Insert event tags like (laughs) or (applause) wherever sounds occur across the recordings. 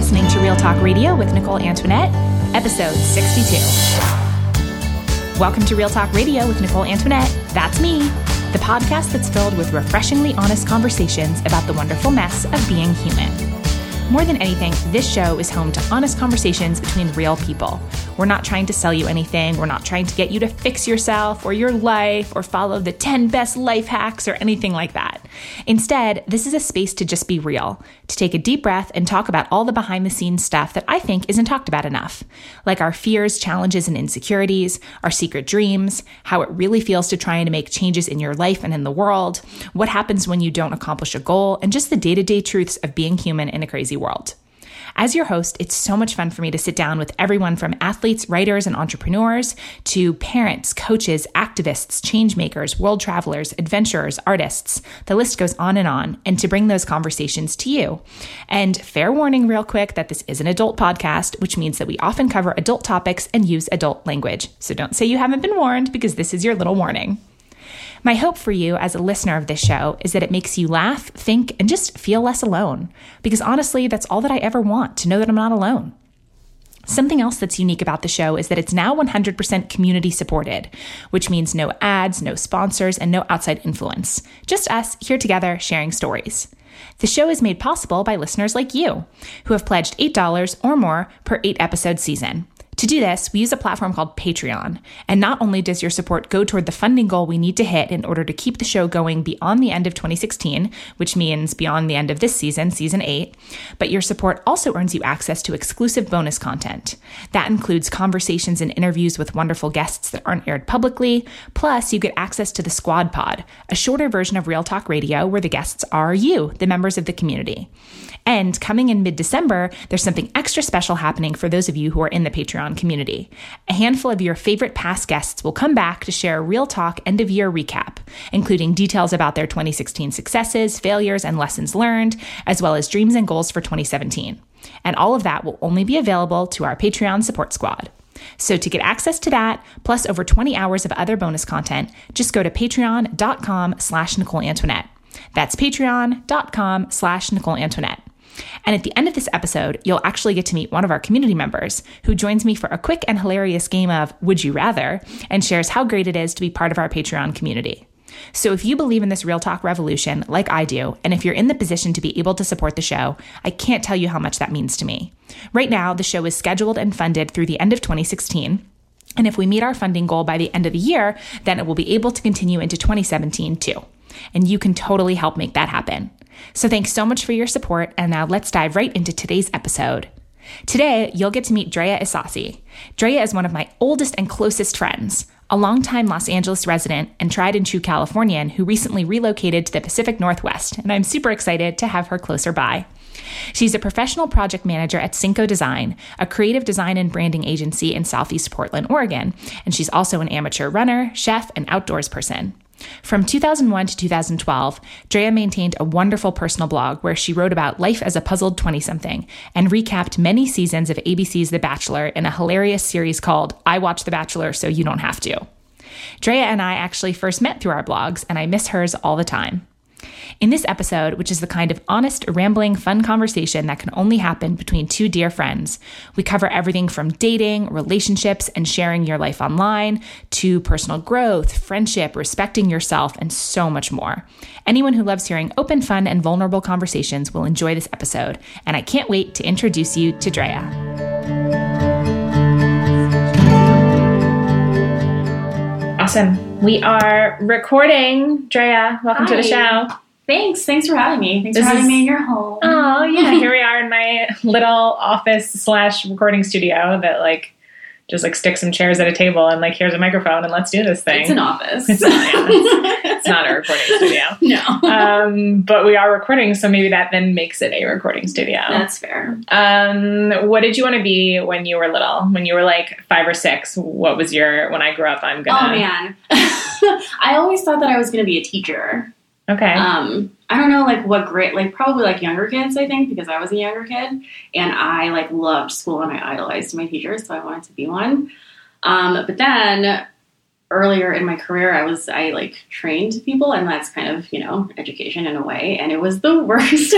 listening to Real Talk Radio with Nicole Antoinette, episode 62. Welcome to Real Talk Radio with Nicole Antoinette. That's me, the podcast that's filled with refreshingly honest conversations about the wonderful mess of being human. More than anything, this show is home to honest conversations between real people. We're not trying to sell you anything. We're not trying to get you to fix yourself or your life or follow the 10 best life hacks or anything like that. Instead, this is a space to just be real, to take a deep breath and talk about all the behind the scenes stuff that I think isn't talked about enough, like our fears, challenges, and insecurities, our secret dreams, how it really feels to try and make changes in your life and in the world, what happens when you don't accomplish a goal, and just the day to day truths of being human in a crazy world. As your host, it's so much fun for me to sit down with everyone from athletes, writers, and entrepreneurs to parents, coaches, activists, changemakers, world travelers, adventurers, artists. The list goes on and on, and to bring those conversations to you. And fair warning, real quick, that this is an adult podcast, which means that we often cover adult topics and use adult language. So don't say you haven't been warned because this is your little warning. My hope for you as a listener of this show is that it makes you laugh, think, and just feel less alone. Because honestly, that's all that I ever want to know that I'm not alone. Something else that's unique about the show is that it's now 100% community supported, which means no ads, no sponsors, and no outside influence. Just us here together sharing stories. The show is made possible by listeners like you, who have pledged $8 or more per eight episode season. To do this, we use a platform called Patreon. And not only does your support go toward the funding goal we need to hit in order to keep the show going beyond the end of 2016, which means beyond the end of this season, season eight, but your support also earns you access to exclusive bonus content. That includes conversations and interviews with wonderful guests that aren't aired publicly. Plus, you get access to the Squad Pod, a shorter version of Real Talk Radio where the guests are you, the members of the community. And coming in mid December, there's something extra special happening for those of you who are in the Patreon community. A handful of your favorite past guests will come back to share a real talk end of year recap, including details about their 2016 successes, failures, and lessons learned, as well as dreams and goals for 2017. And all of that will only be available to our Patreon support squad. So to get access to that, plus over 20 hours of other bonus content, just go to patreon.com slash Nicole Antoinette. That's patreon.com slash Nicole Antoinette. And at the end of this episode, you'll actually get to meet one of our community members who joins me for a quick and hilarious game of Would You Rather and shares how great it is to be part of our Patreon community. So if you believe in this real talk revolution, like I do, and if you're in the position to be able to support the show, I can't tell you how much that means to me. Right now, the show is scheduled and funded through the end of 2016. And if we meet our funding goal by the end of the year, then it will be able to continue into 2017 too. And you can totally help make that happen. So thanks so much for your support, and now let's dive right into today's episode. Today, you'll get to meet Drea Isasi. Drea is one of my oldest and closest friends, a longtime Los Angeles resident and tried and true Californian who recently relocated to the Pacific Northwest, and I'm super excited to have her closer by. She's a professional project manager at Cinco Design, a creative design and branding agency in Southeast Portland, Oregon, and she's also an amateur runner, chef, and outdoors person. From 2001 to 2012, Drea maintained a wonderful personal blog where she wrote about life as a puzzled 20 something and recapped many seasons of ABC's The Bachelor in a hilarious series called I Watch The Bachelor So You Don't Have to. Drea and I actually first met through our blogs, and I miss hers all the time. In this episode, which is the kind of honest, rambling, fun conversation that can only happen between two dear friends, we cover everything from dating, relationships, and sharing your life online to personal growth, friendship, respecting yourself, and so much more. Anyone who loves hearing open, fun, and vulnerable conversations will enjoy this episode, and I can't wait to introduce you to Drea. Awesome. We are recording. Drea, welcome Hi. to the show. Thanks. Thanks for having me. Thanks this for having is, me in your home. Oh yeah, here we are in my little office slash recording studio that like just like stick some chairs at a table and like here's a microphone and let's do this thing. It's an office. It's (laughs) not, yeah, it's, it's not a recording (laughs) studio. no. Um, but we are recording, so maybe that then makes it a recording studio. That's fair. Um, what did you want to be when you were little? When you were like five or six? What was your when I grew up? I'm gonna. Oh man, (laughs) I always thought that I was gonna be a teacher. Okay. Um, I don't know, like what grade, like probably like younger kids, I think, because I was a younger kid and I like loved school and I idolized my teachers, so I wanted to be one. Um, but then earlier in my career, I was, I like trained people and that's kind of, you know, education in a way. And it was the (laughs) worst.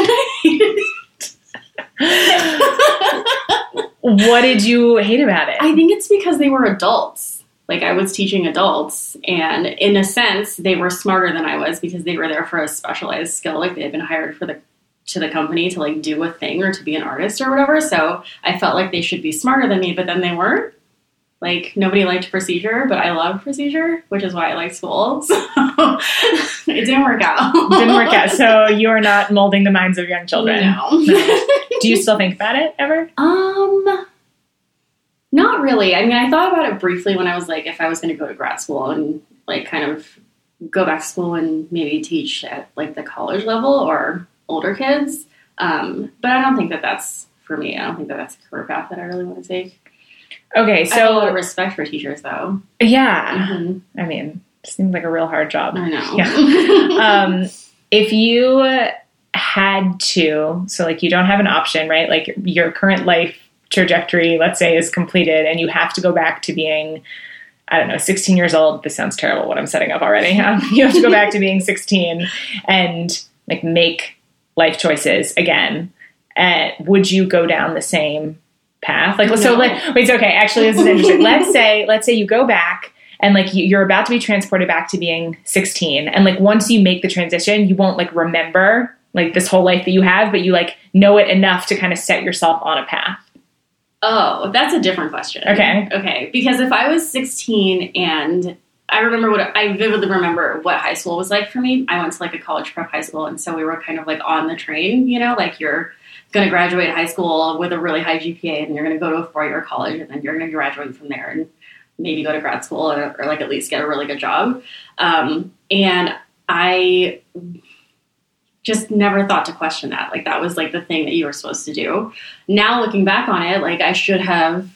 what did you hate about it? I think it's because they were adults. Like I was teaching adults, and in a sense, they were smarter than I was because they were there for a specialized skill. Like they had been hired for the to the company to like do a thing or to be an artist or whatever. So I felt like they should be smarter than me, but then they weren't. Like nobody liked procedure, but I loved procedure, which is why I liked school. (laughs) So it didn't work out. Didn't work out. So (laughs) you're not molding the minds of young children. No. (laughs) Do you still think about it ever? Um, not really. I mean, I thought about it briefly when I was like, if I was going to go to grad school and like kind of go back to school and maybe teach at like the college level or older kids. Um, but I don't think that that's for me. I don't think that that's a career path that I really want to take. Okay, I have a lot of so respect for teachers, though. yeah, Mhm. I mean, seems like a real hard job. I know. Yeah. (laughs) um, if you had to, so like you don't have an option, right? Like your current life trajectory, let's say, is completed, and you have to go back to being, I don't know, 16 years old. This sounds terrible. What I'm setting up already. Um, (laughs) you have to go back to being 16 and like make life choices again. And would you go down the same path? Like, so like, wait, it's okay. Actually, this is interesting. (laughs) let's say, let's say you go back and like you're about to be transported back to being 16 and like once you make the transition you won't like remember like this whole life that you have but you like know it enough to kind of set yourself on a path Oh, that's a different question. Okay. Okay. Because if I was 16 and I remember what I vividly remember what high school was like for me. I went to like a college prep high school, and so we were kind of like on the train, you know, like you're going to graduate high school with a really high GPA, and you're going to go to a four year college, and then you're going to graduate from there and maybe go to grad school or, or like at least get a really good job. Um, and I just never thought to question that. Like that was like the thing that you were supposed to do. Now looking back on it, like I should have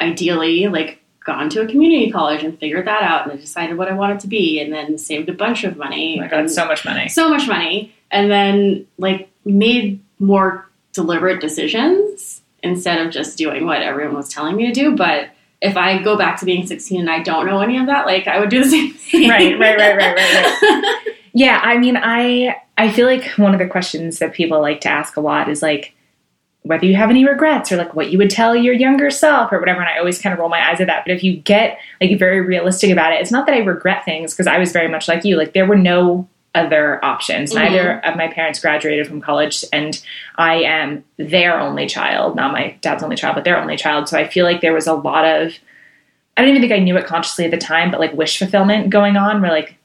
ideally like gone to a community college and figured that out and decided what I wanted to be and then saved a bunch of money. oh my god so much money so much money and then like made more deliberate decisions instead of just doing what everyone was telling me to do. But if I go back to being 16 and I don't know any of that, like I would do the same thing. Right, right, right, right, right, (laughs) yeah i mean i i feel like one of the questions that people like to ask a lot is like whether you have any regrets or like what you would tell your younger self or whatever and i always kind of roll my eyes at that. But if you get like very realistic about it it's not that i regret things because i was very much like you. Like there were no other options. Mhm. neither of my parents graduated from college and i am their only child. Not my dad's only child but their only child. So i feel like there was a lot of i don't even think i knew it consciously at the time but like wish fulfillment going on where like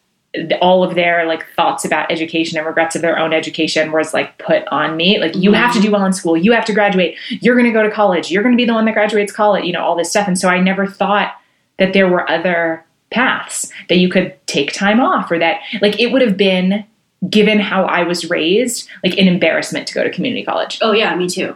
all of their like thoughts about education and regrets of their own education was like put on me. Like you have to do well in school. You have to graduate. You're going to go to college. You're going to be the one that graduates college you know all this stuff. And so i never thought that there were other paths that you could take time off or that like it would have been given how i was raised like an embarrassment to go to community college. Oh yeah, me too.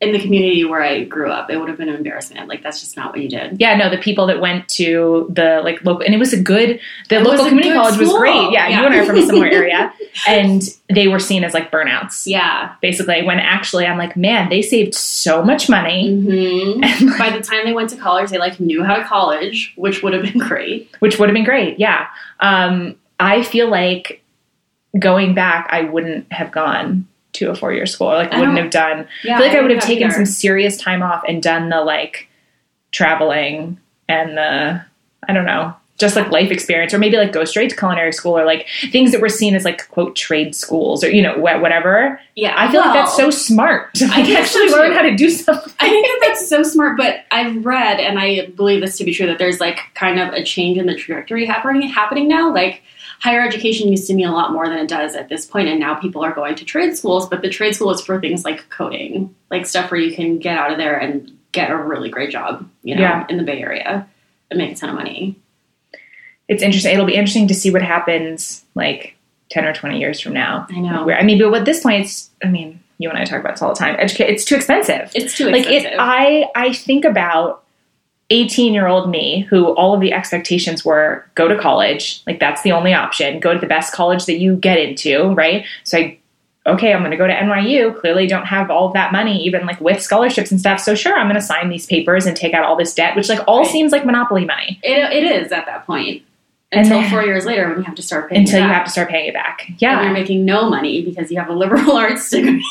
In the community where I grew up, it would have been an embarrassment. Like that's just not what you did. yeah no the people that went to the like local and it was a good the It local community college was great yeah, Yeah. you and i are from a similar area (laughs) and they were seen as like burnouts Yeah. basically when actually i'm like man they saved so much money hmm and, like, By the time they went to college, they like knew how to college, which would have been great. which would have been great yeah um, i feel like going back i wouldn't have gone to a four-year school or like I wouldn't have done Yeah, i feel like i would have taken some serious time off and done the like traveling and the i don't know just like life experience or maybe like go straight to culinary school or like things that were seen as like quote trade schools or you know whatever. Yeah, i feel like that's so smart. To (laughs) I like so actually learn how to do something. I think that that's so smart, but I've read and I believe this to be true that there's like kind of a change in the trajectory happening happening now. Like higher education used to mean a lot more than it does at this point, and now people are going to trade schools. But the trade school is for things like coding, like stuff where you can get out of there and get a really great job, you know, Yeah. in the Bay Area and make a ton of money. it's interesting it'll be interesting to see what happens like 10 or 20 years from now I know where i mean but at this point it's i mean you and i talk about this all the time educate it's too expensive it's too like expensive. it i i think about 18 year old me who all of the expectations were go to college. Like that's the only option. Go to the best college that you get into right? So i okay i'm going to go to nyu clearly don't have all of that money even like with scholarships and stuff. So sure i'm going to sign these papers and take out all this debt which like all Right. seems like monopoly money. It, it is at that point. Until then- four years later when you have to start paying until it you back. have to start paying it back. And you're making no money because you have a liberal (laughs) arts degree.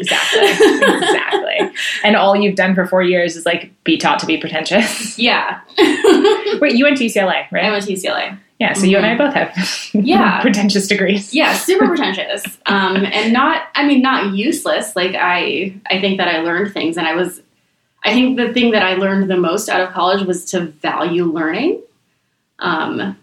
exactly, exactly. And all you've done for four years is like be taught to be pretentious. yeah. (laughs) Wait, you went to UCLA, right? I went to UCLA. yeah, so you and I both have (laughs) Yeah. pretentious degrees. Yeah, super pretentious. Um, and not, I mean, not useless. Like I, I think that I learned things, and I was, I think the thing that I learned the most out of college was to value learning, um,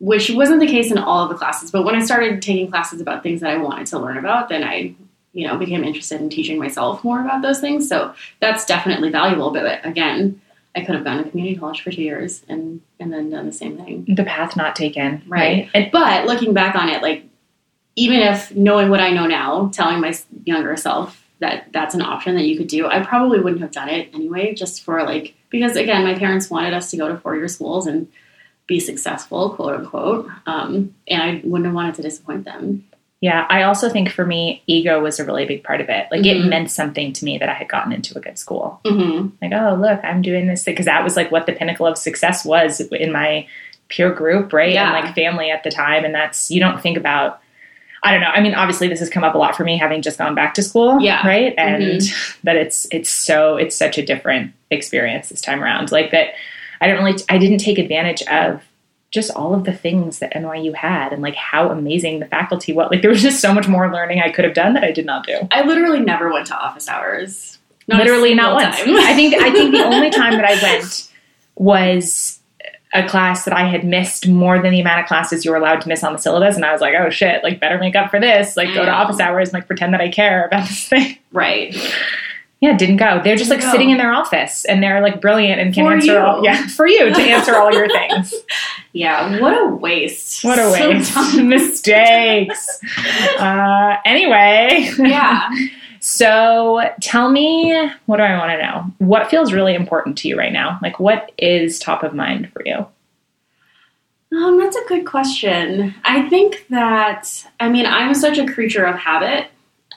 which wasn't the case in all of the classes. But when I started taking classes about things that I wanted to learn about, then I, you know, became interested in teaching myself more about those things. So that's definitely valuable. But again, I could have gone to community college for two years and and then done the same thing. The path not taken, Right. right? And But looking back on it, like even if knowing what I know now, telling my younger self that that's an option that you could do, I probably wouldn't have done it anyway. Just for like because again, my parents wanted us to go to four year schools and be successful, quote unquote, um, and I wouldn't have wanted to disappoint them. Yeah, I also think for me, ego was a really big part of it. Like it Mhm. meant something to me that I had gotten into a good school. Mm-hmm. Like, oh, look, I'm doing this because that was like what the pinnacle of success was in my peer group, right? Yeah. And like family at the time. And that's, you don't think about, I don't know. I mean, obviously this has come up a lot for me having just gone back to school. Yeah. Right. And (laughs) that it's, it's so, it's such a different experience this time around. Like that I didn't really, I didn't take advantage of just all of the things that NYU had and like how amazing the faculty was. Like there was just so much more learning I could have done that I did not do. I literally never went to office hours. Not Literally not once. I think I think the only (laughs) time that I went was a class that I had missed more than the amount of classes you were allowed to miss on the syllabus, and I was like, oh shit, like better make up for this, like go to office hours, and like pretend that I care about this thing. right. Yeah, didn't go. They're just like go. sitting in their office, and they're like brilliant and can For answer you. all. Yeah, for you to (laughs) answer all your things. Yeah. What a waste. What a waste. dumb. (laughs) Mistakes. Uh, anyway. yeah. (laughs) So tell me, what do I want to know? What feels really important to you right now? Like, what is top of mind for you? Um, that's a good question. I think that, I mean, I'm such a creature of habit.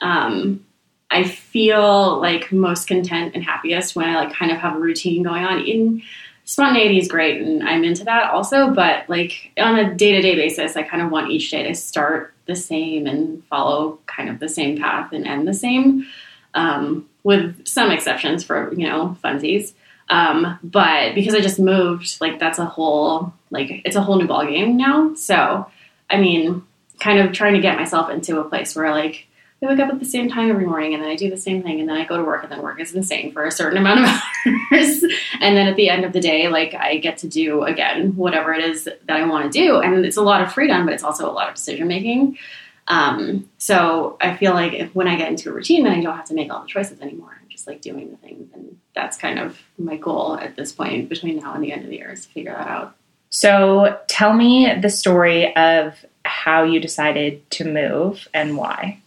Um, I feel like most content and happiest when I like kind of have a routine going on. Spontaneity is great, and I'm into that also. But like on a day to day basis, I kind of want each day to start the same and follow kind of the same path and end the same, um, with some exceptions for you know funsies. Um, but because I just moved, like that's a whole like it's a whole new ballgame now. So I mean, kind of trying to get myself into a place where like I wake up at the same time every morning and then I do the same thing and then I go to work and then work is insane for a certain (laughs) amount of hours. and then at the end of the day, like I get to do again whatever it is that I want to do. And it's a lot of freedom, but it's also a lot of decision making. Um, so I feel like if when I get into a routine, then I don't have to make all the choices anymore. I'm just like doing the thing. And that's kind of my goal at this point between now and the end of the year is to figure that out. So tell me the story of how you decided to move and why.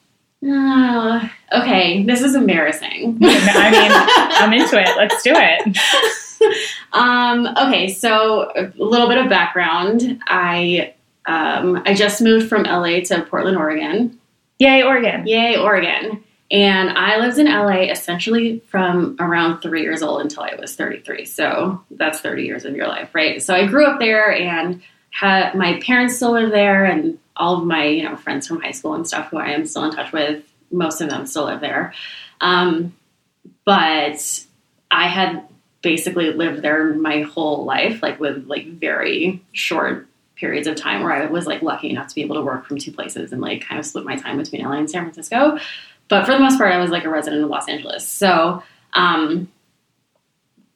Uh, okay, this is embarrassing. (laughs) I mean, I'm into it. Let's do it. (laughs) um, okay, so a little bit of background. I um, I just moved from LA to Portland, Oregon. Yay, Oregon. Yay, Oregon! And I lived in LA essentially from around three years old until I was 33. So that's 30 years of your life, right? So I grew up there and had my parents still live there, and all of my you know friends from high school and stuff who I am still in touch with. Most of them still live there. Um, but I had basically lived there my whole life, like with like very short periods of time where I was like lucky enough to be able to work from two places and like kind of split my time between LA and San Francisco. But for the most part, I was like a resident of Los Angeles. So um,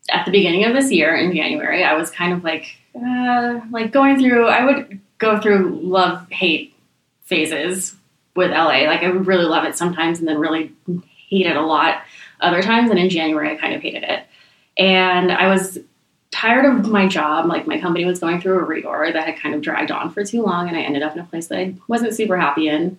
at the beginning of this year in January, I was kind of like uh, like going through. I would go through love hate phases with LA. Like I really love it sometimes, and then really hate it a lot other times. And in January, I kind of hated it, and I was tired of my job. Like my company was going through a reorg that had kind of dragged on for too long, and I ended up in a place that I wasn't super happy in.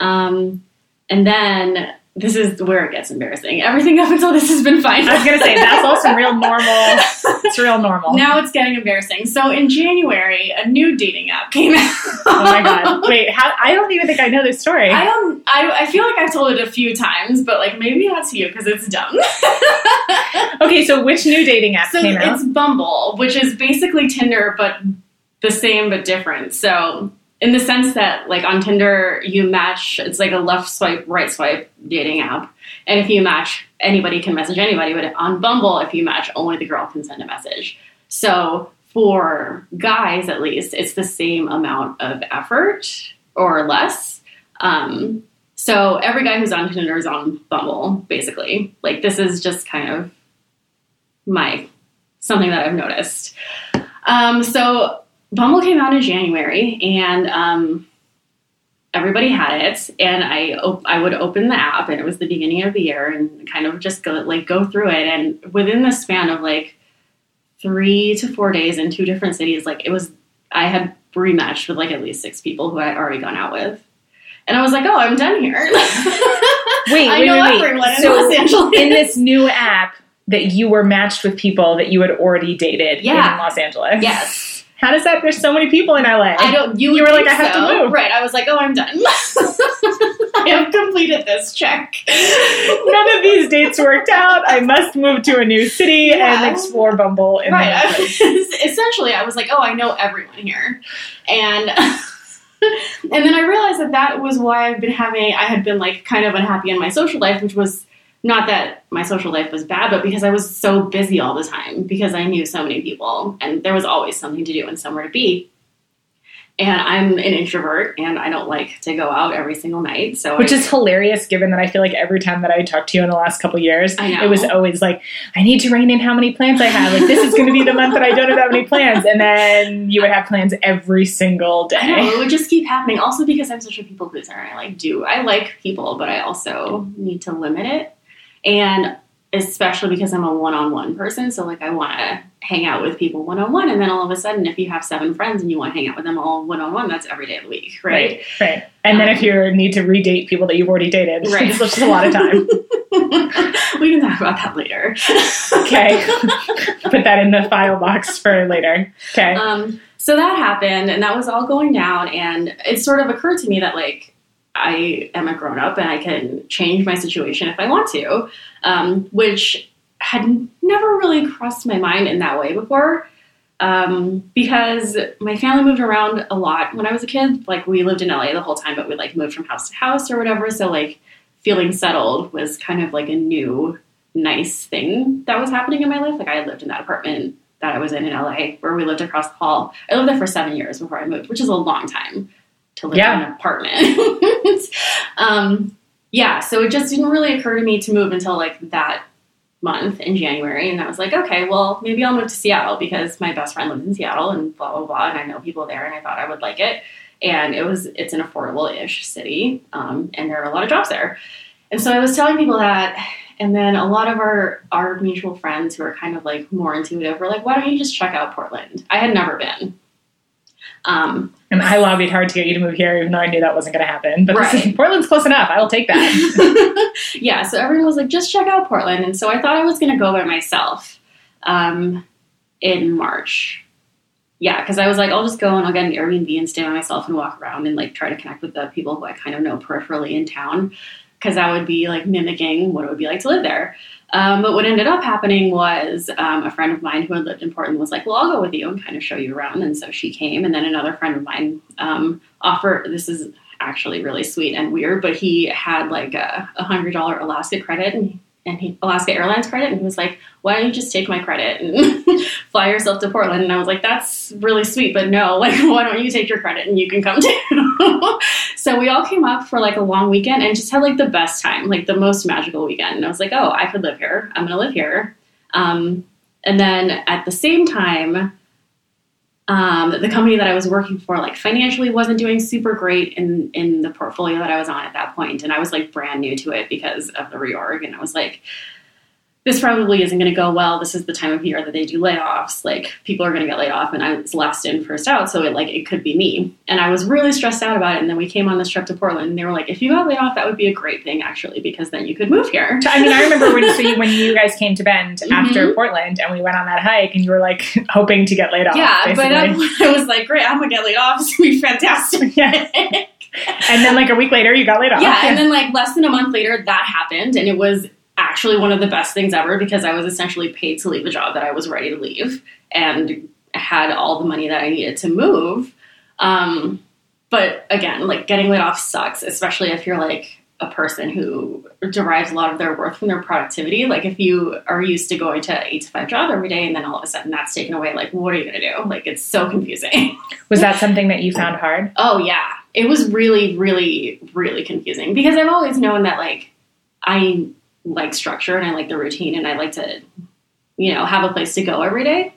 Um, and then this is where it gets embarrassing. Everything up until this has been fine. I was gonna say that's all some real normal. It's real normal. now it's getting embarrassing. So in January, a new dating app came out. Oh my god! Wait, how? I don't even think I know this story. I don't. I, I feel like I've told it a few times, but like maybe not to you because it's dumb. (laughs) okay, so which new dating app so came out? it's Bumble, which is basically Tinder but the same but different. So in the sense that like on Tinder you match it's like a left swipe right swipe dating app. And if you match anybody can message anybody but on Bumble if you match only the girl can send a message. So for guys at least it's the same amount of effort or less. Um, so every guy who's on Tinder is on Bumble basically. Like this is just kind of my something that I've noticed. Um, so Bumble came out in January, and um, everybody had it. And I op- I would open the app, and it was the beginning of the year, and kind of just go like go through it. And within the span of like three to four days in two different cities, like it was I had rematched with like at least six people who I had already gone out with. And I was like, oh, I'm done here. (laughs) wait, I wait, know wait, everyone wait. in So Los Angeles. in this new app that you were matched with people that you had already dated Yeah. in Los Angeles. yes. How does that? There's so many people in LA. I don't. You, You were like, I have to move. Right. I was like, oh, I'm done. (laughs) I have completed this check. None of these dates worked out. I must move to a new city Yeah. and explore Bumble. In right. the I was, (laughs) essentially, I was like, oh, I know everyone here, and (laughs) and then I realized that that was why I've been having. I had been like kind of unhappy in my social life, which was not that my social life was bad, but because I was so busy all the time because I knew so many people and there was always something to do and somewhere to be. And I'm an introvert and I don't like to go out every single night. So Which I- is hilarious given that I feel like every time that I talked to you in the last couple years, it was always like, I need to rein in how many plans I have. Like, this is going to be the month that I don't have that many plans. And then you would have plans every single I know, day. it would just keep happening. Also because I'm such a people pleaser and I like do I like people, but I also need to limit it. And especially because I'm a one on one person, so like I wanna hang out with people one on one and then all of a sudden if you have seven friends and you want to hang out with them all one on one, that's every day of the week, right? Right. And then if you need to redate people that you've already dated, (laughs) Right. it's just a lot of time. (laughs) we can talk about that later. Okay. (laughs) Put that in the file box for later. Okay. Um, so that happened, and that was all going down, and it sort of occurred to me that like I am a grown up and I can change my situation if I want to, um, which had never really crossed my mind in that way before. Um, because my family moved around a lot when I was a kid. Like we lived in LA the whole time, but we like moved from house to house or whatever. So like feeling settled was kind of like a new nice thing that was happening in my life. Like I lived in that apartment that I was in in LA where we lived across the hall. I lived there for seven years before I moved, which is a long time to live Yeah. in an apartment. (laughs) um, yeah, so it just didn't really occur to me to move until like that month in January. And I was like, okay, well, maybe I'll move to Seattle because my best friend lives in Seattle and blah, blah, blah. And I know people there and I thought I would like it. And it was, it's an affordable ish city. Um, and there are a lot of jobs there. And so I was telling people that. And then a lot of our, our mutual friends who are kind of like more intuitive were like, why don't you just check out Portland? I had never been. Um, and I lobbied hard to get you to move here, even though I knew that wasn't going to happen. But Right. is- (laughs) Portland's close enough. I will take that. (laughs) yeah, so everyone was like, just check out Portland. And so I thought I was going to go by myself um, in March. Yeah, because I was like, I'll just go and I'll get an Airbnb and stay by myself and walk around and like try to connect with the people who I kind of know peripherally in town. Because that would be like mimicking what it would be like to live there. Um, but what ended up happening was um, a friend of mine who had lived in Portland was like, Well, I'll go with you and kind of show you around. And so she came. And then another friend of mine um, offered this is actually really sweet and weird, but he had like a hundred dollar Alaska credit and and he Alaska Airlines credit, and he was like, "Why don't you just take my credit and (laughs) fly yourself to Portland?" And I was like, "That's really sweet, but no, (laughs) like, why don't you take your credit and you can come (laughs) too?" so we all came up for like a long weekend and just had like the best time, like the most magical weekend. And I was like, "Oh, I could live here. I'm gonna live here." Um, and then at the same time, um, the company that I was working for, like financially, wasn't doing super great in in the portfolio that I was on at that point, and I was like brand new to it because of the reorg, and I was like, this probably isn't going to go well. This is the time of year that they do layoffs. Like people are going to get laid off, and I was last in, first out, so it like it could be me. And I was really stressed out about it. And then we came on this trip to Portland, and they were like, if you got laid off, that would be a great thing actually, because then you could move here. I mean, I remember when, so you, when you guys came to Bend after Mhm. Portland and we went on that hike and you were like (laughs) hoping to get laid off. Yeah, but. I, (laughs) I was like, great, I'm gonna get laid off. It's gonna be fantastic. (laughs) Yeah. and then like a week later, you got laid off. Yeah, and then like less than a month later, that happened, and it was actually one of the best things ever because I was essentially paid to leave a job that I was ready to leave, and had all the money that I needed to move. Um, but again, like getting laid off sucks, especially if you're like a person who derives a lot of their worth from their productivity. Like if you are used to going to eight to five job every day and then all of a sudden that's taken away, like what are you gonna do? Like it's so confusing. (laughs) Was that something that you found hard? Oh yeah. It was really, really, really confusing because I've always known that like I like structure and I like the routine and I like to, you know, have a place to go every day.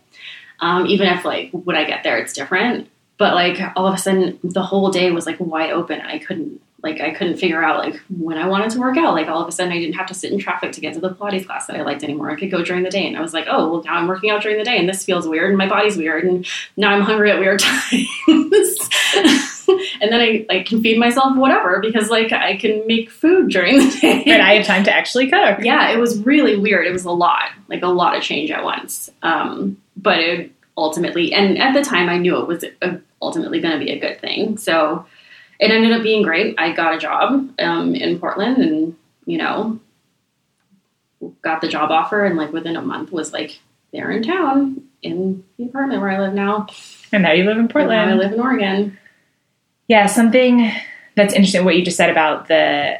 Um, even if like when I get there it's different. But like all of a sudden the whole day was like wide open. I couldn't like I couldn't figure out like when I wanted to work out. Like all of a sudden I didn't have to sit in traffic to get to the Pilates class that I liked anymore. I could go during the day and I was like, oh well now I'm working out during the day and this feels weird and my body's weird and now I'm hungry at weird (laughs) times. (laughs) and then I like can feed myself whatever because like I can make food during the day. And I have time to actually cook. yeah, it was really weird. It was a lot, like a lot of change at once. Um, but it ultimately, and at the time, I knew it was uh ultimately going to be a good thing. So it ended up being great. I got a job um, in Portland, and you know, got the job offer, and like within a month was like there in town in the apartment where I live now. And now you live in And now I live in Oregon. Yeah, something that's interesting what you just said about the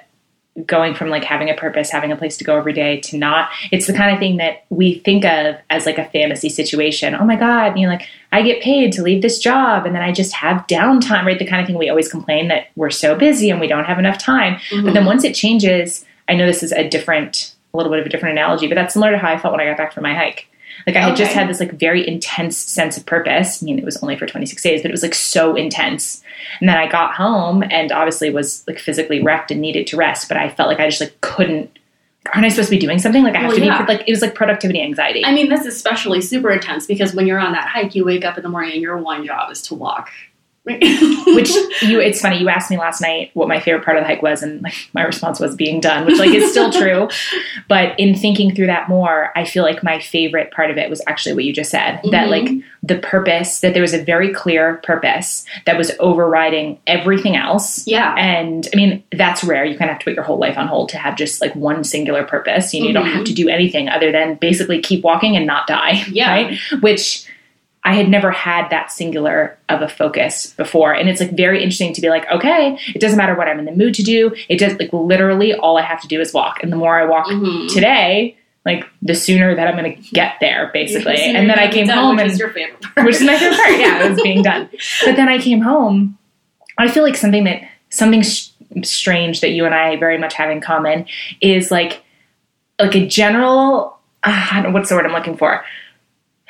going from like having a purpose, having a place to go every day to not. It's the kind of thing that we think of as like a fantasy situation. Oh my God, you know, like I get paid to leave this job and then I just have downtime, right? The kind of thing we always complain that we're so busy and we don't have enough time. But then mm-hmm. once it changes, I know this is a different, a little bit of a different analogy, but that's similar to how I felt when I got back from my hike. Like I had just had this like very intense sense of purpose. I mean, it was only for 26 days, but it was like so intense. And then I got home and obviously was like physically wrecked and needed to rest, but I felt like I just like couldn't. Aren't I supposed to be doing something? Like I have Well, to yeah. be like it was like productivity anxiety. I mean, that's especially super intense because when you're on that hike, you wake up in the morning and your one job is to walk. Which you it's funny you asked me last night what my favorite part of the hike was and like my response was being done which like is still true (laughs) but in thinking through that more i feel like my favorite part of it was actually what you just said that Mhm. like the purpose that there was a very clear purpose that was overriding everything else yeah. and I mean, that's rare. You kind of have to put your whole life on hold to have just like one singular purpose. You, know, you don't have to do anything other than basically keep walking and not die. Yeah. Right. Which I had never had that singular of a focus before. And it's like very interesting to be like, okay, it doesn't matter what I'm in the mood to do. It does like literally all I have to do is walk. And the more I walk Mhm. today, like the sooner that I'm going to get there, (laughs) basically. And then I came done, home which and is your favorite (laughs) part. which is my favorite part. Yeah, it was being done. (laughs) But then I came home. I feel like something that something sh- strange that you and I very much have in common is like like a general. Uh, I don't know what's the word I'm looking for.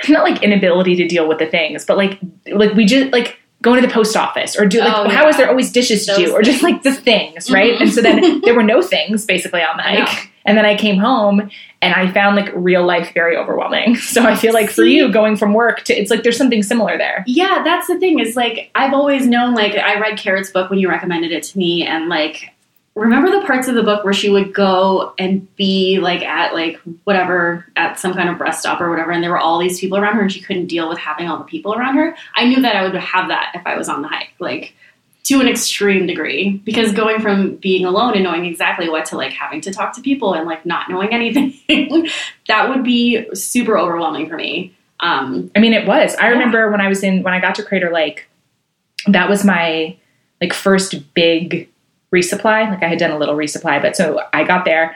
Not like inability to deal with the things, but like like we just like going to the post office or do like Oh, how is yeah. there always dishes to do or just like the things right Mhm. and so then there were no things basically on the hike and then I came home and I found like real life very overwhelming (laughs) so I feel like for you going from work to it's like there's something similar there Yeah, that's the thing. Is like I've always known. Like I read Carrot's book when you recommended it to me, and like remember the parts of the book where she would go and be like at like whatever at some kind of rest stop or whatever, and there were all these people around her, and she couldn't deal with having all the people around her. I knew that I would have that if I was on the hike, like to an extreme degree, because going from being alone and knowing exactly what to like having to talk to people and like not knowing (laughs) anything, that would be super overwhelming for me. Um, I mean, it was. I Yeah. remember when I was in when I got to Crater Lake, that was my like first big resupply. Like I had done a little resupply, but so I got there.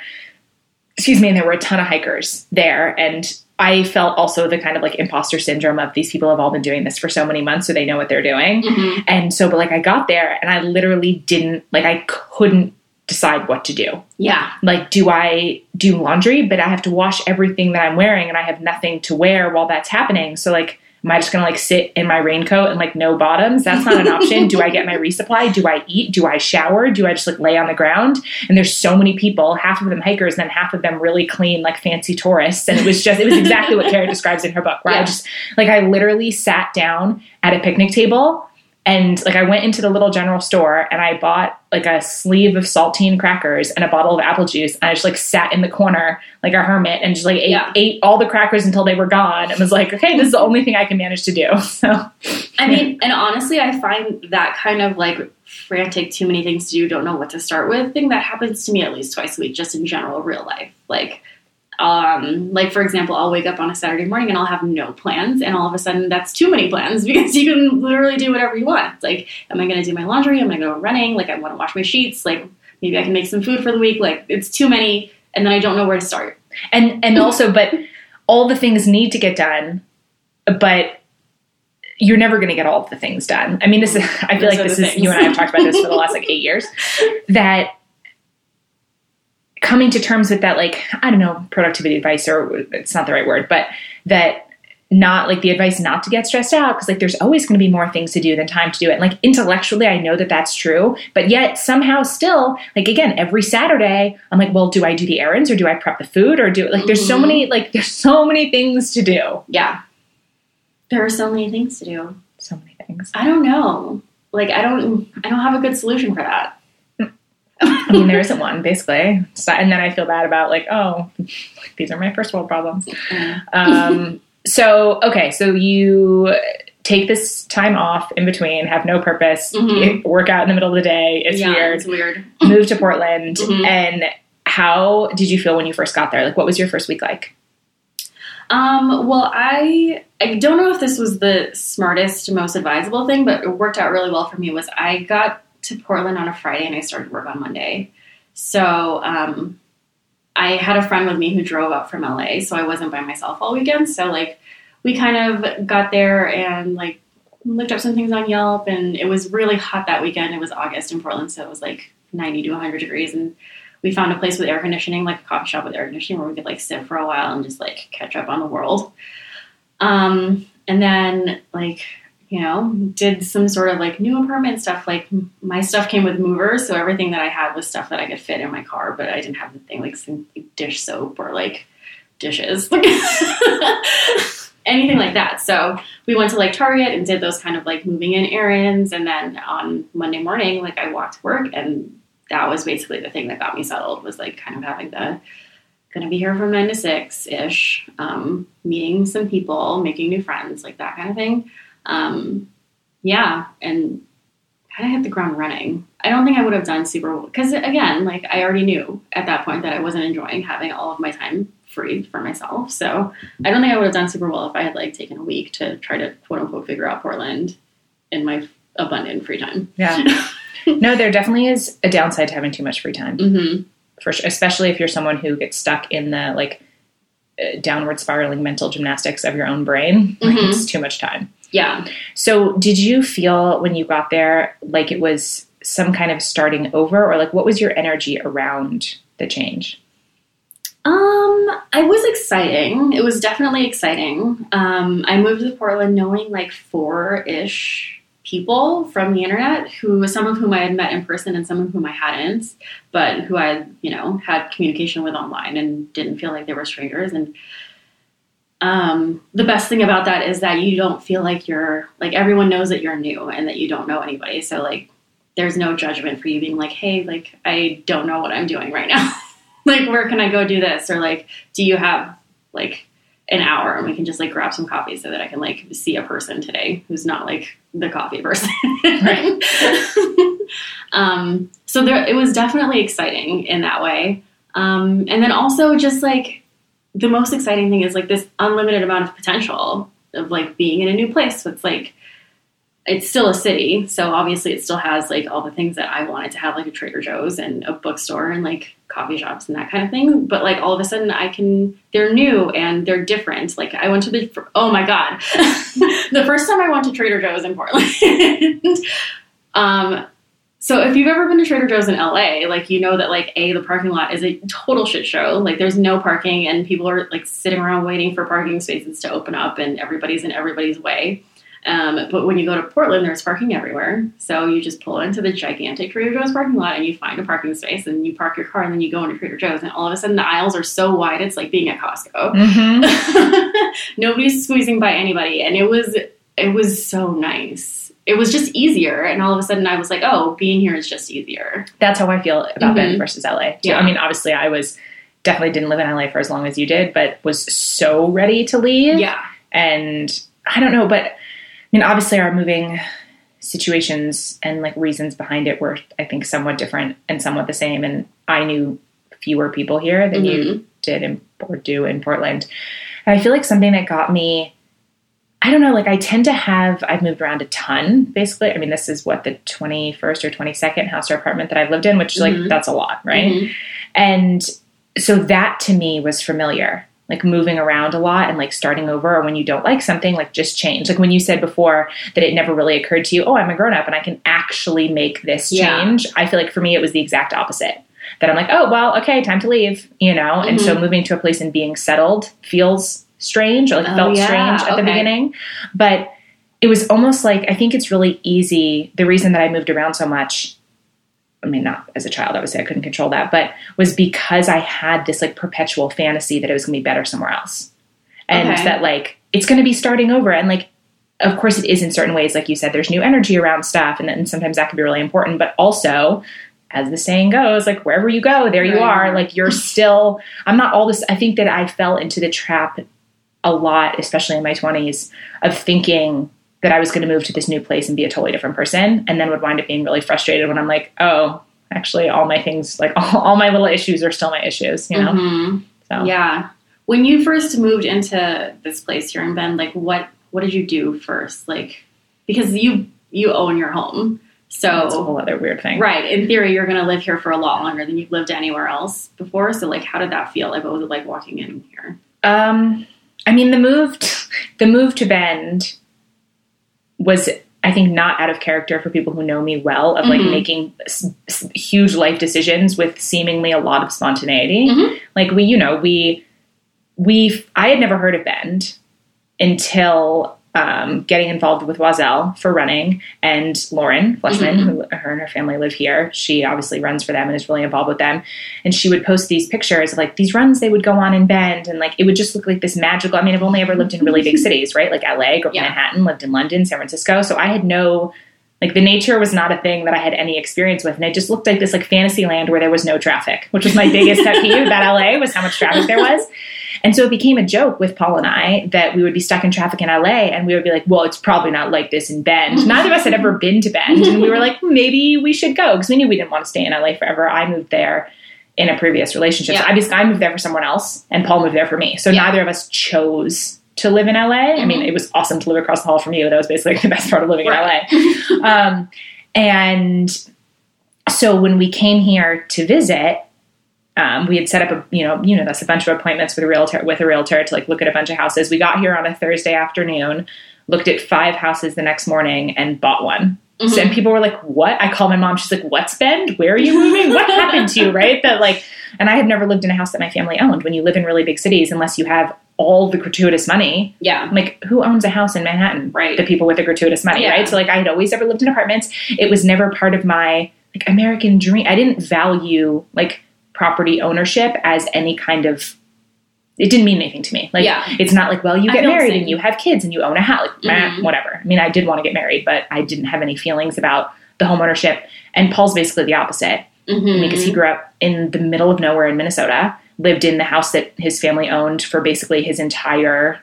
Excuse me, and there were a ton of hikers there, and I felt also the kind of like imposter syndrome of these people have all been doing this for so many months, so they know what they're doing. mhm. And so, but like I got there, and I literally didn't like I couldn't decide what to do Yeah, like do i do laundry but i have to wash everything that i'm wearing and i have nothing to wear while that's happening so like am i just gonna like sit in my raincoat and like no bottoms? That's not an option. Do i get my resupply? Do i eat? Do i shower? Do i just like lay on the ground? And there's so many people half of them hikers and then half of them really clean like fancy tourists. And it was just it was exactly what Carrot describes in her book where i just like i literally sat down at a picnic table and like I went into the little general store and I bought like a sleeve of saltine crackers and a bottle of apple juice and I just like sat in the corner like a hermit and just like ate, Yeah. ate all the crackers until they were gone and was like, okay, this is the only thing I can manage to do. (laughs) So I mean, and honestly, I find that kind of like frantic, too many things to do, don't know what to start with thing that happens to me at least twice a week, just in general, real life. Like, um, like for example, I'll wake up on a Saturday morning and I'll have no plans, and all of a sudden that's too many plans (laughs) because you can literally do whatever you want. It's like, am I going to do my laundry? Am I going to go running? Like, I want to wash my sheets. Like, maybe I can make some food for the week. Like, it's too many, and then I don't know where to start. And and also, but all the things need to get done, but you're never going to get all of the things done. I mean, this is I feel Those like this is things. you and I have talked about this for the last like eight years. (laughs) That coming to terms with that, like I don't know, productivity advice, or it's not the right word, but that not like the advice not to get stressed out because like there's always going to be more things to do than time to do it. And, like intellectually, I know that that's true, but yet somehow still, like again, every Saturday, I'm like, well, do I do the errands or do I prep the food or do like there's so Mhm. many like there's so many things to do, Yeah, there are so many things to do. so many things. I don't know. Like, I don't, I don't have a good solution for that. I mean, there isn't one basically, so, and then I feel bad about like, oh, these are my first world problems. Um, so okay, so you take this time off in between, have no purpose, Mhm. work out in the middle of the day. It's yeah, weird. It's weird. Move to Portland, Mhm. and how did you feel when you first got there? Like, what was your first week like? Um, well, I I don't know if this was the smartest, most advisable thing, but it worked out really well for me. Was I got to Portland on a Friday and I started work on Monday, so um, I had a friend with me who drove up from LA, so I wasn't by myself all weekend. So like we kind of got there and like looked up some things on Yelp, and it was really hot that weekend. It was August in Portland, so it was like ninety to one hundred degrees, and we found a place with air conditioning, like a coffee shop with air conditioning, where we could like sit for a while and just like catch up on the world. Um, and then like you know did some sort of like new apartment stuff. Like my stuff came with movers, so everything that I had was stuff that I could fit in my car, but I didn't have the thing like some dish soap or like dishes, (laughs) anything like that. So we went to like Target and did those kind of like moving in errands, and then on Monday morning, like I walked to work and that was basically the thing that got me settled was like kind of having the gonna be here from nine to six ish, um, meeting some people, making new friends, like that kind of thing. Um, yeah, and kind of hit the ground running. I don't think I would have done super well because again, like I already knew at that point that I wasn't enjoying having all of my time free for myself. So I don't think I would have done super well if I had like taken a week to try to quote unquote figure out Portland in my abundant free time. Yeah. (laughs) no, there definitely is a downside to having too much free time. hmm for sure, especially if you're someone who gets stuck in the like uh, downward spiraling mental gymnastics of your own brain. Like, Mhm. it's too much time. Yeah. So, did you feel when you got there like it was some kind of starting over, or like what was your energy around the change? Um, I was exciting. It was definitely exciting. Um, I moved to Portland knowing like four ish people from the internet who some of whom I had met in person and some of whom I hadn't, but who I you know, had communication with online and didn't feel like they were strangers. And um, the best thing about that is that you don't feel like you're like everyone knows that you're new and that you don't know anybody. So like there's no judgment for you being like, hey, like I don't know what I'm doing right now. (laughs) like where can I go do this? Or like, do you have like an hour and we can just like grab some coffee so that I can like see a person today who's not like the coffee person. (laughs) Right. (laughs) um, so there, it was definitely exciting in that way. Um, and then also just like the most exciting thing is like this unlimited amount of potential of like being in a new place. So it's like, it's still a city, so obviously it still has like all the things that I wanted to have, like a Trader Joe's and a bookstore and like coffee shops and that kind of thing. But like all of a sudden, I can. They're new and they're different. Like I went to the. Oh my god, (laughs) the first time I went to Trader Joe's in Portland. (laughs) um, so if you've ever been to Trader Joe's in LA, like you know that like a the parking lot is a total shit show. Like there's no parking and people are like sitting around waiting for parking spaces to open up and everybody's in everybody's way. Um, but when you go to Portland, there's parking everywhere. So you just pull into the gigantic Trader Joe's parking lot and you find a parking space and you park your car and then you go into Trader Joe's and all of a sudden the aisles are so wide it's like being at Costco. Mm-hmm. (laughs) Nobody's squeezing by anybody and it was it was so nice. It was just easier and all of a sudden I was like, oh, being here is just easier. That's how I feel about Bend Mhm. versus LA. Too. Yeah. I mean, obviously, I was definitely didn't live in LA for as long as you did, but was so ready to leave. Yeah. and I don't know, but I mean, obviously, our moving situations and like reasons behind it were, I think, somewhat different and somewhat the same. And I knew fewer people here than you did in, or do in Portland. And I feel like something that got me, I don't know, like I tend to have, I've moved around a ton, basically. I mean, this is what the 21st or 22nd house or apartment that I've lived in, which is like, that's a lot, right? Mhm. And so that to me was familiar, like moving around a lot and like starting over. Or when you don't like something, like just change. Like when you said before that it never really occurred to you, oh, I'm a grown up and I can actually make this Yeah. change. I feel like for me, it was the exact opposite. That I'm like, oh, well, okay, time to leave, you know? And so moving to a place and being settled feels strange or like Oh, felt yeah, strange at the beginning. But it was almost like, I think it's really easy. The reason that I moved around so much I mean, not as a child, obviously, I couldn't control that, but was because I had this like perpetual fantasy that it was going to be better somewhere else. And Okay. that like it's going to be starting over. And like, of course, it is in certain ways. Like you said, there's new energy around stuff, and then sometimes that can be really important. But also, as the saying goes, like wherever you go, there you Right. are. Like you're still, I'm not all this. I think that I fell into the trap a lot, especially in my 20s, of thinking that I was going to move to this new place and be a totally different person, and then would wind up being really frustrated when I'm like, oh, actually, all my things, like all, (laughs) all my little issues, are still my issues, you know. Mhm. So Yeah. When you first moved into this place here in Bend, like what what did you do first? Like because you you own your home. So that's a whole other weird thing. right, in theory you're gonna live here for a lot longer than you've lived anywhere else before. So like how did that feel? Like what was it like walking in here? Um, I mean, the move, t- the move to Bend was, I think, not out of character for people who know me well. Of like Mhm. making s- s- huge life decisions with seemingly a lot of spontaneity. Mhm. Like we, you know, we, we, I had never heard of Bend until um, getting involved with Oiselle for running, and Lauren Fleshman, Mhm. who her and her family live here. She obviously runs for them and is really involved with them. And she would post these pictures of like these runs they would go on in Bend, and like it would just look like this magical. I mean, I've only ever lived in really big (laughs) cities, right? Like LA, grew up Yeah. in Manhattan, lived in London, San Francisco. So I had no like the nature was not a thing that I had any experience with, and it just looked like this like fantasy land where there was no traffic, which was my biggest pet peeve about LA was how much traffic there was. (laughs) And so it became a joke with Paul and I that we would be stuck in traffic in LA and we would be like, well, it's probably not like this in Bend. (laughs) Neither of us had ever been to Bend. And we were like, maybe we should go because we knew we didn't want to stay in LA forever. I moved there in a previous relationship. So Yeah. obviously I moved there for someone else and Paul moved there for me. So Yeah. neither of us chose to live in LA. I mean, Mhm. it was awesome to live across the hall from you. That was basically the best part of living Right. in LA. (laughs) Um, and so when we came here to visit, um, we had set up a you know you know that's a bunch of appointments with a realtor with a realtor to like look at a bunch of houses. We got here on a Thursday afternoon, looked at five houses the next morning, and bought one. Mhm. So, and people were like, "What?" I called my mom. She's like, "What's Bend? Where are you moving? What (laughs) happened to you?" Right? That like, and I had never lived in a house that my family owned. When you live in really big cities, unless you have all the gratuitous money, Yeah. I'm like, who owns a house in Manhattan? Right. The people with the gratuitous money, Yeah. right? So like I had always ever lived in apartments. It was never part of my like American dream. I didn't value like property ownership as any kind of it didn't mean anything to me. Like Yeah. it's not like, well, you get married and you have kids and you own a house, like, meh, Mhm. whatever. I mean, I did want to get married, but I didn't have any feelings about the home ownership. And Paul's basically the opposite Mhm. because he grew up in the middle of nowhere in Minnesota, lived in the house that his family owned for basically his entire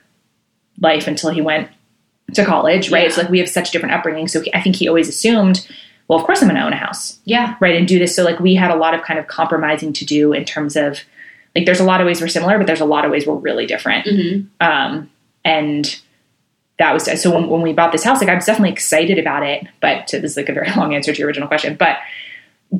life until he went to college, right? Yeah. So like we have such different upbringing. So he, I think he always assumed, well, of course I'm going to own a house, Yeah. right? And do this. So like we had a lot of kind of compromising to do in terms of like there's a lot of ways we're similar, but there's a lot of ways we're really different. hmm Um, and that was so when, when we bought this house, like I was definitely excited about it. But to, this is like a very (laughs) long answer to your original question. But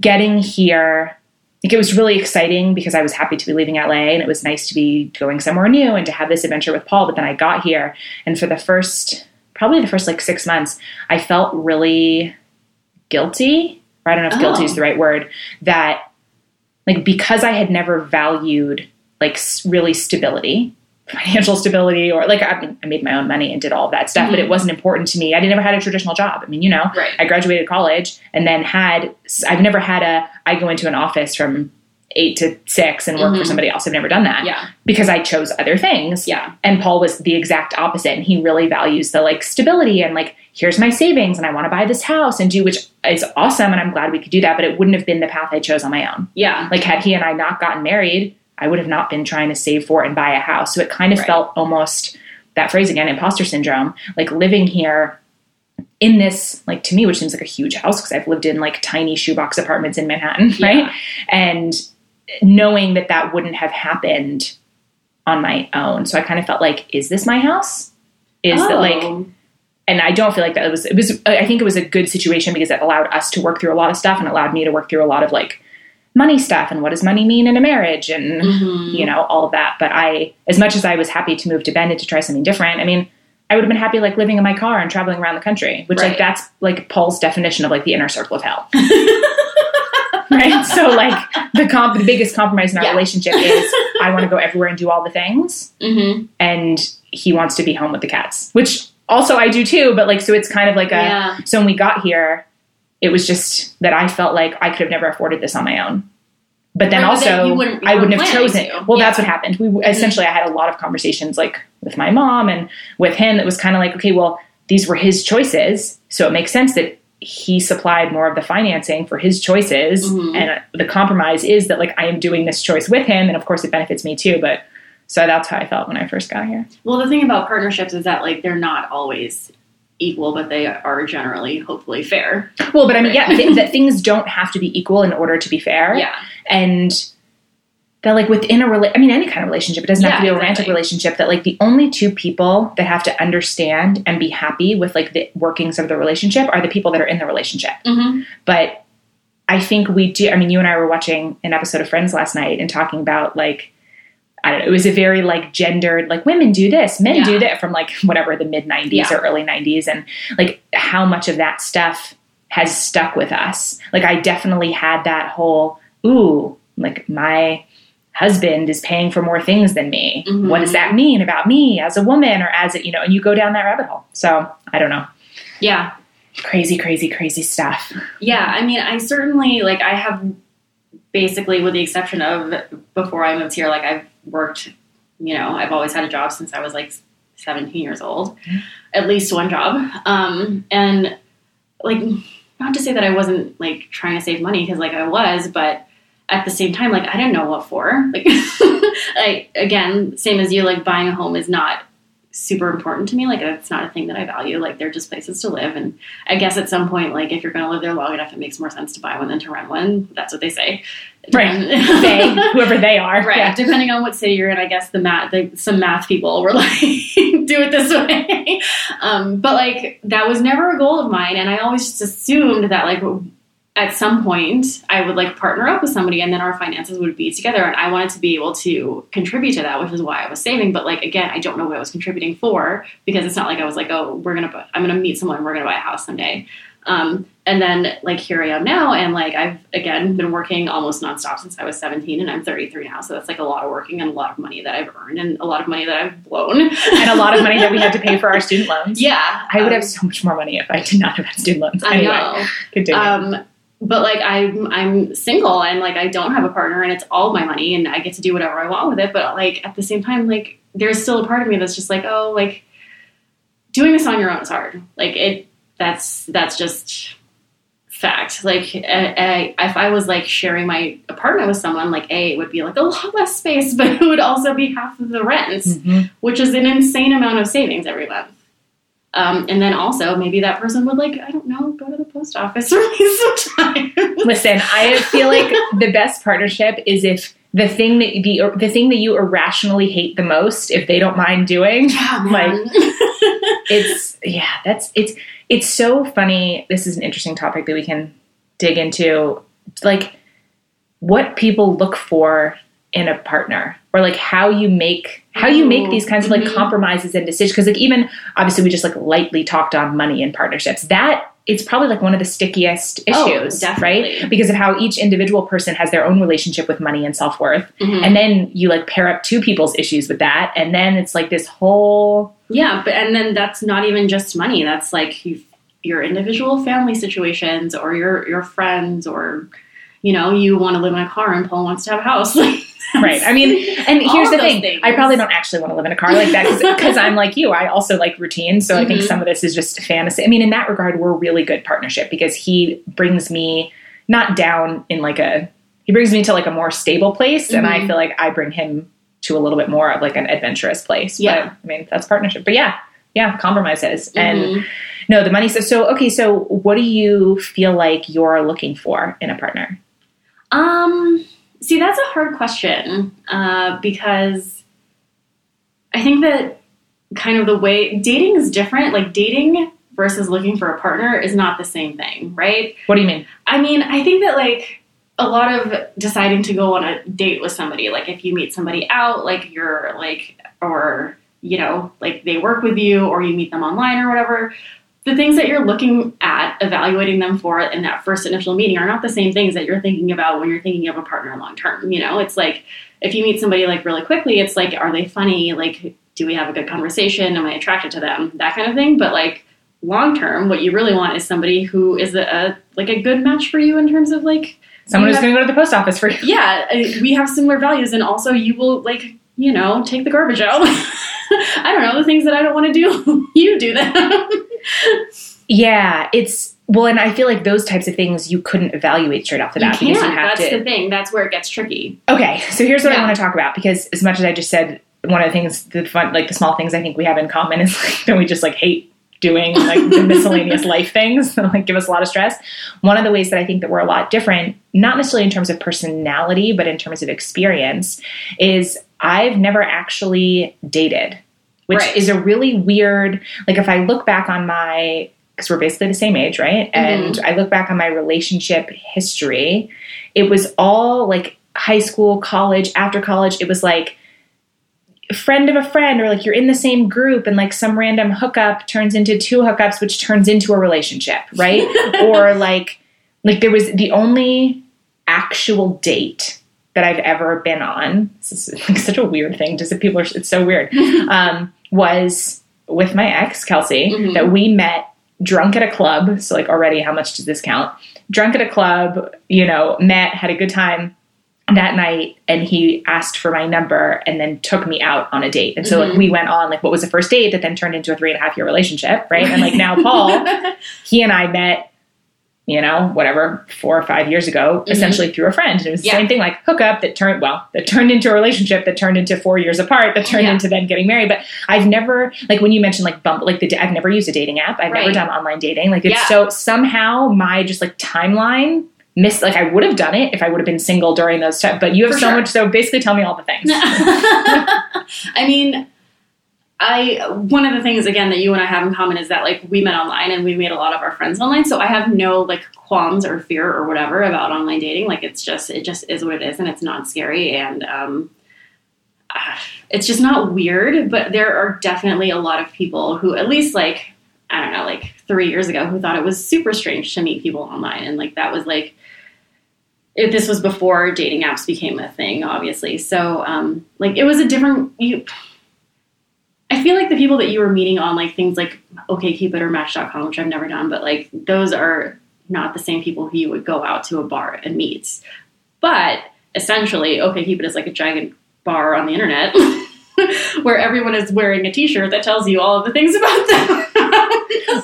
getting here, like it was really exciting because I was happy to be leaving LA and it was nice to be going somewhere new and to have this adventure with Paul. But then I got here, and for the first, probably the first like six months, I felt really guilty. Or I don't know if guilty Oh. is the right word. That like because I had never valued like really stability financial stability or like I, mean, I made my own money and did all that stuff, but it Mhm. wasn't important to me. I never had a traditional job. I mean, you know, Right. I graduated college and then had, I've never had a, I go into an office from eight to six and work for Mhm. somebody else. I've never done that Yeah. because I chose other things. Yeah. And Paul was the exact opposite. And he really values the like stability and like, here's my savings and I want to buy this house and do, which is awesome. And I'm glad we could do that, but it wouldn't have been the path I chose on my own. Yeah. Like had he and I not gotten married, I would have not been trying to save for and buy a house. So it kind of Right. felt almost that phrase again, imposter syndrome, like living here in this, like to me, which seems like a huge house because I've lived in like tiny shoebox apartments in Manhattan, (laughs) right? Yeah. And knowing that that wouldn't have happened on my own. So I kind of felt like, is this my house? Is oh. that like, and I don't feel like that it was, it was, I think it was a good situation because it allowed us to work through a lot of stuff and allowed me to work through a lot of like money stuff and what does money mean in a marriage and, Mhm. you know, all of that. But I, as much as I was happy to move to Bend and to try something different, I mean, I would have been happy like living in my car and traveling around the country, which Right. like that's like Paul's definition of like the inner circle of hell. (laughs) right? (laughs) So like the comp the biggest compromise in our Yeah. relationship is (laughs) I want to go everywhere and do all the things hmm and he wants to be home with the cats. Which also I do too, but like so it's kind of like a Yeah. so when we got here, it was just that I felt like I could have never afforded this on my own. But then Right, but then also, you wouldn't- you I wouldn't have chosen. to. Well, Yeah. that's what happened. We essentially, I had a lot of conversations like with my mom and with him. That was kind of like, okay, well, these were his choices, so it makes sense that he supplied more of the financing for his choices, Mhm. and the compromise is that like I am doing this choice with him, and of course, it benefits me too. But so that's how I felt when I first got here. Well, the thing about partnerships is that like they're not always equal, but they are generally, hopefully, fair. Well, but I mean, yeah, (laughs) th- that things don't have to be equal in order to be fair. Yeah. and that like within a rela- I mean any kind of relationship, it doesn't have to be a romantic exactly. relationship. That like the only two people that have to understand and be happy with like the workings of the relationship are the people that are in the relationship. Mm-hmm. But I think we do. I mean, you and I were watching an episode of Friends last night and talking about like. I don't know. It was a very like gendered, like women do this, men Yeah. do that from like whatever the mid 90s Yeah. or early 90s. And like how much of that stuff has stuck with us. Like I definitely had that whole, ooh, like my husband is paying for more things than me. Mhm. What does that mean about me as a woman or as a, you know, and you go down that rabbit hole. So I don't know. Yeah. Crazy, crazy, crazy stuff. Yeah. I mean, I certainly like I have basically, with the exception of before I moved here, like I've worked. You know, I've always had a job since I was like 17 years old, at least one job. Um, and like, not to say that I wasn't like trying to save money because like I was, but at the same time, like I didn't know what for. (laughs) Like, like again, same as you, like buying a home is not super important to me. Like it's not a thing that I value. Like they're just places to live. And I guess at some point, like if you're going to live there long enough, it makes more sense to buy one than to rent one. That's what they say. Right. (laughs) They, whoever they are. Right. Yeah. Depending on what city you're in, I guess the math, the, some math people were (laughs) like, do it this way. Um, but like that was never a goal of mine, and I always just assumed that like at some point I would like partner up with somebody, and then our finances would be together, and I wanted to be able to contribute to that, which is why I was saving. But like again, I don't know what I was contributing for because it's not like I was like, oh, we're gonna, I'm gonna meet someone, we're gonna buy a house someday. Um, and then like here I am now, and like I've again been working almost nonstop since I was 17, and I'm 33 now. So that's like a lot of working and a lot of money that I've earned and a lot of money that I've blown, And a lot of money that we had to pay for our (laughs) student loans. yeah, I would um, have so much more money if I did not have had student loans. I Anyway, know. continue. Um, but like I'm I'm single and like I don't have a partner and it's all my money and I get to do whatever I want with it. But like at the same time, like there's still a part of me that's just like, oh, like doing this on your own is hard. Like it that's that's just fact. Like I, I, if I was like sharing my apartment with someone, like a it would be like a (laughs) lot less space, but it would also be half of the rent Mhm. which is an insane amount of savings every month. Um, and then also maybe that person would like I don't know go to the post office (laughs) or me sometimes. Listen, I feel like the best partnership is if the thing that the the thing that you irrationally hate the most, if they don't mind doing, yeah, like (laughs) it's yeah, that's it's it's so funny. This is an interesting topic that we can dig into, like what people look for in a partner or like how you make how you make these kinds of like mhm. compromises and decisions because like even obviously we just like lightly talked on money in partnerships that it's probably like one of the stickiest Oh, issues definitely. right because of how each individual person has their own relationship with money and self-worth Mhm. and then you like pair up two people's issues with that and then it's like this whole yeah, but and then that's not even just money. That's like your individual family situations or your your friends or you know you want to live in a car and Paul wants to have a house. (laughs) (laughs) right i mean and here's the thing things. i probably don't actually want to live in a car like that because (laughs) i'm like you i also like routine so i think Mhm. some of this is just fantasy i mean in that regard we're a really good partnership because he brings me not down in like a he brings me to like a more stable place and i Mhm. feel like i bring him to a little bit more of like an adventurous place Yeah. but i mean that's partnership but yeah yeah compromises and Mhm. no the money so so okay so what do you feel like you're looking for in a partner Um, see, that's a hard question uh, because I think that kind of the way dating is different. Like dating versus looking for a partner is not the same thing, right? What do you mean? I mean, I think that like a lot of deciding to go on a date with somebody, like if you meet somebody out, like you're like, or you know, like they work with you or you meet them online or whatever, the things that you're looking at, evaluating them for in that first initial meeting are not the same things that you're thinking about when you're thinking of a partner long term. You know, it's like if you meet somebody like really quickly, it's like, are they funny? Like, do we have a good conversation? Am I attracted to them? That kind of thing. But like long term, what you really want is somebody who is a, a like a good match for you in terms of like Someone who's going to go to the post office for you. yeah, uh, we have similar values, and also you will like you know take the garbage out. (laughs) I don't know the things that I don't want to do. (laughs) you do them. Yeah, it's well, and I feel like those types of things you couldn't evaluate straight off the you bat can't. because you have That's to. the thing. That's where it gets tricky. Okay, so here's what I want to talk about because as much as I just said, one of the things, the fun, like the small things I think we have in common is like that we just like hate doing like the miscellaneous (laughs) life things that like give us a lot of stress. One of the ways that I think that we're a lot different, not necessarily in terms of personality, but in terms of experience, is I've never actually dated, which Right. is a really weird. Like if I look back on my because we're basically the same age, right? And I look back on my relationship history, it was all like high school, college, after college. It was like friend of a friend, or like you're in the same group, and like some random hookup turns into two hookups, which turns into a relationship, right? (laughs) or like, like there was the only actual date that I've ever been on. This is (laughs) like such a weird thing. Just that people are, it's so weird. (laughs) um, was with my ex Kelsey Mhm. that we met drunk at a club. So like already, how much does this count? Drunk at a club, you know, met, had a good time that night, and he asked for my number and then took me out on a date. And so like Mhm. we went on like what was the first date that then turned into a three and a half year relationship, right? And like now (laughs) Paul, (laughs) he and I met. You know, whatever, four or five years ago, Mhm. essentially through a friend. And it was the Yeah. same thing, like hookup that turned well, that turned into a relationship that turned into four years apart, that turned Yeah. into then getting married. But I've never like when you mentioned like bump like the I've never used a dating app. I've never done online dating. Like it's Yeah. so somehow my just like timeline missed like I would have done it if I would have been single during those times. But you have For so sure. much so basically tell me all the things. (laughs) I mean, I one of the things again that you and I have in common is that like we met online and we made a lot of our friends online. So I have no like qualms or fear or whatever about online dating. Like it's just it just is what it is, and it's not scary and um, ah, it's just not weird. But there are definitely a lot of people who at least like I don't know like three years ago who thought it was super strange to meet people online, and like that was like if this was before dating apps became a thing, obviously. So, um, like, it was a different. You, I feel like the people that you were meeting on like things like OkCupid or Match.com, which I've never done, but like those are not the same people who you would go out to a bar and meet. But essentially, OkCupid is like a giant bar on the internet (laughs) where everyone is wearing a T-shirt that tells you all of the things about them.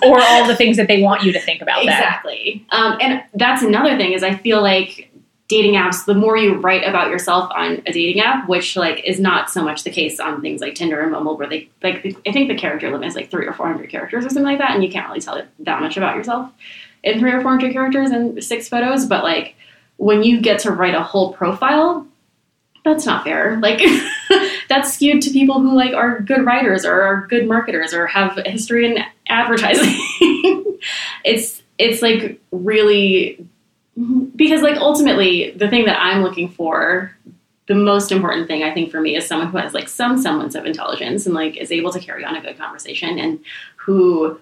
or all the things that they want you to think about that. Exactly. Um, and that's another thing is I feel like dating apps, the more you write about yourself on a dating app, which like is not so much the case on things like Tinder and Bumble, where they like I think the character limit is like three or four hundred characters or something like that, and you can't really tell that much about yourself in three or four hundred characters and six photos. But like when you get to write a whole profile, that's not fair. Like (laughs) that's skewed to people who like are good writers or are good marketers or have history in advertising. (laughs) it's it's like really because like ultimately the thing that I'm looking for the most important thing I think for me is someone who has like some semblance of intelligence and like is able to carry on a good conversation and who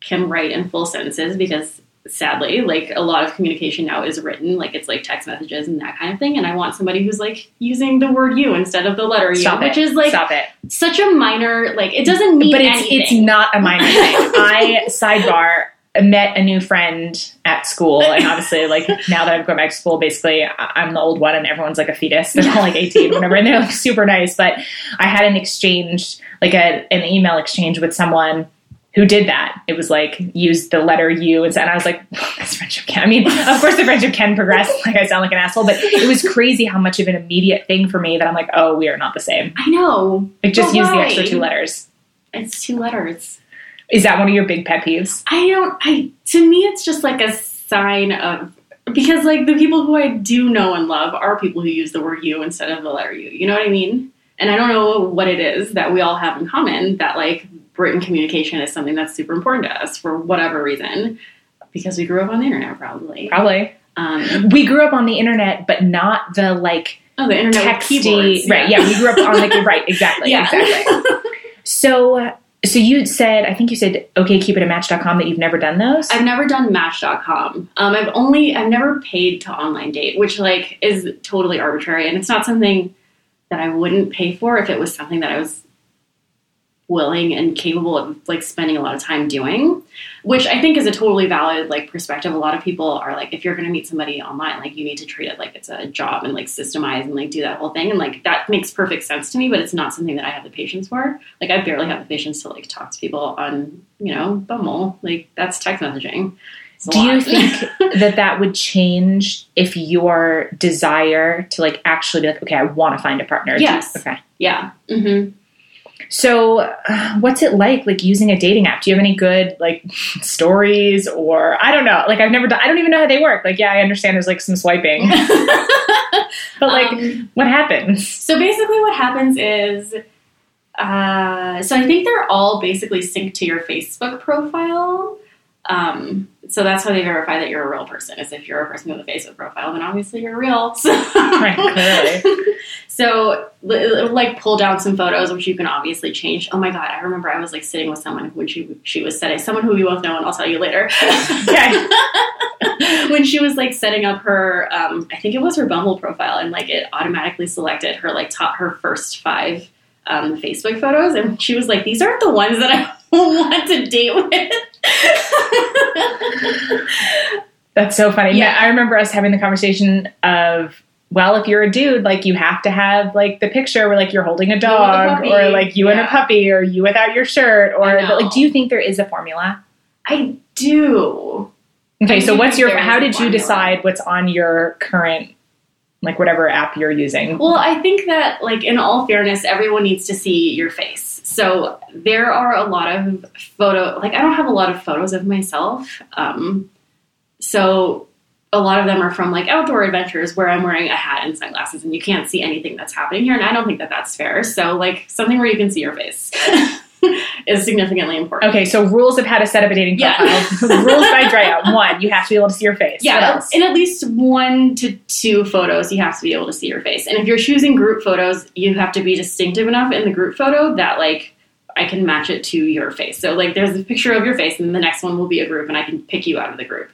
can write in full sentences because sadly like a lot of communication now is written like it's like text messages and that kind of thing and I want somebody who's like using the word you instead of the letter you which is like Stop it. such a minor like it doesn't mean but it's anything. it's not a minor thing. (laughs) I sidebar met a new friend at school, and obviously, like (laughs) now that I'm going back to school, basically I'm the old one, and everyone's like a fetus. They're all like 18, whatever, and they're (laughs) like super nice. But I had an exchange, like a, an email exchange with someone who did that. It was like use the letter U, and, I was like, (laughs) this friendship can. I mean, of course, the friendship can progress. Like I sound like an asshole, but it was crazy how much of an immediate thing for me that I'm like, oh, we are not the same. I know Like just But use the extra two letters. it's two letters Is that one of your big pet peeves? I don't. I to me, it's just like a sign of because like the people who I do know and love are people who use the word you instead of the letter U. You know what I mean? And I don't know what it is that we all have in common that like written communication is something that's super important to us for whatever reason, because we grew up on the internet, probably. Probably. Um, We grew up on the internet, but not the like oh, the internet texty. Right. Yeah. We grew up on like right. (laughs) Exactly. Yeah. Exactly. (laughs) So, so you said, I think you said, okay, keep it at match.com that you've never done those. I've never done Match.com. Um, I've only I've never paid to online date, which like is totally arbitrary, and it's not something that I wouldn't pay for if it was something that I was willing and capable of like spending a lot of time doing. Which I think is a totally valid like perspective. A lot of people are like, if you're going to meet somebody online, like you need to treat it like it's a job and like systemize and like do that whole thing, and like that makes perfect sense to me. But it's not something that I have the patience for. Like I barely have the patience to like talk to people on you know Bumble. Like that's text messaging. Do you think (laughs) that that would change if your desire to like actually be like, okay, I want to find a partner? Yes. okay. yeah. hmm So, uh, what's it like, like using a dating app? Do you have any good like stories, or I don't know? Like, I've never done. I don't even know how they work. Like, yeah, I understand there's like some swiping, (laughs) but like, Um, what happens? so basically, what happens is, uh, so I think they're all basically synced to your Facebook profile. Um, so that's how they verify that you're a real person. Is if you're a person with a Facebook profile, then obviously you're real. (laughs) So, Right, clearly. so it'll like pull down some photos, which you can obviously change. Oh my god, I remember I was like sitting with someone when she she was setting someone who we both know, and I'll tell you later. Okay. (laughs) when she was like setting up her, um, I think it was her Bumble profile, and like it automatically selected her like top her first five um, Facebook photos, and she was like, "These aren't the ones that I (laughs) want to date with." (laughs) That's so funny. Yeah. Yeah, I remember us having the conversation of, well, if you're a dude, like you have to have like the picture where like you're holding a dog, puppy. or like you and a puppy, or you without your shirt, or but, like, do you think there is a formula? I do. Okay, I so do what's your? How a did you formula. decide what's on your current, like whatever app you're using? Well, I think that, like, in all fairness, everyone needs to see your face. So there are a lot of photo, like, I don't have a lot of photos of myself. Um, so a lot of them are from like outdoor adventures where I'm wearing a hat and sunglasses and you can't see anything that's happening here. And I don't think that that's fair. So, like, something where you can see your face (laughs) (laughs) is significantly important. Okay, so rules of how to set up a dating Yeah. profile. (laughs) rules by Drea. One, you have to be able to see your face. Yeah, in at least one to two photos, you have to be able to see your face. And if you're choosing group photos, you have to be distinctive enough in the group photo that like I can match it to your face. So like there's a picture of your face, and the next one will be a group, and I can pick you out of the group,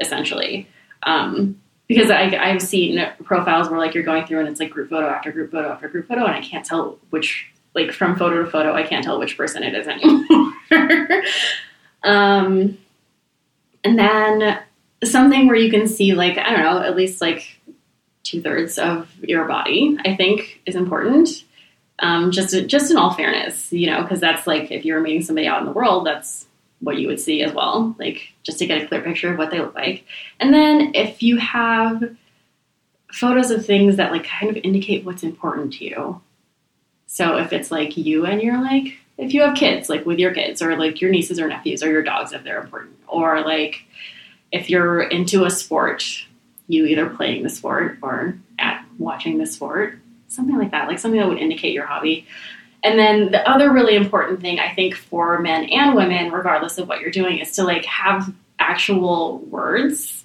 essentially. Um, because I, I've seen profiles where like you're going through and it's like group photo after group photo after group photo, and I can't tell which like from photo to photo, I can't tell which person it is anymore. (laughs) um, and then something where you can see like I don't know at least like two thirds of your body. I think is important. Um, just just in all fairness, you know, because that's like if you were meeting somebody out in the world, that's what you would see as well, like just to get a clear picture of what they look like. And then if you have photos of things that like kind of indicate what's important to you. So if it's like you and you're like if you have kids, like with your kids, or like your nieces or nephews, or your dogs if they're important, or like if you're into a sport, you either playing the sport or at watching the sport, something like that, like something that would indicate your hobby. And then the other really important thing I think for men and women, regardless of what you're doing, is to like have actual words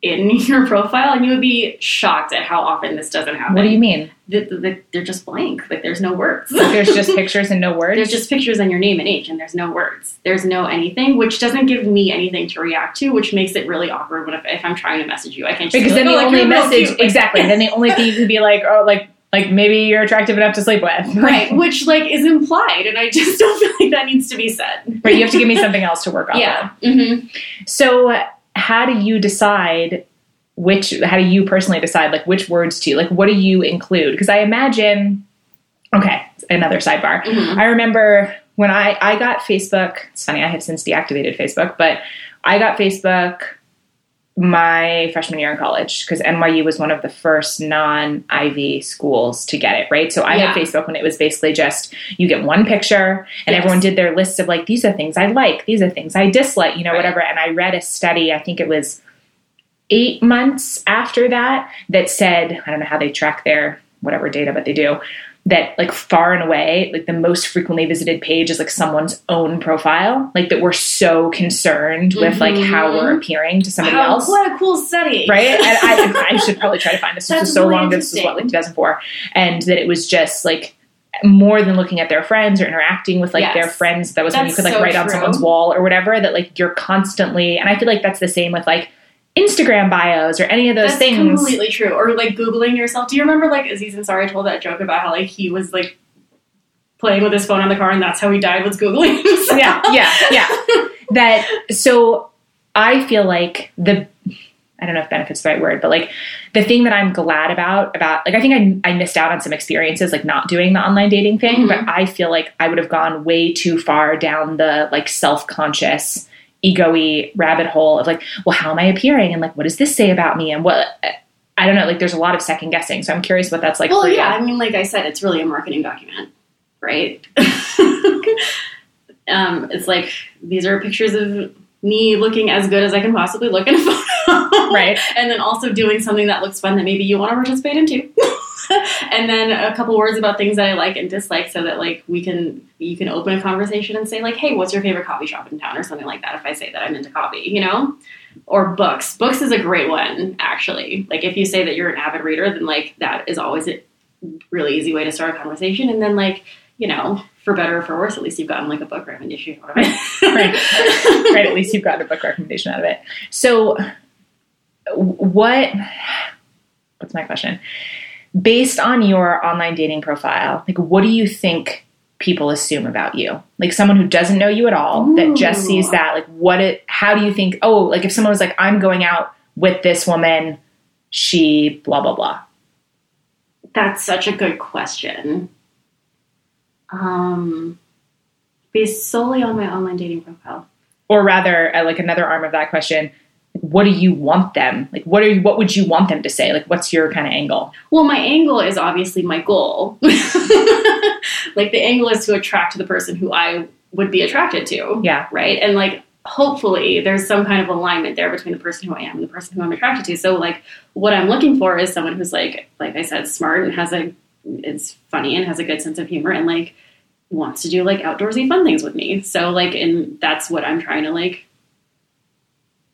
in (laughs) your profile, and you would be shocked at how often this doesn't happen. what do you mean? The- the- the- they're just blank. Like there's no words. There's just (laughs) pictures and no words. There's just pictures and your name and age, and there's no words. There's no anything, which doesn't give me anything to react to, which makes it really awkward when if, if I'm trying to message you, I can't just because be then like, the "Oh, like, only message. Like, exactly. then the only thing you could be like, oh, like like maybe you're attractive enough to sleep with. (laughs) right, which like is implied, and I just don't feel like that needs to be said. right you have to give me something else to work on Yeah. Of. hmm So how do you decide which? How do you personally decide like which words to like? What do you include? Because I imagine. Okay, another sidebar. Mhm. I remember when I I got Facebook. It's funny. I have since deactivated Facebook, but I got Facebook my freshman year in college because NYU was one of the first non Ivy schools to get it, right? So I had Facebook when it was basically just you get one picture and Yes. everyone did their list of like, these are things I like, these are things I dislike, you know, Right. whatever. And I read a study, I think it was eight months after that, that said, I don't know how they track their whatever data, but they do that like far and away like the most frequently visited page is like someone's own profile like that we're so concerned with like how we're mm-hmm. appearing to somebody Wow, else What a cool study. right? And (laughs) I, I should probably try to find this. This was That's so really long. This was what like 2004, and that it was just like more than looking at their friends or interacting with like Yes. their friends. That was when you could like so write on someone's wall or whatever. That like you're constantly, and I feel like that's the same with like Instagram bios or any of those That's things. completely true. Or like Googling yourself. Do you remember like Aziz Ansari told that joke about how like he was like playing with his phone on the car and that's how he died was Googling (laughs) himself? yeah, yeah, yeah. That so I feel like the I don't know if benefits the right word, but like the thing that I'm glad about about like I think I I missed out on some experiences like not doing the online dating thing, Mhm. but I feel like I would have gone way too far down the like self-conscious ego-y rabbit hole of like, well, how am I appearing and like what does this say about me and what I don't know, like there's a lot of second guessing. So I'm curious what that's like Well, for yeah, you. I mean, like I said, it's really a marketing document, right? (laughs) um, it's like these are pictures of me looking as good as I can possibly look in a photo, Right. (laughs) And then also doing something that looks fun that maybe you want to participate in too. (laughs) (laughs) and then a couple words about things that I like and dislike, so that like we can you can open a conversation and say like, "Hey, what's your favorite coffee shop in town?" or something like that. If I say that I'm into coffee, you know or books. Books is a great one, actually. Like if you say that you're an avid reader, then like that is always a really easy way to start a conversation. And then like, you know, for better or for worse, at least you've gotten like a book recommendation out of it. (laughs) right. right. At least you've gotten a book recommendation out of it. So, what? What's my question? Based on your online dating profile, like, what do you think people assume about you? Like, someone who doesn't know you at all, that just sees that, like, what? It, how do you think? Oh, like if someone was like, "I'm going out with this woman," she blah blah blah. That's such a good question. Um, based solely on my online dating profile. Or rather, uh, like another arm of that question. What do you want them? Like, what are you? What would you want them to say? Like, what's your kind of angle? Well, my angle is obviously my goal. (laughs) like the angle is to attract the person who I would be attracted to. Yeah. Right. And like hopefully there's some kind of alignment there between the person who I am and the person who I'm attracted to. So like what I'm looking for is someone who's like like I said, smart and has a is funny and has a good sense of humor and like wants to do like outdoorsy fun things with me. So like and that's what I'm trying to like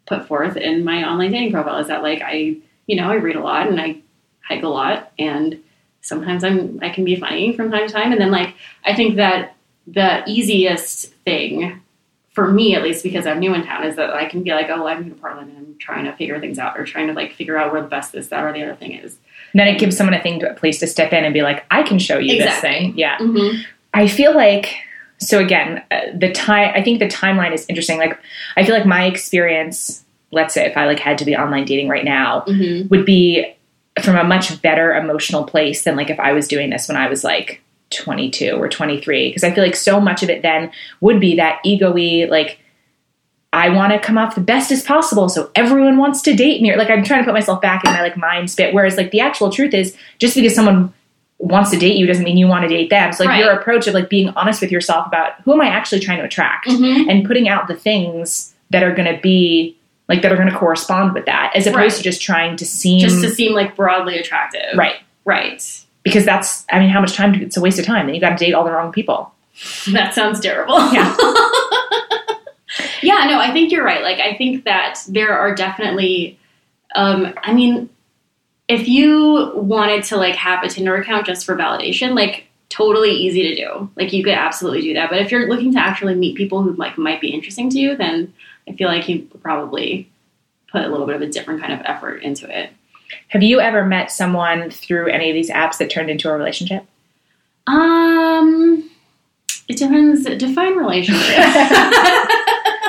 put forth in my online dating profile is that like I you know, I read a lot and I hike a lot and sometimes I'm I can be funny from time to time and then like I think that the easiest thing for me at least because I'm new in town is that I can be like oh I'm new to Portland and I'm trying to figure things out or trying to like figure out where the best this that or the other thing is then it gives someone a thing to a place to step in and be like i can show you Exactly. this thing yeah mm-hmm. i feel like so again uh, the time i think the timeline is interesting like i feel like my experience let's say if i like had to be online dating right now Mm-hmm. would be from a much better emotional place than like if i was doing this when i was like 22 or 23 because i feel like so much of it then would be that ego-y like I want to come off the best as possible, so everyone wants to date me. Or, Like I'm trying to put myself back in my like mind spit. Whereas like the actual truth is, just because someone wants to date you doesn't mean you want to date them. So like Right. your approach of like being honest with yourself about who am I actually trying to attract, Mhm. and putting out the things that are going to be like that are going to correspond with that, as opposed Right. to just trying to seem just to seem like broadly attractive right. right Because that's I mean, how much time? It's a waste of time. Then you got to date all the wrong people. (laughs) that sounds terrible Yeah. (laughs) yeah no i think you're right like i think that there are definitely um i mean if you wanted to like have a tinder account just for validation like totally easy to do. Like you could absolutely do that. But if you're looking to actually meet people who like might be interesting to you then i feel like you probably put a little bit of a different kind of effort into it. Have you ever met someone through any of these apps that turned into a relationship? um it depends. Define relationship (laughs)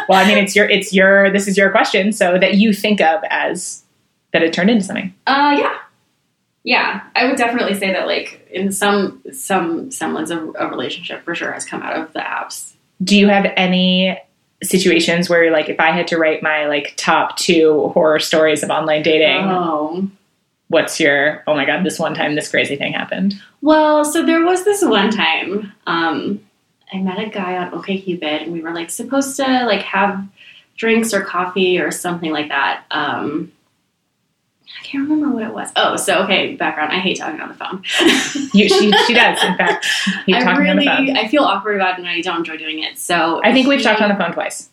Well, I mean, it's your it's your this is your question, so that you think of as that it turned into something. Uh, yeah, yeah. I would definitely say that, like, in some some semblance of a relationship, for sure, has come out of the apps. Do you have any situations where, like, if I had to write my like top two horror stories of online dating, Oh, what's your oh my god, this one time this crazy thing happened? well, so there was this one time. Um, I met a guy on OkCupid, and we were like supposed to like have drinks or coffee or something like that. Um, I can't remember what it was. Oh, so okay, background. I hate talking on the phone. You, she, she (laughs) does, in fact. I really, on the phone. I feel awkward about it and I don't enjoy doing it. So I think we've talked on the phone twice.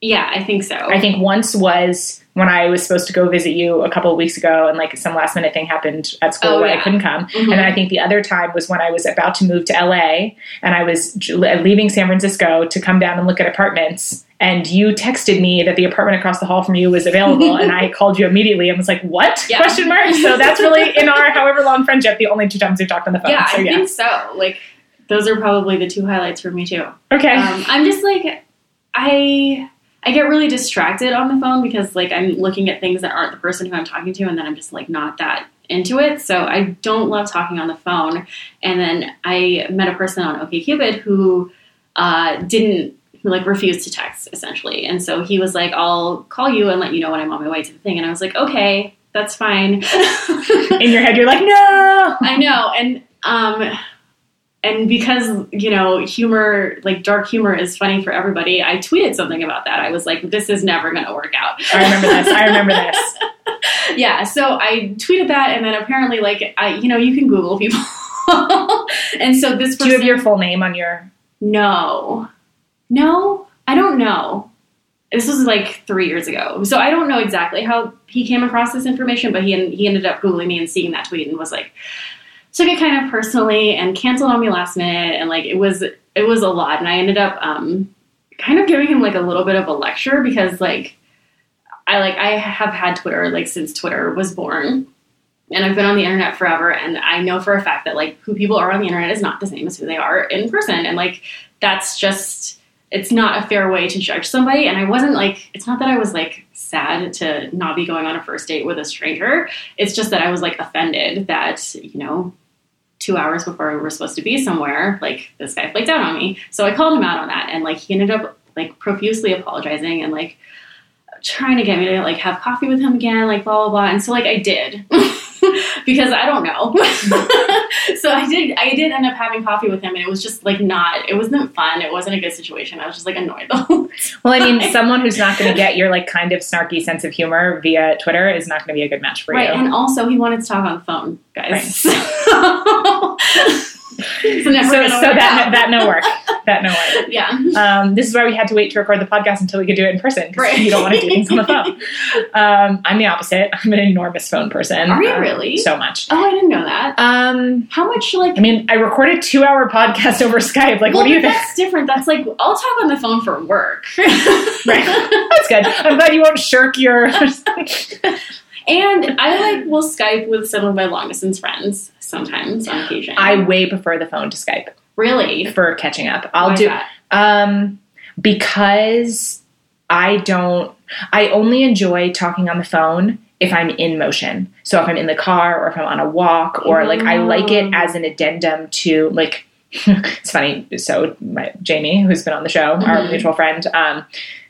Yeah, I think so. I think once was when I was supposed to go visit you a couple of weeks ago, and like some last minute thing happened at school Oh, where I couldn't come. Mhm. And then I think the other time was when I was about to move to LA, and I was leaving San Francisco to come down and look at apartments. And you texted me that the apartment across the hall from you was available, and I (laughs) called you immediately and was like, "What?" Yeah. Question mark. So that's really in our (laughs) however long friendship the only two times we've talked on the phone. yeah, so I yeah. think so. Like those are probably the two highlights for me too. okay. Um, I'm just like I I get really distracted on the phone because like I'm looking at things that aren't the person who I'm talking to, and then I'm just like not that into it. So I don't love talking on the phone. And then I met a person on OkCupid who uh, didn't who like refused to text essentially, and so he was like, "I'll call you and let you know when I'm on my way to the thing." And I was like, "Okay, that's fine." (laughs) in your head, you're like, "No." I know, and um, and because you know, humor, like dark humor, is funny for everybody. I tweeted something about that. I was like, "This is never going to work out." I remember this. I remember this. (laughs) yeah, so I tweeted that, and then apparently, like, I, you know, you can Google people, (laughs) and so this Do you have your full name on your? no, no, I don't know. This was like three years ago, so I don't know exactly how he came across this information, but he he ended up googling me and seeing that tweet and was like, took it kind of personally and canceled on me last minute, and like it was it was a lot, and I ended up um kind of giving him like a little bit of a lecture because like I like I have had Twitter like since Twitter was born. And I've been on the internet forever, and I know for a fact that like who people are on the internet is not the same as who they are in person, and like that's just it's not a fair way to judge somebody. And I wasn't like it's not that I was like sad to not be going on a first date with a stranger. It's just that I was like offended that you know two hours before we were supposed to be somewhere, like this guy flaked out on me. So I called him out on that, and like he ended up like profusely apologizing and like trying to get me to like have coffee with him again, like blah blah blah. And so like I did. (laughs) (laughs) because I don't know. (laughs) so I did I did end up having coffee with him and it was just like not it wasn't fun. It wasn't a good situation. I was just like annoyed time. Well, I mean, (laughs) someone who's not going to get your like kind of snarky sense of humor via Twitter is not going to be a good match for Right. you. And also he wanted to talk on the phone, guys. So, so so, so that out. that no work. That no work. (laughs) yeah. Um, this is why we had to wait to record the podcast until we could do it in person because Right. you don't want to do things on the phone. (laughs) Um, I'm the opposite. I'm an enormous phone person. Are you Um, really? So much. Oh, I didn't know that. Um, How much like I mean, I recorded two hour podcast (laughs) over Skype. Like, well, what do you think? that's different. That's like I'll talk on the phone for work. Right. That's good. I'm glad you won't shirk your. And I like will Skype with some of my long distance friends sometimes on occasion. I way prefer the phone to Skype really for catching up. I'll Why do. that? Um, because I don't, I only enjoy talking on the phone if I'm in motion. So if I'm in the car or if I'm on a walk or like I like it as an addendum to like, (laughs) it's funny. So my Jamie, who's been on the show, our Mhm. mutual friend, um,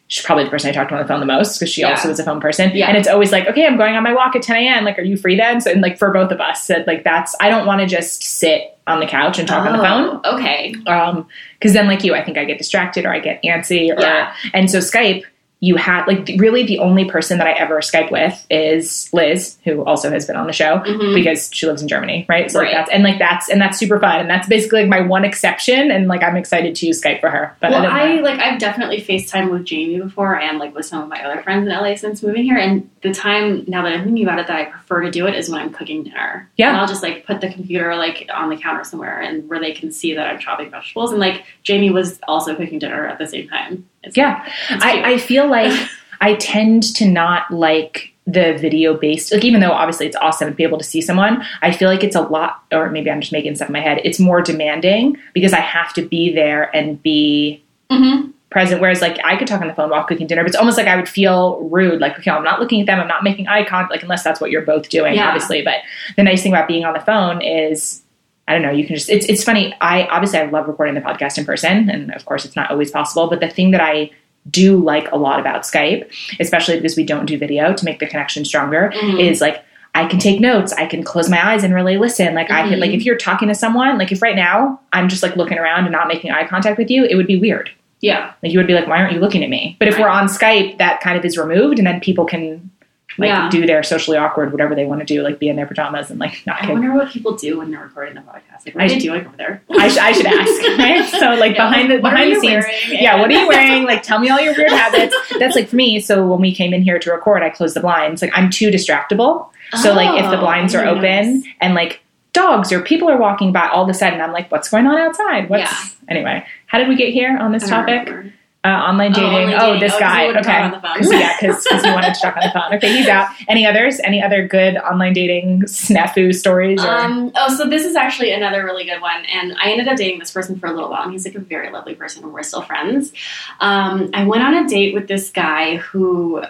she's probably the person I talk to on the phone the most because she Yeah. also is a phone person. Yeah. And it's always like, okay, I'm going on my walk at 10 a.m. Like, are you free then? So, and like for both of us, that like that's, I don't want to just sit on the couch and talk on the phone Oh, Okay. um because then like you i think i get distracted or i get antsy or Yeah. and so skype you have like really the only person that i ever skype with is liz who also has been on the show Mhm. because she lives in germany right so like that's and like that's and that's super fun and that's basically like my one exception and like i'm excited to use skype for her but Well, than I like I've definitely FaceTime with Jamie before and like with some of my other friends in LA since moving here. And the time now that I'm thinking about it that I prefer to do it is when I'm cooking dinner. Yeah. And I'll just like put the computer like on the counter somewhere and where they can see that I'm chopping vegetables. And like Jamie was also cooking dinner at the same time. Yeah. I, I feel (laughs) like I tend to not like the video based like even though obviously it's awesome to be able to see someone i feel like it's a lot or maybe i'm just making stuff in my head it's more demanding because i have to be there and be Mhm. present whereas like i could talk on the phone while cooking dinner but it's almost like i would feel rude like okay i'm not looking at them i'm not making eye contact like unless that's what you're both doing Yeah. obviously but the nice thing about being on the phone is I don't know. You can just, it's, it's funny. I obviously I love recording the podcast in person and of course it's not always possible, but the thing that I do like a lot about Skype, especially because we don't do video to make the connection stronger Mhm. is like, I can take notes. I can close my eyes and really listen. Like I can, like Mhm. if you're talking to someone, like if right now I'm just like looking around and not making eye contact with you, it would be weird. Yeah. Like you would be like, why aren't you looking at me? But if we're on Skype, that kind of is removed and then people can like Yeah. do their socially awkward whatever they want to do, like be in their pajamas and like not I kick. wonder what people do when they're recording the podcast. Like, what I are they should- doing over there? I, sh- I should ask, (laughs) right? So like Yeah, behind the what are behind the scenes, wearing? yeah. What are you (laughs) wearing? Like, tell me all your weird habits. That's like for me. So when we came in here to record, I closed the blinds. Like I'm too distractible. So like if the Oh, blinds are open and like dogs or people are walking by, all of a sudden I'm like, what's going on outside? What's Yeah. anyway? How did we get here on this topic? remember. Uh, online Oh, dating. Oh, dating. this Oh, guy. Okay. talked on the phone. 'Cause- yeah, because he wanted to talk on the phone. Okay, he's out. Any others? Any other good online dating snafu stories? Or Um, oh, so this is actually another really good one, and I ended up dating this person for a little while, and he's like a very lovely person, and we're still friends. Um, I went on a date with this guy who,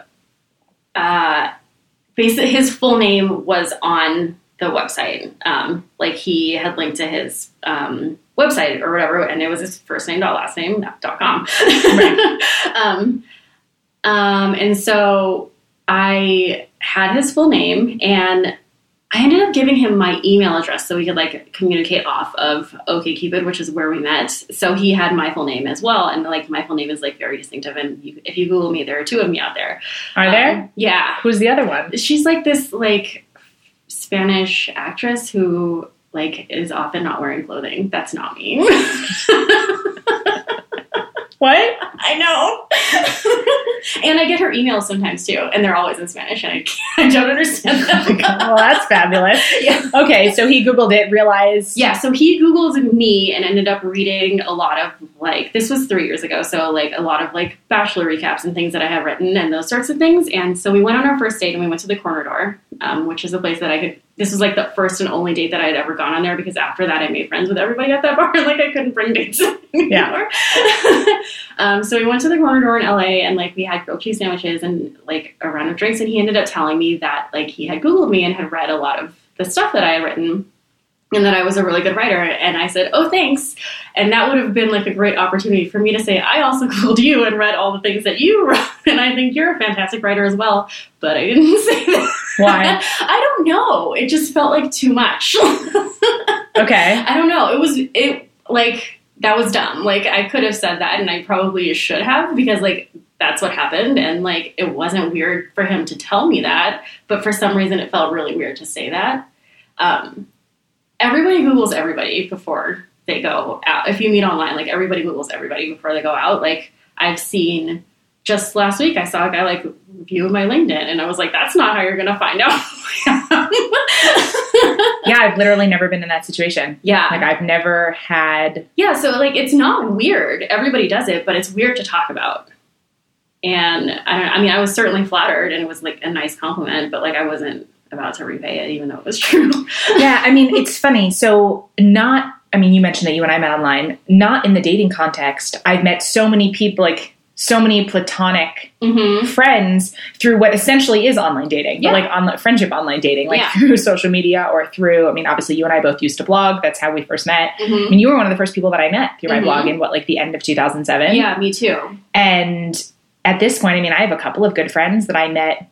uh, basically, his full name was on the website. Um, like he had linked to his um, website or whatever, and it was his first name dot last name dot com. (laughs) um, um, and so I had his full name, and I ended up giving him my email address so we could like communicate off of OkCupid, which is where we met. So he had my full name as well, and like my full name is like very distinctive. And you, if you Google me, there are two of me out there. are there? Um, yeah, Who's the other one? she's like this like Spanish actress who like is often not wearing clothing. That's not me. (laughs) What? I know. and I get her emails sometimes too, and they're always in Spanish, and I, (laughs) I don't understand them. Oh well, that's fabulous. (laughs) yeah. Okay, so he Googled it, realized. Yeah, so he Googled me and ended up reading a lot of like this was three years ago, so like a lot of like bachelor recaps and things that I have written and those sorts of things. And so we went on our first date and we went to the corner door, um, which is a place that I could. This was like the first and only date that I had ever gone on there because after that I made friends with everybody at that (laughs) bar. like I couldn't bring dates (laughs) anymore. (laughs) um, so we went to the corner door in LA and like we had grilled cheese sandwiches and like a round of drinks. And he ended up telling me that like he had Googled me and had read a lot of the stuff that I had written and that I was a really good writer. And I said, Oh, thanks. And that would have been like a great opportunity for me to say, I also (laughs) Googled you and read all the things that you wrote. (laughs) And I think you're a fantastic writer as well. But I didn't (laughs) say that. Why? I don't know. It just felt like too much. Okay. I don't know. It was, it like, that was dumb. Like, I could have said that and I probably should have because, like, that's what happened. And, like, it wasn't weird for him to tell me that. But for some reason, it felt really weird to say that. Um, everybody Googles everybody before they go out. If you meet online, like, everybody Googles everybody before they go out. Like, I've seen just last week, I saw a guy, like, view my LinkedIn. And I was like, that's not how you're going to find out. who I am. Yeah, I've literally never been in that situation. yeah. Like I've never had. Yeah, so like it's not weird. Everybody does it, but it's weird to talk about. And I I mean I was certainly flattered and it was like a nice compliment, but like I wasn't about to repay it even though it was (laughs) true. Yeah, I mean it's funny. So not. I mean, you mentioned that you and I met online. Not in the dating context. I've met so many people, like so many platonic mm-hmm. friends through what essentially is online dating, Yeah. like online friendship online dating, like Yeah. (laughs) through social media or through. I mean, obviously, you and I both used to blog. That's how we first met. I Mm-hmm. mean, you were one of the first people that I met through my Mhm. blog in what, like the end of 2007. Yeah, me too. And at this point, I mean, I have a couple of good friends that I met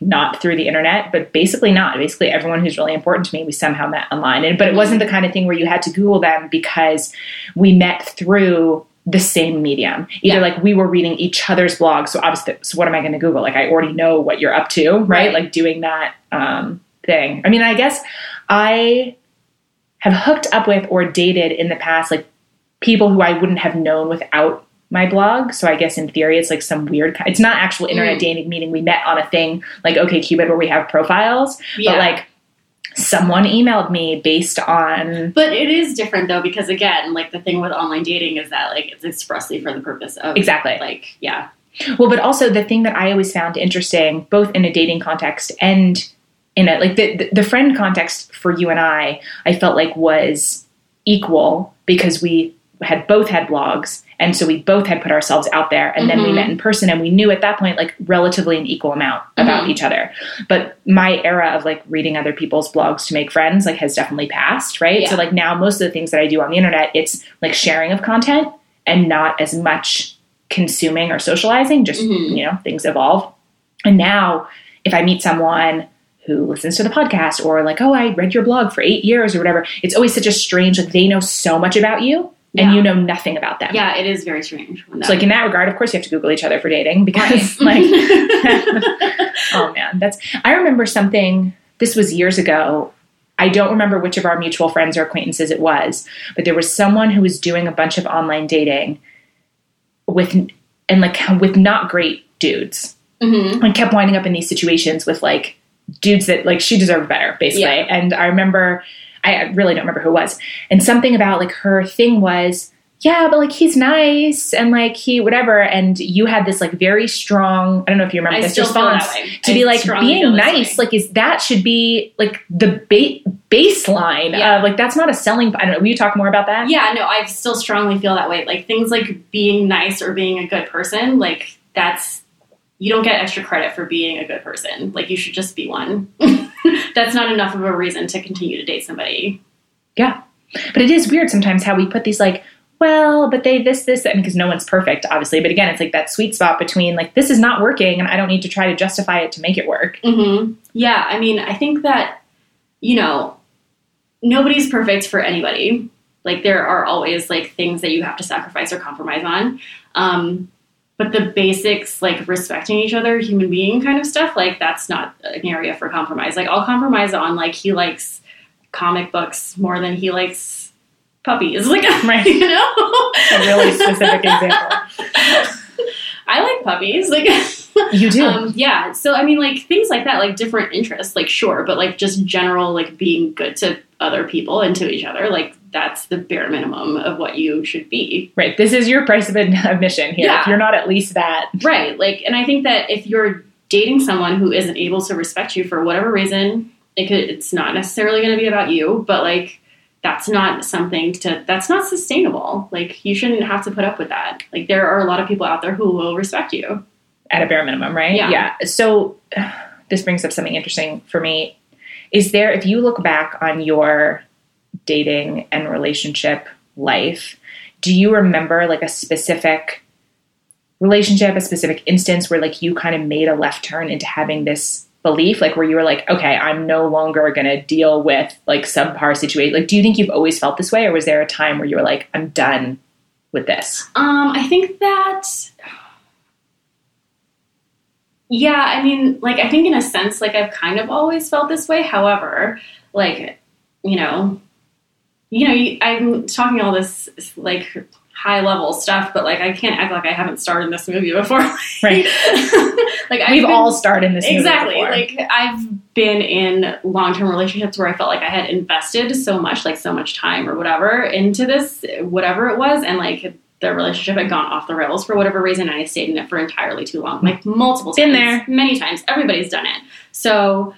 not through the internet, but basically not. Basically, everyone who's really important to me, we somehow met online. And but it wasn't the kind of thing where you had to Google them because we met through the same medium. Either Yeah. like we were reading each other's blogs. So obviously, so what am I going to Google? Like I already know what you're up to, right? Right. Like doing that um, thing. I mean, I guess I have hooked up with or dated in the past, like people who I wouldn't have known without my blog. So I guess in theory, it's like some weird. It's not actual internet Mm. dating. Meaning we met on a thing like OK OkCupid where we have profiles, Yeah. but like someone emailed me based on But it is different though because again, like the thing with online dating is that like it's expressly for the purpose of exactly. like yeah. Well, but also the thing that I always found interesting, both in a dating context and in a like the, the friend context for you and I, I felt like was equal because we had both had blogs and so we both had put ourselves out there and then we Mhm. met in person and we knew at that point like relatively an equal amount about Mhm. each other but my era of like reading other people's blogs to make friends like has definitely passed right so like now most of the things that i do on the internet it's like sharing of content and not as much consuming or socializing just Mhm. you know things evolve and now if i meet someone who listens to the podcast or like oh i read your blog for eight years or whatever it's always such a strange like they know so much about you and you know nothing about them. Yeah, it is very strange. So like in that regard, of course you have to Google each other for dating because (laughs) like (laughs) oh man, that's I remember something this was years ago. I don't remember which of our mutual friends or acquaintances it was, but there was someone who was doing a bunch of online dating with and like with not great dudes. Mhm. And kept winding up in these situations with like dudes that like she deserved better, basically. Yeah. And I remember I really don't remember who it was. And something about like her thing was, yeah, but like he's nice and like he whatever. And you had this like very strong, I don't know if you remember I this still feel that response to I be like being nice, like is that should be like the ba- baseline Yeah. of like that's not a selling. I don't know. Will you talk more about that? Yeah, no, I still strongly feel that way. Like things like being nice or being a good person, like that's you don't get extra credit for being a good person. Like you should just be one. (laughs) (laughs) that's not enough of a reason to continue to date somebody. Yeah. But it is weird sometimes how we put these like, well, but they this, this, and because no one's perfect, obviously. But again, it's like that sweet spot between like, this is not working and I don't need to try to justify it to make it work. hmm Yeah, I mean, I think that you know nobody's perfect for anybody. Like there are always like things that you have to sacrifice or compromise on. Um, but the basics, like respecting each other, human being kind of stuff, like that's not an area for compromise. Like I'll compromise on like he likes comic books more than he likes puppies. (laughs) Like Right. (laughs) you know, A really specific example. (laughs) I like puppies. Like You do. Um, yeah. So I mean, like things like that, like different interests, like sure, but like just general, like being good to other people and to each other, like that's the bare minimum of what you should be, right. This is your price of (laughs) admission here. Yeah. If you're not at least that, right? Like, and I think that if you're dating someone who isn't able to respect you for whatever reason, it could, it's not necessarily going to be about you, but like that's not something to that's not sustainable. Like you shouldn't have to put up with that. Like there are a lot of people out there who will respect you. at a bare minimum, right? Yeah. Yeah. So (sighs) this brings up something interesting for me. Is there, if you look back on your dating and relationship life, do you remember like a specific relationship, a specific instance where like you kind of made a left turn into having this belief, like where you were like, okay, I'm no longer to deal with like subpar situation. Like, do you think you've always felt this way, or was there a time where you were like, I'm done with this? Um, I think that. Yeah, I mean, like, I think in a sense, like, I've kind of always felt this way. However, like, you know, you know, you- I'm talking all this like high level stuff, but like, I can't act like I haven't starred in this movie before. (laughs) Right. like, I've We've been- all starred in this movie exactly before. like i've been in long-term relationships where i felt like i had invested so much like so much time or whatever into this whatever it was and like the relationship had gone off the rails for whatever reason and i stayed in it for entirely too long like multiple Been times there. many times everybody's done it so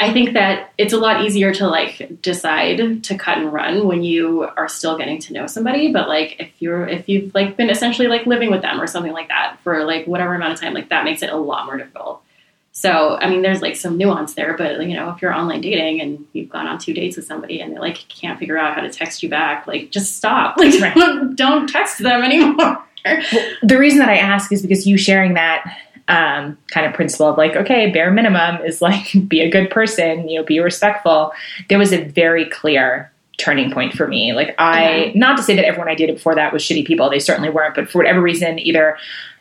i think that it's a lot easier to like decide to cut and run when you are still getting to know somebody but like if you're if you've like been essentially like living with them or something like that for like whatever amount of time like that makes it a lot more difficult so, I mean, there's like some nuance there, but you know, if you're online dating and you've gone on two dates with somebody and they like can't figure out how to text you back, like just stop. (laughs) Like, Right. don't text them anymore. the reason that I ask is because you sharing that um, kind of principle of like, okay, bare minimum is like (laughs) be a good person, you know, be respectful. There was a very clear turning point for me. Like, I, Okay. not to say that everyone I dated before that was shitty people, they certainly weren't, but for whatever reason, either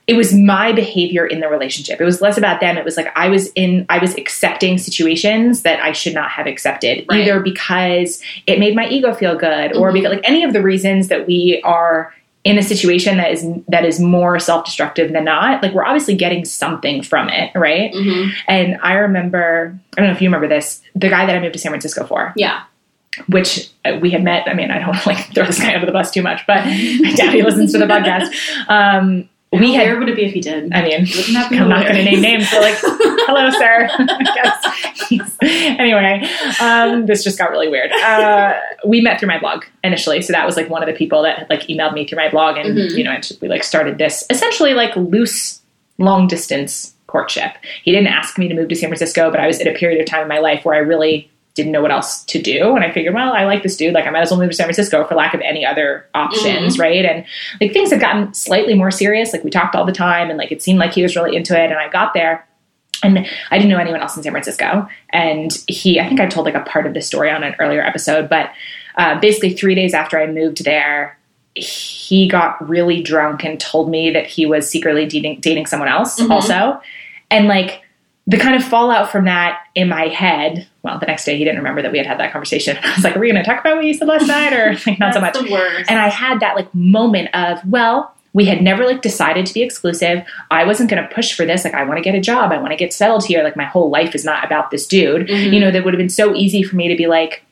it was my behavior in the relationship. It was less about them. It was like I was in, I was accepting situations that I should not have accepted, Right. either because it made my ego feel good or Mhm. because like any of the reasons that we are in a situation that is that is more self-destructive than not like we're obviously getting something from it right? Hmm and i remember i don't know if you remember this the guy that i moved to san francisco for. Yeah. which uh, we had met i mean i don't (laughs) like throw this guy under the bus too much but (laughs) my daddy listens to the podcast. Um we had weird would it be if he did? I mean, Wouldn't that be I'm not going to name names. But like, (laughs) hello, sir. (laughs) Anyway, um, this just got really weird. Uh, we met through my blog initially, so that was like one of the people that had like emailed me through my blog, and Mhm. you know, and we like started this essentially like loose, long distance courtship. He didn't ask me to move to San Francisco, but I was at a period of time in my life where I really didn't know what else to do, and I figured, well, I like this dude. Like, I might as well move to San Francisco for lack of any other options, right? And like things had gotten slightly more serious. Like we talked all the time, and like it seemed like he was really into it. And I got there, and I didn't know anyone else in San Francisco. And he, I think I told like a part of this story on an earlier episode, but uh, basically three days after I moved there, he got really drunk and told me that he was secretly dating, dating someone else Mhm. also. And like the kind of fallout from that in my head, well, the next day he didn't remember that we had had that conversation. (laughs) I was like, are we going to talk about what you said last night or like not so much? And I had that like moment of, well, we had never like decided to be exclusive. I wasn't going to push for this. Like, I want to get a job. I want to get settled here. Like, my whole life is not about this dude. Mhm. You know, that would have been so easy for me to be like,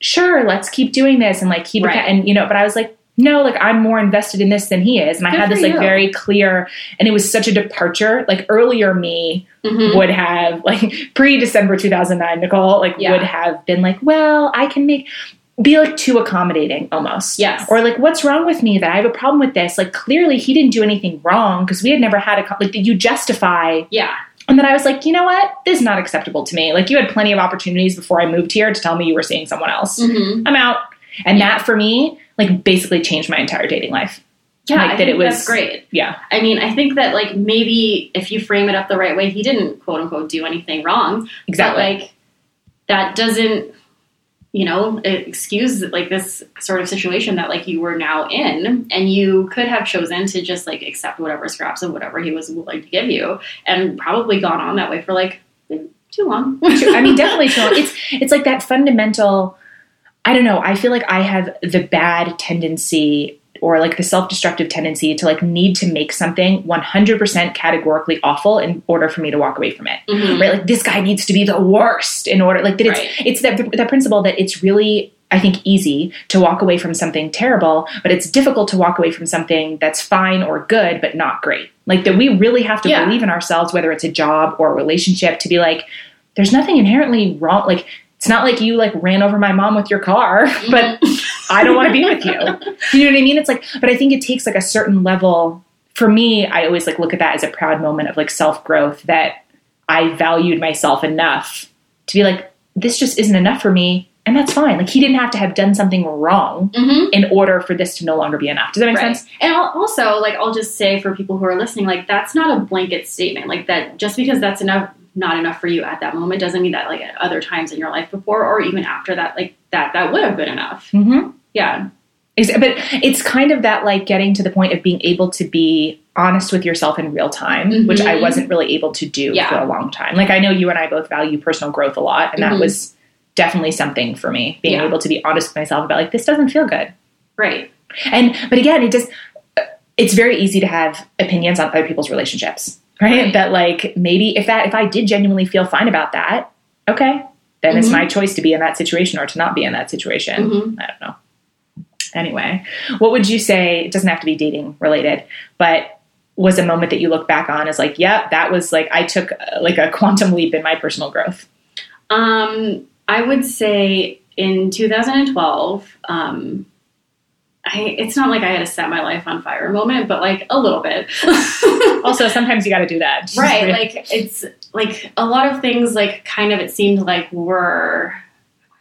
sure, let's keep doing this and like keep Right. it. And, you know, but I was like, no, like I'm more invested in this than he is. And I had this like you. very clear, and it was such a departure. Like earlier me Mhm. would have like (laughs) pre December 2009, Nicole, like Yeah. would have been like, well, I can make be like too accommodating almost. Yes. Or like, what's wrong with me that I have a problem with this? Like clearly he didn't do anything wrong because we had never had a like you justify. yeah. And then I was like, you know what? This is not acceptable to me. Like you had plenty of opportunities before I moved here to tell me you were seeing someone else. Mhm. I'm out. And Yeah. that for me, like basically changed my entire dating life. Yeah, Like, I that it was- that's great. Yeah. I mean, I think that like maybe if you frame it up the right way, he didn't quote unquote do anything wrong. Exactly. But like that doesn't, you know, excuse like this sort of situation that like you were now in, and you could have chosen to just like accept whatever scraps of whatever he was willing to give you, and probably gone on that way for like too long. I mean, definitely. So it's it's like that fundamental. I don't know. I feel like I have the bad tendency or like the self-destructive tendency to like need to make something 100% categorically awful in order for me to walk away from it. Mhm. Right? Like this guy needs to be the worst in order like that it's Right. it's that that principle that it's really I think easy to walk away from something terrible, but it's difficult to walk away from something that's fine or good but not great. Like that we really have to Yeah. believe in ourselves whether it's a job or a relationship to be like there's nothing inherently wrong like it's not like you like ran over my mom with your car, (laughs) but I don't want to be (laughs) with you. You know what I mean? It's like, but I think it takes like a certain level. For me, I always like look at that as a proud moment of like self growth that I valued myself enough to be like, this just isn't enough for me, and that's fine. Like he didn't have to have done something wrong Mhm. in order for this to no longer be enough. Does that make Right. sense? And al- also, like, I'll just say for people who are listening, like, that's not a blanket statement. Like, that just because that's enough, not enough for you at that moment, doesn't mean that, like, at other times in your life before or even after that, like, that that would have been enough. Mm-hmm. Yeah. But it's kind of that like getting to the point of being able to be honest with yourself in real time, which I wasn't really able to do Yeah. for a long time. Like I know you and I both value personal growth a lot, and that Mhm. was definitely something for me. Being Yeah. able to be honest with myself about like this doesn't feel good. Right. And but again, it just it's very easy to have opinions on other people's relationships, right? That like maybe if that if I did genuinely feel fine about that, okay, then it's Mhm. my choice to be in that situation or to not be in that situation. Mhm. I don't know. Anyway, what would you say? It doesn't have to be dating related, but was a moment that you look back on as like, yeah, that was like I took uh, like a quantum leap in my personal growth. Um, I would say in 2012, um, I, it's not like I had a set my life on fire moment, but like a little bit. (laughs) Also, sometimes you got to do that, Just (laughs) right like it's like a lot of things like kind of it seemed like were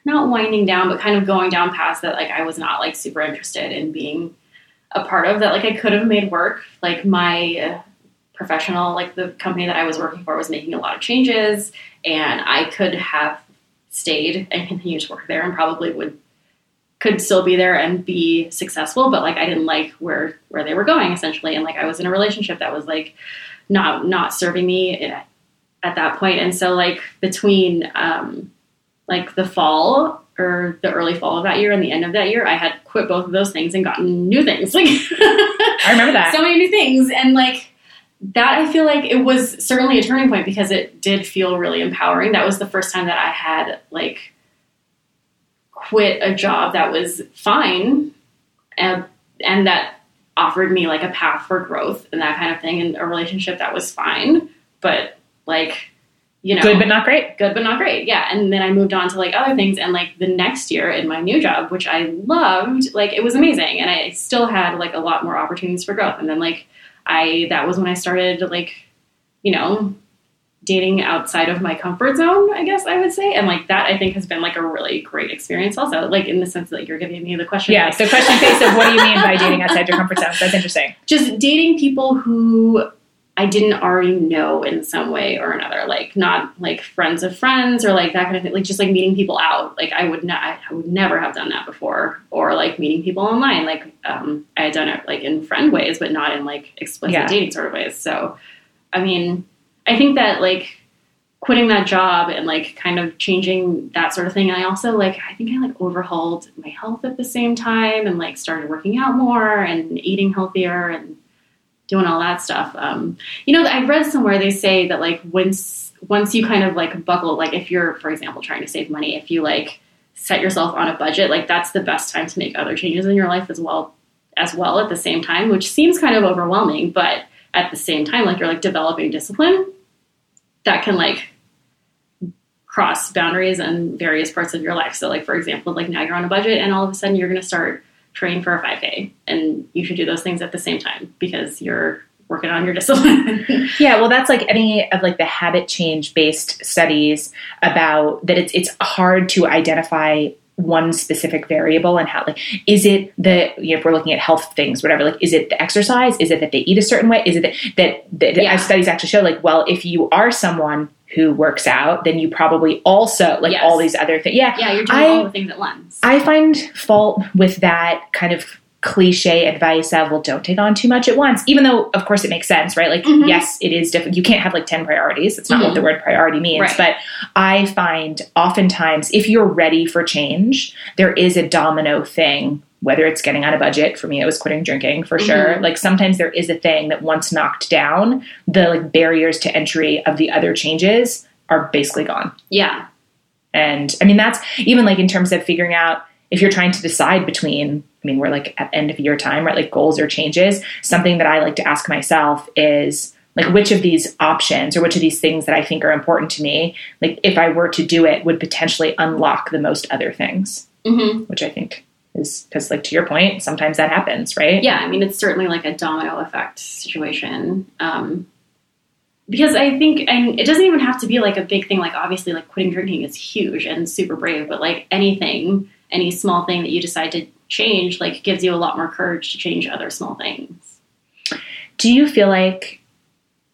not winding down but kind of going down past that like i was not like super interested in being a part of that like i could have made work like my professional like the company that i was working for was making a lot of changes and i could have stayed and continued to work there and probably would could still be there and be successful but like i didn't like where where they were going essentially. And like i was in a relationship that was like not not serving me at, at that point. And so like between um like the fall or the early fall of that year and the end of that year i had quit both of those things and gotten new things. (laughs) Like I remember that. so many new things. And like that i feel like it was certainly a turning point because it did feel really empowering. That was the first time that i had like quit a job that was fine and and that offered me like a path for growth and that kind of thing and a relationship that was fine but like you know Good, but not great. good but not great yeah and then i moved on to like other things and like the next year in my new job which i loved like it was amazing and i still had like a lot more opportunities for growth and then like i that was when i started like you know dating outside of my comfort zone i guess i would say and like that i think has been like a really great experience also like in the sense that you're giving me the question Yeah. So, question face of what do you mean by (laughs) dating outside your comfort zone? That's interesting. just dating people who I didn't already know in some way or another, like not like friends of friends or like that kind of thing, like just like meeting people out. Like I would not, I would never have done that before, or like meeting people online. Like um, I had done it like in friend ways, but not in like explicit Yeah. dating sort of ways. So, I mean, I think that like quitting that job and like kind of changing that sort of thing. And I also like, I think I like overhauled my health at the same time and like started working out more and eating healthier and doing all that stuff. Um, you know, I read somewhere they say that like once once you kind of like buckle, like if you're, for example, trying to save money, if you like set yourself on a budget, like that's the best time to make other changes in your life as well as well at the same time, which seems kind of overwhelming, but at the same time, like you're like developing discipline that can like cross boundaries in various parts of your life. So like for example, like now you're on a budget and all of a sudden you're gonna start training for a 5K and you should do those things at the same time because you're working on your discipline. (laughs) (laughs) Yeah, well, that's like any of like the habit change based studies about that. It's it's hard to identify one specific variable and how like is it the you know, if we're looking at health things whatever like is it the exercise is it that they eat a certain way is it that that, that Yeah. studies actually show like well if you are someone who works out then you probably also like Yes. all these other things yeah yeah, you're doing I- all the things at once. I find fault with that kind of cliche advice of well don't take on too much at once even though of course it makes sense right like Mhm. yes it is different you can't have like 10 priorities it's not what Mhm. the word priority means Right. but i find oftentimes if you're ready for change there is a domino thing whether it's getting on a budget for me it was quitting drinking for sure Mhm. like sometimes there is a thing that once knocked down the like barriers to entry of the other changes are basically gone yeah. and I mean, that's even like in terms of figuring out if you're trying to decide between, I mean, we're like at end of year time, right? Like goals or changes. Something that I like to ask myself is like, which of these options or which of these things that I think are important to me, like if I were to do it, would potentially unlock the most other things, hmm which I think is because, like, to your point, sometimes that happens, right? Yeah, I mean, it's certainly like a domino effect situation. Um, because I think, and it doesn't even have to be like a big thing. Like, obviously, like quitting drinking is huge and super brave, but like anything, any small thing that you decide to change, like gives you a lot more courage to change other small things. Do you feel like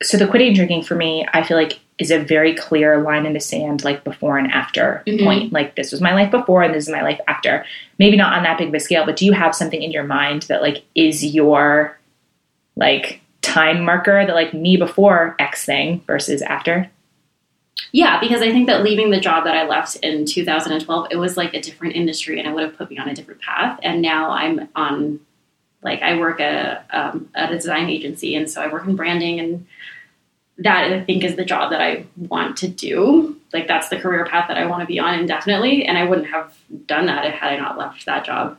so the quitting drinking for me, I feel like is a very clear line in the sand, like before and after Mhm. point. Like this was my life before and this is my life after. Maybe not on that big of a scale, but do you have something in your mind that like is your like time marker that like me before X thing versus after? Yeah, because I think that leaving the job that I left in 2012, it was like a different industry and it would have put me on a different path. And now I'm on, like, I work at a, um, at a design agency. And so I work in branding. And that, I think, is the job that I want to do. Like, that's the career path that I want to be on indefinitely. And I wouldn't have done that had I not left that job.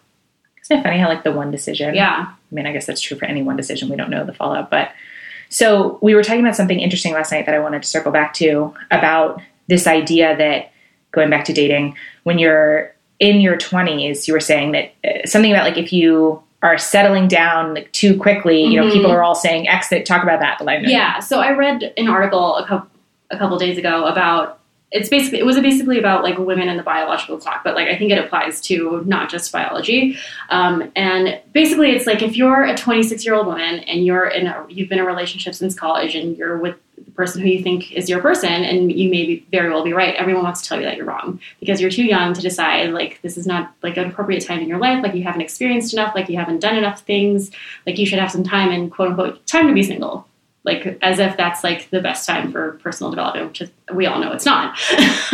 Isn't it funny how like the one decision? Yeah. I mean, I guess that's true for any one decision. We don't know the fallout, but so we were talking about something interesting last night that I wanted to circle back to about this idea that going back to dating, when you're in your 20s, you were saying that uh, something about like if you are settling down like too quickly, you know, Mhm. people are all saying exit, talk about that, but I know. Yeah. So I read an article a couple a couple days ago about it's basically it was basically about like women and the biological clock, but like I think it applies to not just biology. Um, and basically, it's like if you're a 26 year old woman and you're in a you've been in a relationship since college and you're with the person who you think is your person, and you may be, very well be right. Everyone wants to tell you that you're wrong because you're too young to decide like this is not like an appropriate time in your life. Like you haven't experienced enough. Like you haven't done enough things. Like you should have some time and quote unquote time to be single like as if that's like the best time for personal development, which is, we all know it's not. (laughs)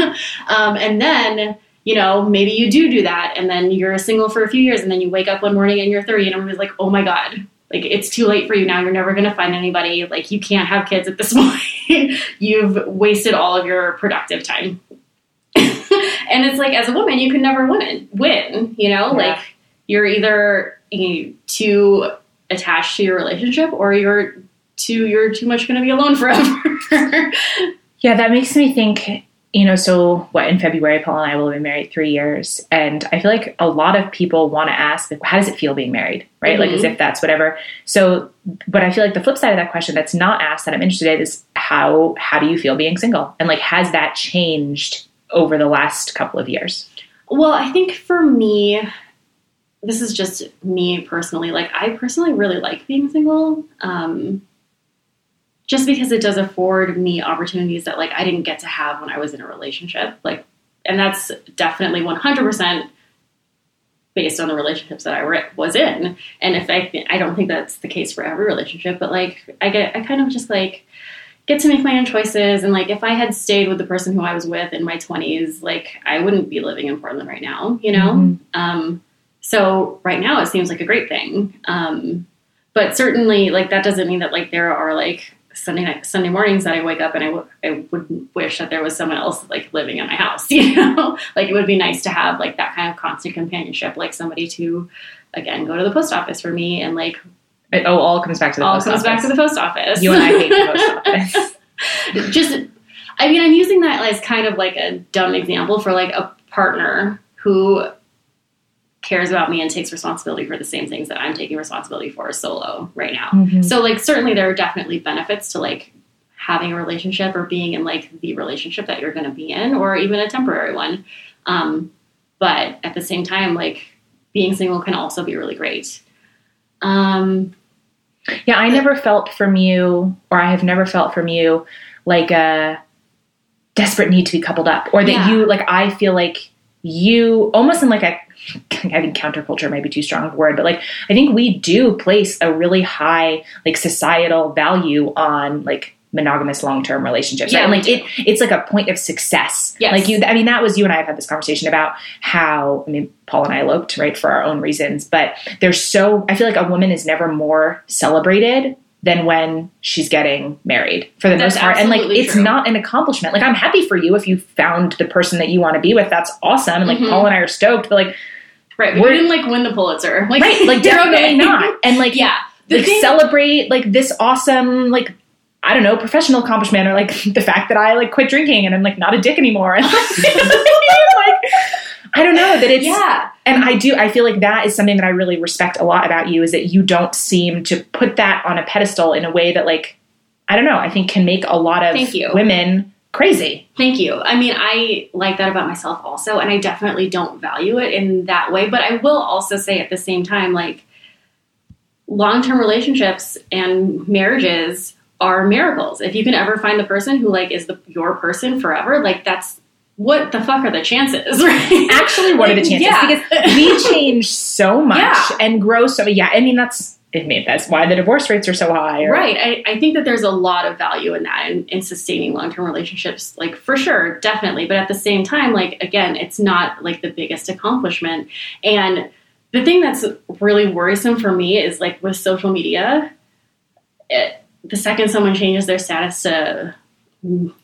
um, and then you know maybe you do do that, and then you're single for a few years, and then you wake up one morning and you're 30, and everybody's like, oh my god. Like it's too late for you now. You're never going to find anybody. Like you can't have kids at this (laughs) point. You've wasted all of your productive time. (laughs) and it's like as a woman, you can never win. Win, you know, Yeah. like you're either you know, too attached to your relationship, or you're too you're too much going to be alone forever. (laughs) Yeah, that makes me think, you know, so what in February, Paul and I will have been married three years. And I feel like a lot of people want to ask, like, how does it feel being married? Right? Like, Mhm. as if that's whatever. So, but I feel like the flip side of that question that's not asked that I'm interested in is how, how do you feel being single? And like, has that changed over the last couple of years? well, I think for me, this is just me personally. Like I personally really like being single. Um, just because it does afford me opportunities that like I didn't get to have when I was in a relationship. Like, and that's definitely 100% based on the relationships that I were, was in. And if I, I don't think that's the case for every relationship, but like I get, I kind of just like get to make my own choices. And like if I had stayed with the person who I was with in my 20s, like I wouldn't be living in Portland right now, you know? Mhm. Um, so right now it seems like a great thing. Um, but certainly like that doesn't mean that like there are like Sunday night, Sunday mornings that I wake up and I, w- I would wish that there was someone else like living in my house, (laughs) you know, like it would be nice to have like that kind of constant companionship, like somebody to again go to the post office for me and like It oh, all comes back to the all post comes back to the post office. You and I hate the (laughs) post office. just I mean, I'm using that as kind of like a dumb example for like a partner who cares about me and takes responsibility for the same things that I'm taking responsibility for solo right now. Mhm. So like certainly there are definitely benefits to like having a relationship or being in like the relationship that you're going to be in or even a temporary one. Um, but at the same time like being single can also be really great. Um, Yeah, I never felt from you, or I have never felt from you, like a desperate need to be coupled up, or that Yeah. you, like, I feel like you almost in like a, (laughs) I think counterculture might be too strong of a word, but like, I think we do place a really high, like, societal value on, like, monogamous long-term relationships Yeah, right? and like it it's like a point of success Yes. like you i mean that was you and i have had this conversation about how i mean paul and i eloped right for our own reasons but there's so i feel like a woman is never more celebrated than when she's getting married for the That's most part and like it's true. not an accomplishment like i'm happy for you if you found the person that you want to be with that's awesome and like Mhm. paul and i are stoked but like right. We're- didn't like win the Pulitzer. (laughs) Like, right like definitely (laughs) not and like Yeah. Like thing- celebrate like this awesome like I don't know professional accomplishment or like (laughs) the fact that I like quit drinking and I'm like not a dick anymore and like, I don't know that it's yeah. and I do I feel like that is something that I really respect a lot about you is that you don't seem to put that on a pedestal in a way that like I don't know I think can make a lot of Thank you. women crazy Thank you. I mean, I like that about myself also, and I definitely don't value it in that way. But I will also say at the same time, like, long term relationships and marriages are miracles. If you can ever find the person who, like, is the, your person forever, like, that's what the fuck are the chances, (laughs) right? actually what are the chances yeah. because we (laughs) change so much Yeah. and grow so yeah I mean that's it mean that's why the divorce rates are so high or, Right. I, I think that there's a lot of value in that in, in sustaining long term relationships, like for sure, definitely. But at the same time, like again, it's not like the biggest accomplishment. And the thing that's really worrisome for me is like with social media, it, the second someone changes their status to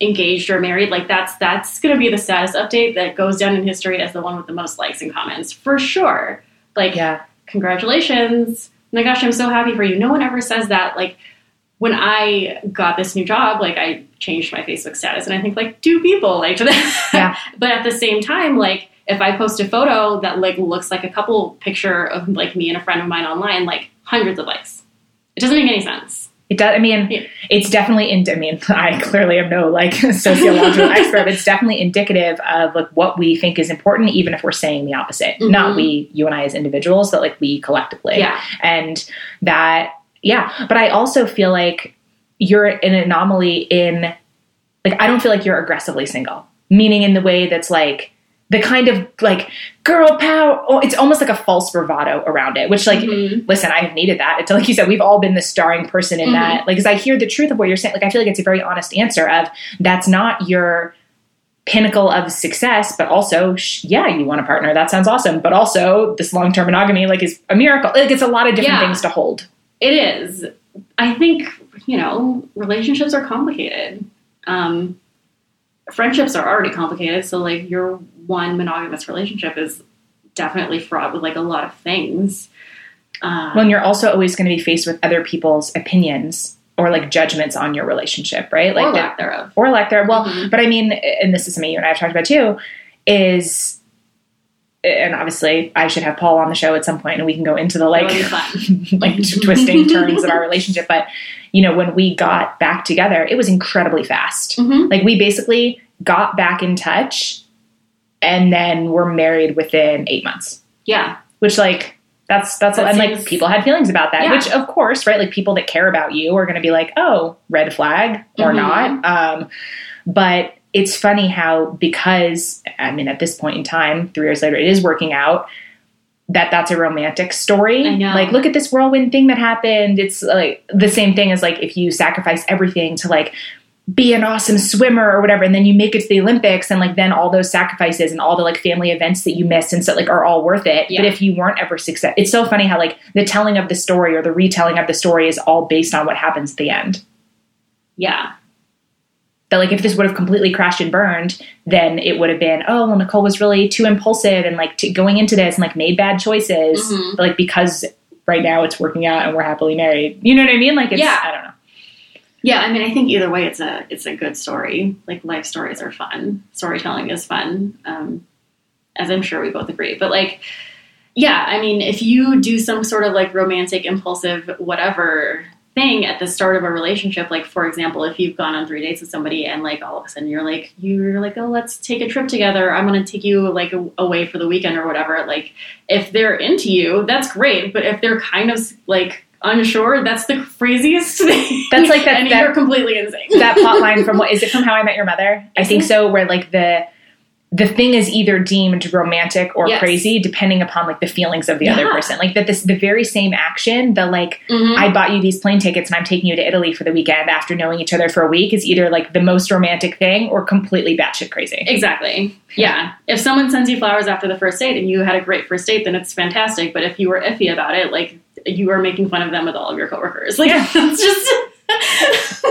engaged or married, like that's that's going to be the status update that goes down in history as the one with the most likes and comments for sure. Like yeah congratulations. Oh my gosh, I'm so happy for you. No one ever says that. Like when I got this new job, like I changed my Facebook status and I think like two people liked that. Yeah. (laughs) but at the same time, like if I post a photo that like looks like a couple picture of like me and a friend of mine online, like hundreds of likes. It doesn't make any sense. It does. I mean, Yeah. it's definitely. In, I mean, (laughs) I clearly am no like (laughs) sociological (laughs) expert, but it's definitely indicative of like what we think is important, even if we're saying the opposite. Mhm. Not we, you and I as individuals, but like we collectively. Yeah. and that, yeah. But I also feel like you're an anomaly in, like, I don't feel like you're aggressively single, meaning in the way that's like the kind of like girl power. Oh, it's almost like a false bravado around it, which like Mhm. listen, I have needed that. It's like you said, we've all been the starring person in Mhm. that. Like, as I hear the truth of what you're saying, like, I feel like it's a very honest answer of that's not your pinnacle of success, but also, sh- yeah, you want a partner. That sounds awesome. But also, this long term monogamy, like, is a miracle. Like, it's a lot of different Yeah. things to hold. It is. I think, you know, relationships are complicated. Um, friendships are already complicated. So, like, your one monogamous relationship is definitely fraught with, like, a lot of things. Uh, When you're also always going to be faced with other people's opinions or like judgments on your relationship, right? Like, or the- lack thereof. or lack there. Well, Mhm. but I mean, and this is something you and I have talked about too, is and obviously I should have Paul on the show at some point and we can go into the like That would be fun. (laughs) like twisting turns of our relationship. But you know, when we got back together, it was incredibly fast. Mhm. Like we basically got back in touch and then were married within eight months. Yeah. Which like That's that's That and like people had feelings about that, Yeah. which of course, right? Like people that care about you are going to be like, "Oh, red flag or Mhm. not." Um, but it's funny how because I mean, at this point in time, three years later, it is working out. That that's a romantic story. Like, look at this whirlwind thing that happened. It's like the same thing as like if you sacrifice everything to like be an awesome swimmer or whatever and then you make it to the olympics and like then all those sacrifices and all the like family events that you missed and so like are all worth it Yeah. but if you weren't ever success it's so funny how like the telling of the story or the retelling of the story is all based on what happens at the end Yeah. that like if this would have completely crashed and burned then it would have been oh well nicole was really too impulsive and like t- going into this and like made bad choices Mhm. but like because right now it's working out and we're happily married you know what i mean like it's Yeah. i don't know Yeah, I mean, I think either way, it's a it's a good story. Like life stories are fun. Storytelling is fun, um, as I'm sure we both agree. But like, yeah, I mean, if you do some sort of like romantic, impulsive, whatever thing at the start of a relationship, like for example, if you've gone on three dates with somebody and like all of a sudden you're like you're like, oh, let's take a trip together. I'm to take you like away for the weekend or whatever. Like, if they're into you, that's great. But if they're kind of like unsure, that's the craziest thing. That's like that- (laughs) and that- you're completely insane. that plot line from what is it from How I Met Your Mother? I think so. Where like the the thing is either deemed romantic or Yes. crazy depending upon like the feelings of the other person. Like that this the very same action, the like Mhm. I bought you these plane tickets and I'm taking you to Italy for the weekend after knowing each other for a week is either like the most romantic thing or completely batshit crazy. Exactly. Yeah. If someone sends you flowers after the first date and you had a great first date, then it's fantastic. But if you were iffy about it, like you are making fun of them with all of your coworkers. Like Yeah. (laughs) it's just (laughs)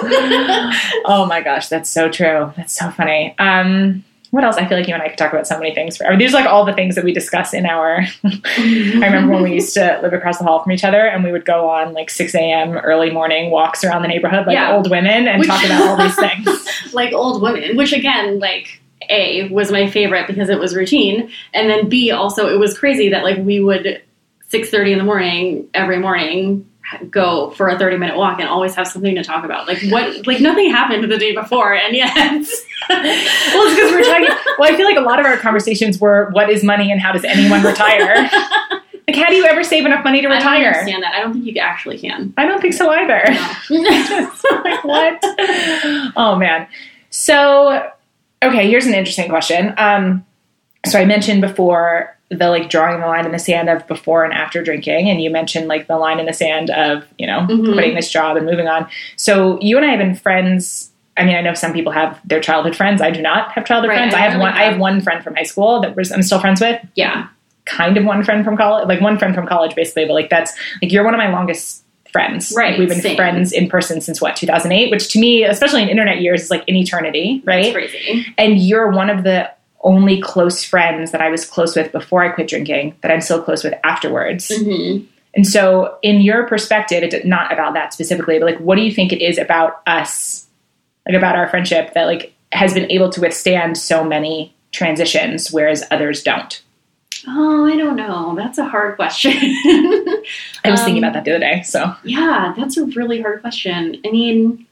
oh my gosh, that's so true. That's so funny. Um what else? I feel like you and I could talk about so many things forever. These are like all the things that we discuss in our (laughs) I remember when we used to live across the hall from each other and we would go on like 6 a.m. early morning walks around the neighborhood like Yeah. old women and Which- talk about all these things. like old women, which again, like A was my favorite because it was routine. And then B also it was crazy that like we would six thirty in the morning every morning go for a 30 minute walk and always have something to talk about. Like what like nothing happened the day before and yet (laughs) well, it's because we're talking. Well, I feel like a lot of our conversations were what is money and how does anyone retire? (laughs) like, how do you ever save enough money to retire? I understand that. I don't think you actually can. I don't think so either. No. (laughs) like what? Oh man. So okay, here's an interesting question. Um, so I mentioned before the like drawing the line in the sand of before and after drinking, and you mentioned like the line in the sand of you know Mhm. quitting this job and moving on. So you and I have been friends. I mean, I know some people have their childhood friends. I do not have childhood Right, friends. I I have really one. I have. one friend from high school that was, I'm still friends with. yeah. Kind of one friend from college, like one friend from college, basically. But like that's like you're one of my longest friends. Right, Like, we've been same. friends in person since what 2008, which to me, especially in internet years, is like an eternity, right? crazy. And you're one of the only close friends that I was close with before I quit drinking that I'm still close with afterwards. hmm And so, in your perspective, it's not about that specifically, but like, what do you think it is about us, like about our friendship, that like has been able to withstand so many transitions, whereas others don't? Oh, I don't know. That's a hard question. (laughs) I was thinking Um, about that the other day. So, Yeah, that's a really hard question. I mean,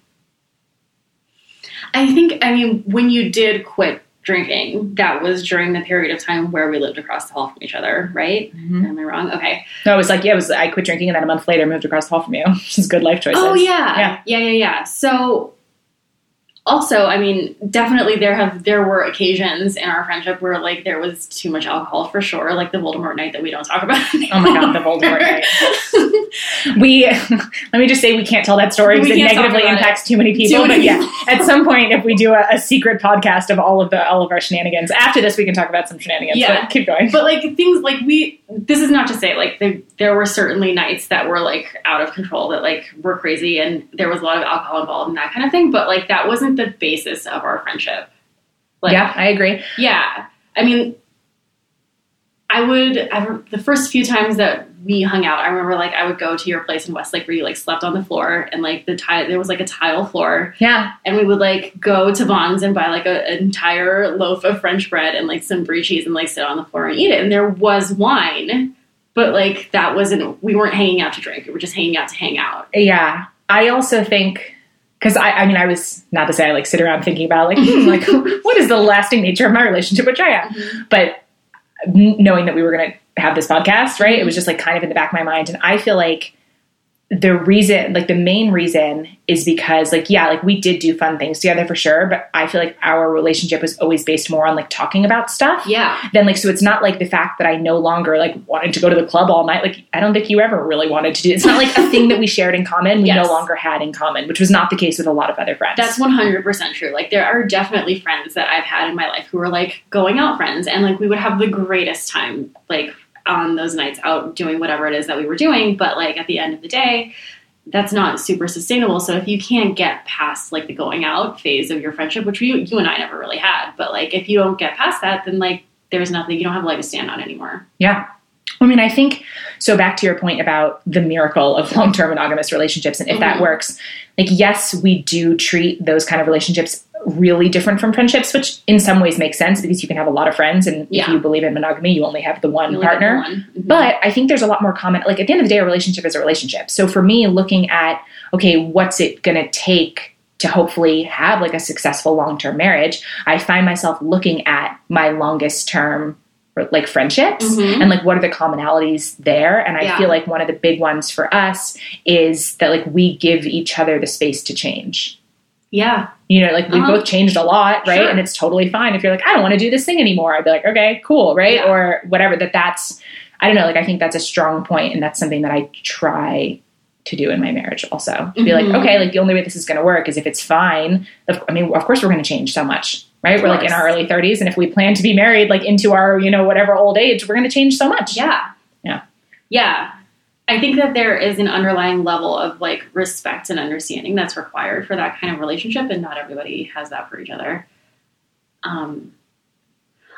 I think, I mean, when you did quit drinking, that was during the period of time where we lived across the hall from each other, right? Mm-hmm. Am I wrong? Okay. no, it was like, yeah, it was. I quit drinking, and then a month later, moved across the hall from you. (laughs) Which is good life choices. Oh, yeah. Yeah. Yeah, yeah, yeah. So, also, I mean, definitely there have there were occasions in our friendship where like there was too much alcohol for sure, like the Voldemort night that we don't talk about. (laughs) Oh my god, the Voldemort night. (laughs) We (laughs) let me just say we can't tell that story because it negatively about it. impacts too many people. Too many but yeah, at some point, if we do a, a secret podcast of all of the all of our shenanigans, after this, we can talk about some shenanigans. Yeah. but keep going. But like things like we, this is not to say like there, there were certainly nights that were like out of control that like were crazy and there was a lot of alcohol involved and that kind of thing. But like that wasn't the basis of our friendship. Like, yeah, I agree. yeah. I mean, I would I, the first few times that we hung out, I remember like I would go to your place in Westlake where you like slept on the floor and like the tile there was like a tile floor Yeah, and we would like go to Vons and buy like a, an entire loaf of French bread and like some brie cheese and like sit on the floor and eat it. And there was wine, but like that wasn't. We weren't hanging out to drink. We were just hanging out to hang out. yeah. I also think because I, I mean, I was not to say I like sit around thinking about like, hmm, like (laughs) what is the lasting nature of my relationship with Jaya, Mm-hmm. but knowing that we were going to have this podcast, right? It was just like kind of in the back of my mind. And I feel like the reason, like the main reason is because like, yeah, like we did do fun things together for sure. But I feel like our relationship was always based more on like talking about stuff. Yeah. Then like, so it's not like the fact that I no longer like wanted to go to the club all night. Like, I don't think you ever really wanted to do It's not like a thing that we shared in common. We Yes. no longer had in common, which was not the case with a lot of other friends. That's 100% true. Like, there are definitely friends that I've had in my life who were like going out friends, and like we would have the greatest time, like on those nights out doing whatever it is that we were doing. But like at the end of the day, that's not super sustainable. So if you can't get past like the going out phase of your friendship, which you, you and I never really had, but like if you don't get past that, then like there's nothing, you don't have a leg to stand on anymore. Yeah. I mean, I think so. Back to your point about the miracle of long term monogamous relationships, and if that Mhm. works, like, yes, we do treat those kind of relationships really different from friendships, which in some ways makes sense because you can have a lot of friends, and if you believe in monogamy, you only have the one You get the partner. one. Mhm. But I think there's a lot more common. Like at the end of the day, a relationship is a relationship. So for me, looking at okay, what's it going to take to hopefully have like a successful long term marriage? I find myself looking at my longest term like friendships Mhm. and like what are the commonalities there and i Yeah. feel like one of the big ones for us is that like we give each other the space to change yeah, you know like we Uh-huh. both changed a lot right Sure. and it's totally fine if you're like i don't want to do this thing anymore i'd be like okay cool right Yeah. or whatever that that's i don't know like i think that's a strong point and that's something that i try to do in my marriage also be like Mhm. okay like the only way this is going to work is if it's fine of, i mean of course we're going to change so much right we're like in our early 30s and if we plan to be married like into our you know whatever old age we're going to change so much yeah, Yeah. yeah. I think that there is an underlying level of like respect and understanding that's required for that kind of relationship, and not everybody has that for each other. Um,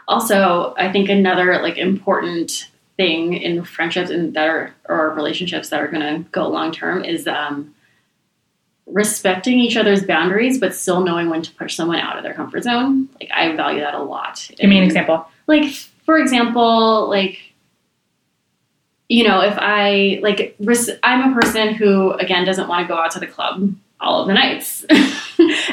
also, I think another like important thing in friendships and that are or relationships that are going to go long term is um, respecting each other's boundaries, but still knowing when to push someone out of their comfort zone. Like I value that a lot. give me an example like for example like you know if i like i'm a person who again doesn't want to go out to the club all of the nights. (laughs)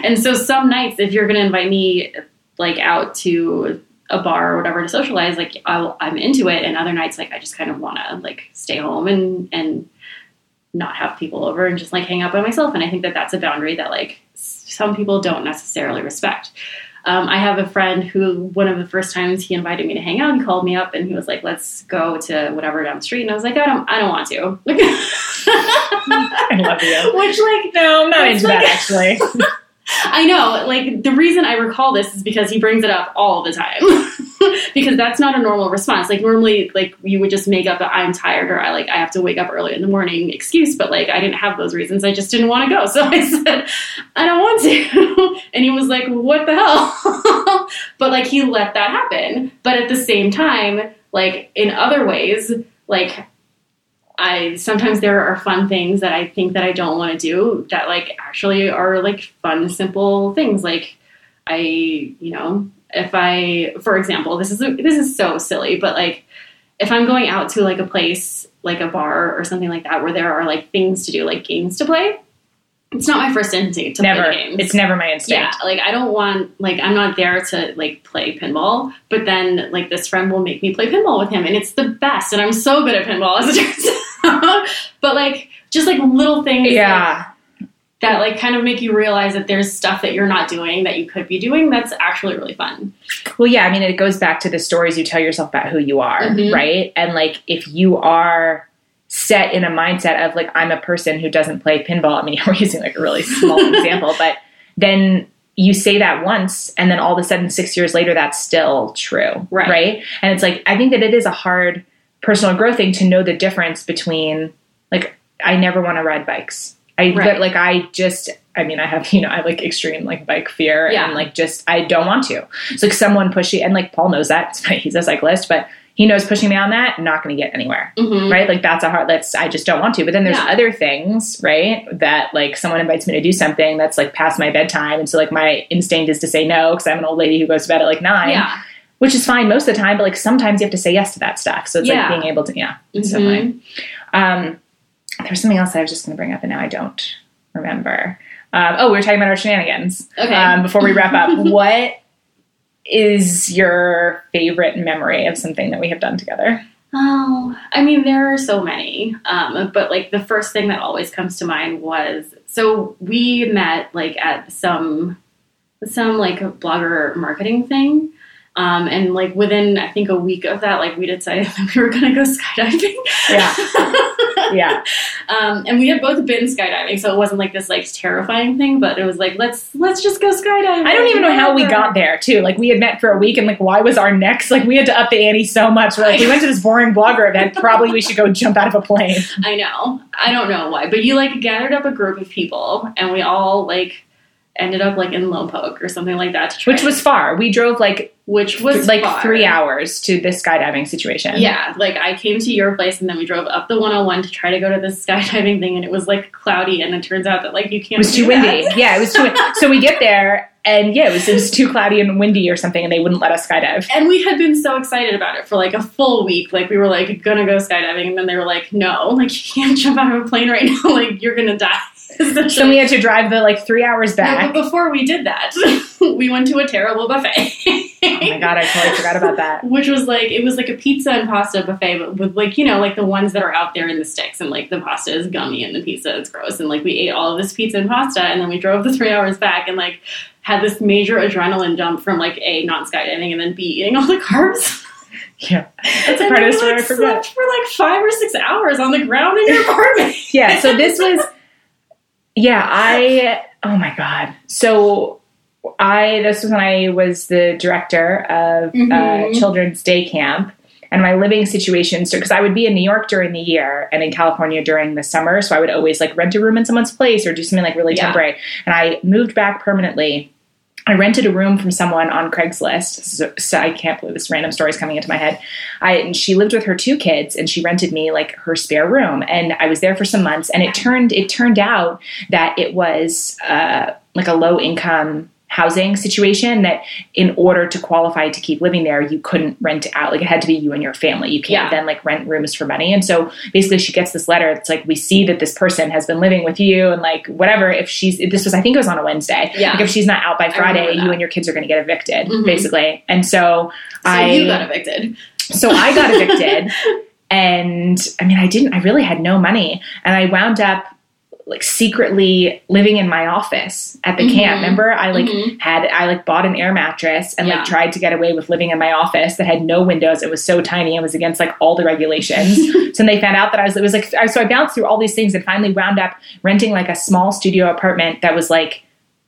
And so some nights if you're going to invite me like out to a bar or whatever to socialize like I'll, i'm into it. And other nights like i just kind of want to like stay home and and not have people over and just like hang out by myself. And i think that that's a boundary that like some people don't necessarily respect um, I have a friend who, one of the first times he invited me to hang out, he called me up and he was like, "Let's go to whatever down the street." And I was like, "I don't, I don't want to." (laughs) i love you (laughs) Which, like, no i'm not into like- that actually (laughs) I know, like, the reason I recall this is because he brings it up all the time. (laughs) because that's not a normal response. Like, normally, like, you would just make up that I'm tired or I, like, I have to wake up early in the morning excuse, but, like, I didn't have those reasons. I just didn't want to go. (laughs) So I said, I don't want to. (laughs) and he was like, what the hell? but, like, he let that happen. But at the same time, like, in other ways, like, I sometimes there are fun things that I think that I don't want to do that like actually are like fun, simple things. Like I, you know, if I, for example, this is this is so silly, but like if I'm going out to like a place like a bar or something like that where there are like things to do, like games to play, it's not my first instinct to never play games. it's never my instinct Yeah, like I don't want like I'm not there to like play pinball, but then like this friend will make me play pinball with him, and it's the best, and I'm so good at pinball as it turns (laughs) out. but like just like little things, yeah that like kind of make you realize that there's stuff that you're not doing that you could be doing. That's actually really fun. Well, yeah, I mean, it goes back to the stories you tell yourself about who you are, Mhm. right? And like, if you are set in a mindset of like, I'm a person who doesn't play pinball. I mean, (laughs) we're using like a really small (laughs) example, but then you say that once, and then all of a sudden, six years later, that's still true, Right. Right? And it's like, I think that it is a hard personal growth thing to know the difference between like, I never want to ride bikes. I Right. but, like I just I mean I have (laughs) you know I have like extreme like bike fear Yeah. and like just I don't want to. It's like someone pushy and like Paul knows that (laughs) he's a cyclist, but he knows pushing me on that not going to get anywhere. Mm-hmm. Right? Like that's a hard that's I just don't want to. But then there's Yeah. other things, right? That like someone invites me to do something that's like past my bedtime and so like my instinct is to say no because I'm an old lady who goes to bed at like 9 Yeah. which is fine most of the time, but like sometimes you have to say yes to that stuff. So it's Yeah. like being able to, yeah. it's So fine. Um, there's something else I was just going to bring up, and now I don't remember. Um, oh, we were talking about our shenanigans. Okay. Um, before we wrap up, (laughs) what is your favorite memory of something that we have done together? Oh, I mean, there are so many. Um, but like the first thing that always comes to mind was so we met like at some some like blogger marketing thing. Um, and like within I think a week of that, like we decided (laughs) that we were gonna go skydiving. Yeah. (laughs) yeah. (laughs) Um, and we had both been skydiving, so it wasn't like this like terrifying thing, but it was like let's let's just go skydiving. I don't even know how we got there too. Like we had met for a week and like why was our next like we had to up the ante so much. We're like we went to this boring blogger event. Probably we should go jump out of a plane. (laughs) I know. I don't know why, but you like gathered up a group of people, and we all like ended up like in Lompoc or something like that to try. Which was far. We drove like which was like far. three hours to this skydiving situation. Yeah, like I came to your place and then we drove up the 101 to try to go to this (laughs) skydiving thing, and it was like cloudy, and it turns out that like you can't. It was too windy. that. Yeah, it was too windy. (laughs) So we get there and yeah, it was, it was too cloudy and windy or something and they wouldn't let us skydive. And we had been so excited about it for like a full week. Like we were like gonna go skydiving, and then they were like, "No, like you can't jump out of a plane right now. (laughs) Like you're gonna die." So we had to drive the like three hours No, back. but before we did that, (laughs) we went to a terrible buffet. Oh my god, I totally forgot about that. (laughs) Which was like it was like a pizza and pasta buffet, but with like you know like the ones that are out there in the sticks, and like the pasta is gummy and the pizza is gross, and like we ate all of this pizza and pasta, and then we drove the three hours back, and like had this major adrenaline jump from like a not skydiving, and then b eating all the carbs. (laughs) Yeah. That's a part of the story I forgot. slept for like five or six hours on the ground in your apartment. Yeah, so this was yeah, I oh my god. So I this was when I was the director of Mhm. uh, children's day camp and my living situation so because I would be in New York during the year and in California during the summer so I would always like rent a room in someone's place or do something like really Yeah. temporary and I moved back permanently I rented a room from someone on Craigslist. So, so I can't believe this random story is coming into my head. I and she lived with her two kids, and she rented me like her spare room. And I was there for some months, and it turned it turned out that it was uh, like a low income housing situation that in order to qualify to keep living there you couldn't rent out like it had to be you and your family you can't Yeah. then like rent rooms for money and so basically she gets this letter it's like we see that this person has been living with you and like whatever if she's this was i think it was on a wednesday Yeah. like if she's not out by friday you and your kids are going to get evicted Mhm. basically and so, So i you got evicted. so I got evicted, (laughs) and I mean, I didn't. I really had no money, and I wound up like secretly living in my office at the Mhm. camp. Remember, I like Mhm. had I like bought an air mattress and Yeah. like tried to get away with living in my office that had no windows. It was so tiny. It was against like all the regulations. (laughs) so then they found out that I was. It was like I- so I bounced through all these things and finally wound up renting like a small studio apartment that was like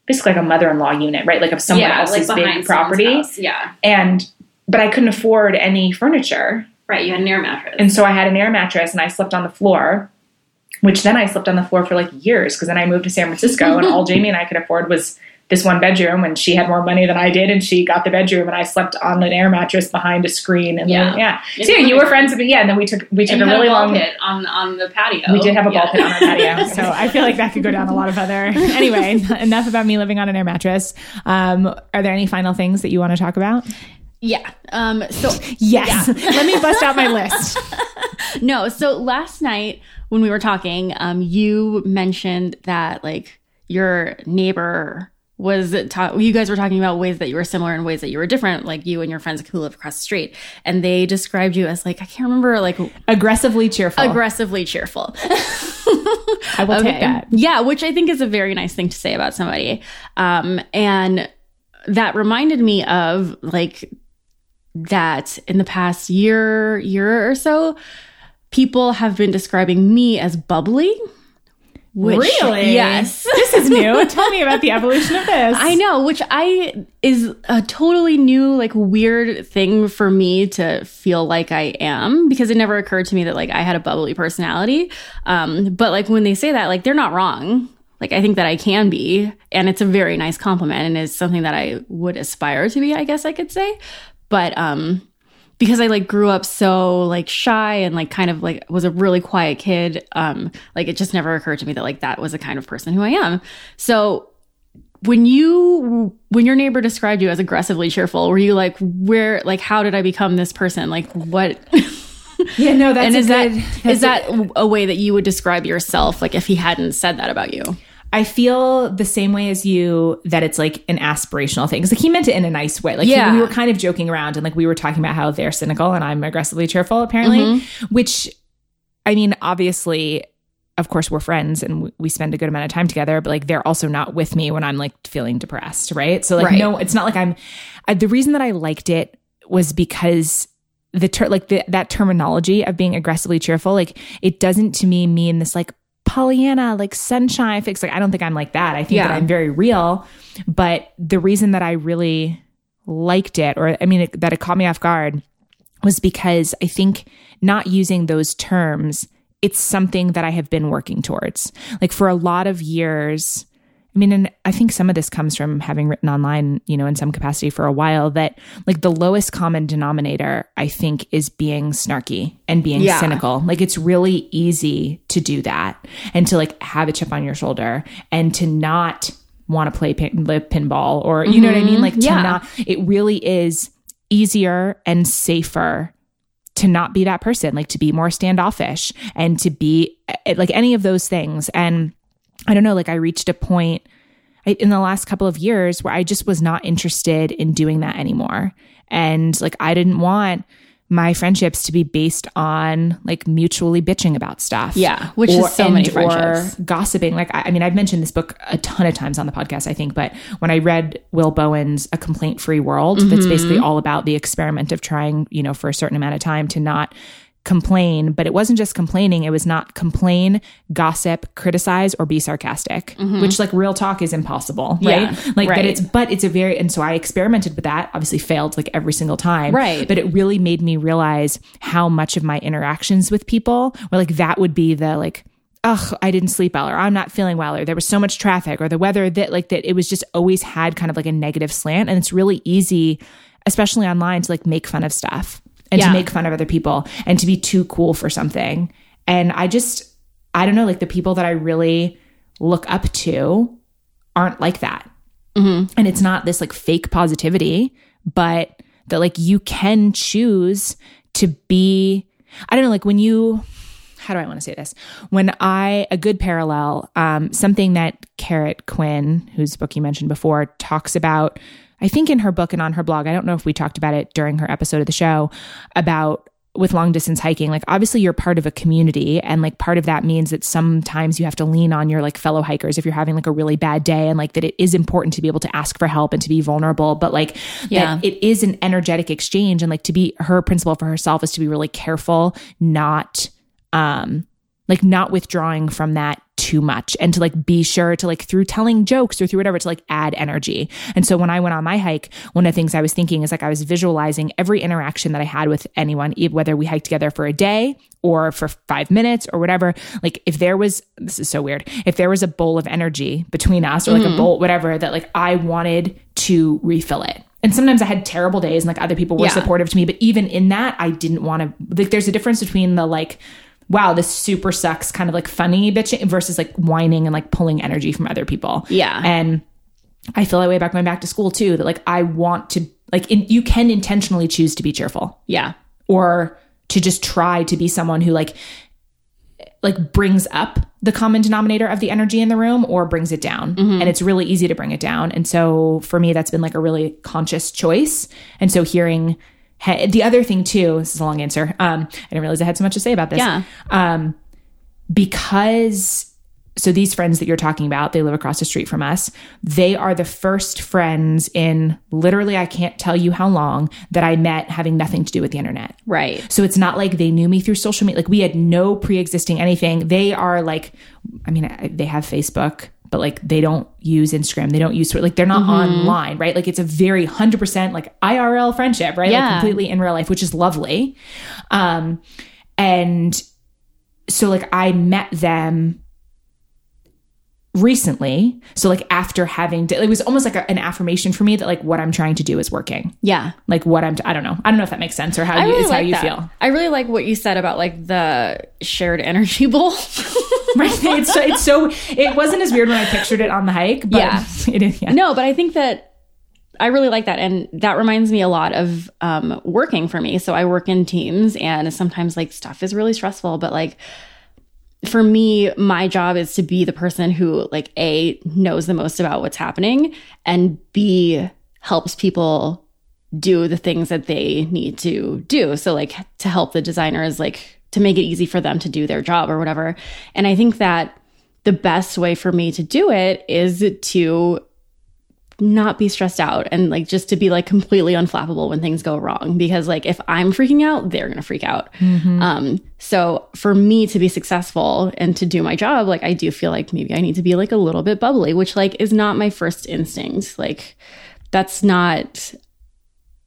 basically like a mother-in-law unit, right? Like of someone yeah, else's like big property, house. Yeah, and but I couldn't afford any furniture. right. You had an air mattress. And so I had an air mattress and I slept on the floor, which then I slept on the floor for like years because then I moved to San Francisco and all (laughs) Jamie and I could afford was this one bedroom and she had more money than I did and she got the bedroom and I slept on an air mattress behind a screen and Yeah. then, yeah. It's So yeah, you were friends with me. Yeah, and then we took we took a really a ball long pit on on the patio. we did have a ball Yeah. pit on our patio. So I feel like that could go down a lot of other. (laughs) Anyway, enough about me living on an air mattress. Um, are there any final things that you want to talk about? Yeah. Um, so Yes. (laughs) Let me bust out my list. no, so last night when we were talking, um, you mentioned that like your neighbor was ta- you guys were talking about ways that you were similar and ways that you were different, like you and your friends who live across the street, and they described you as like I can't remember like Aggressively cheerful. aggressively cheerful. (laughs) I will take that. Yeah, which I think is a very nice thing to say about somebody. Um, and that reminded me of like that in the past year, year or so, people have been describing me as bubbly. Which, really? Yes. (laughs) This is new. Tell me about the evolution of this. I know, which I is a totally new, like weird thing for me to feel like I am because it never occurred to me that like I had a bubbly personality. Um, but like when they say that, like they're not wrong. Like I think that I can be, and it's a very nice compliment, and it's something that I would aspire to be. I guess I could say, but um, because I like grew up so like shy and like kind of like was a really quiet kid, um, like it just never occurred to me that like that was the kind of person who I am. So when you when your neighbor described you as aggressively cheerful, were you like where like how did I become this person? Like what (laughs) Yeah, no, that's and is good, that that's is a- that a way that you would describe yourself like if he hadn't said that about you? I feel the same way as you that it's like an aspirational thing. 'Cause, like he meant it in a nice way. Like he- Yeah. we were kind of joking around and like we were talking about how they're cynical and I'm aggressively cheerful apparently, Mm-hmm. which I mean, obviously, of course, we're friends and we- we spend a good amount of time together, but like they're also not with me when I'm like feeling depressed, right? So, like, Right. no, it's not like I'm. I, the reason that I liked it was because the ter- like the, that terminology of being aggressively cheerful, like it doesn't to me mean this like Pollyanna, like sunshine fix. Like I don't think I'm like that. I think that I'm very real. But the reason that I really liked it, or I mean, it, that it caught me off guard, was because I think not using those terms, it's something that I have been working towards. Like for a lot of years, I mean, and I think some of this comes from having written online, you know, in some capacity for a while, that like the lowest common denominator, I think, is being snarky and being Yeah. cynical. Like it's really easy to do that and to like have a chip on your shoulder and to not want to play pin, pinball or, you know what I mean? Like to Yeah. not, it really is easier and safer to not be that person, like to be more standoffish and to be eh, like any of those things. And I don't know, like I reached a point I- in the last couple of years where I just was not interested in doing that anymore. And like I didn't want my friendships to be based on like mutually bitching about stuff. Yeah, which is so many and- friendships. Or gossiping. Like I, I mean, I've mentioned this book a ton of times on the podcast, I think, but when I read Will Bowen's A Complaint Free World, that's Mm-hmm. basically all about the experiment of trying, you know, for a certain amount of time to not complain, but it wasn't just complaining. It was not complain, gossip, criticize, or be sarcastic, which like real talk is impossible, right? Mm-hmm. Yeah, like, but right. it's, but it's a very, and so I experimented with that, obviously failed like every single time. Right. But it really made me realize how much of my interactions with people were like, that would be the like, ugh, I didn't sleep well, or I'm not feeling well, or there was so much traffic, or the weather that like that it was just always had kind of like a negative slant. And it's really easy, especially online, to like make fun of stuff and to make fun of other people and to be too cool for something. And I just, I don't know, like the people that I really look up to aren't like that. And it's not this like fake positivity, but that like you can choose to be, I don't know, like when you, how do I want to say this? When I, a good parallel, um, something that Carrot Quinn, whose book you mentioned before, talks about, I think in her book and on her blog, I don't know if we talked about it during her episode of the show, about with long distance hiking, like obviously you're part of a community and like part of that means that sometimes you have to lean on your like fellow hikers if you're having like a really bad day and like that it is important to be able to ask for help and to be vulnerable, but like Yeah. that it is an energetic exchange and like to be her principle for herself is to be really careful not um like not withdrawing from that too much and to like be sure to like through telling jokes or through whatever to like add energy. And so when I went on my hike, one of the things I was thinking is like I was visualizing every interaction that I had with anyone, whether we hiked together for a day or for five minutes or whatever. Like if there was, this is so weird, if there was a bowl of energy between us or like a mm-hmm. bowl, whatever, that like I wanted to refill it. And sometimes I had terrible days and like other people were Yeah. supportive to me. But even in that, I didn't want to, like, there's a difference between the like, wow, this super sucks kind of like funny bitching versus like whining and like pulling energy from other people. Yeah. And I feel that way about going back to school too, that like I want to, like, in, you can intentionally choose to be cheerful Yeah. or to just try to be someone who like, like brings up the common denominator of the energy in the room or brings it down. Mm-hmm. And it's really easy to bring it down. And so for me, that's been like a really conscious choice. And so hearing he- the other thing too, this is a long answer. Um, I didn't realize I had so much to say about this. Yeah. Um, because so these friends that you're talking about, they live across the street from us. They are the first friends in literally, I can't tell you how long that I met having nothing to do with the internet. Right. So it's not like they knew me through social media. Like we had no pre-existing anything. They are like, I mean, I- they have Facebook, but like they don't use Instagram. They don't use Twitter. Like they're not online, right? Like it's a very hundred percent like IRL friendship, right? Like Yeah. completely in real life, which is lovely. Um, and so like I met them recently. So like after having, to, it was almost like a, an affirmation for me that like what I'm trying to do is working. Yeah. Like what I'm, I don't know. I don't know if that makes sense or how I you, really it's like how you that. feel. I really like what you said about like the shared energy bowl. (laughs) Right. It's so, it's so, it wasn't as weird when I pictured it on the hike, but Yeah. (laughs) it is. Yeah. no, but I think that I really like that. And that reminds me a lot of um, working for me. So I work in teams and sometimes like stuff is really stressful, but like for me, my job is to be the person who, like, A, knows the most about what's happening, and B, helps people do the things that they need to do. So, like, to help the designers, like, to make it easy for them to do their job or whatever. And I think that the best way for me to do it is to not be stressed out and like just to be like completely unflappable when things go wrong. Because like if i'm freaking out they're gonna freak out. Um so for me to be successful and to do my job like i do feel like maybe i need to be like a little bit bubbly which like is not my first instinct. Like that's not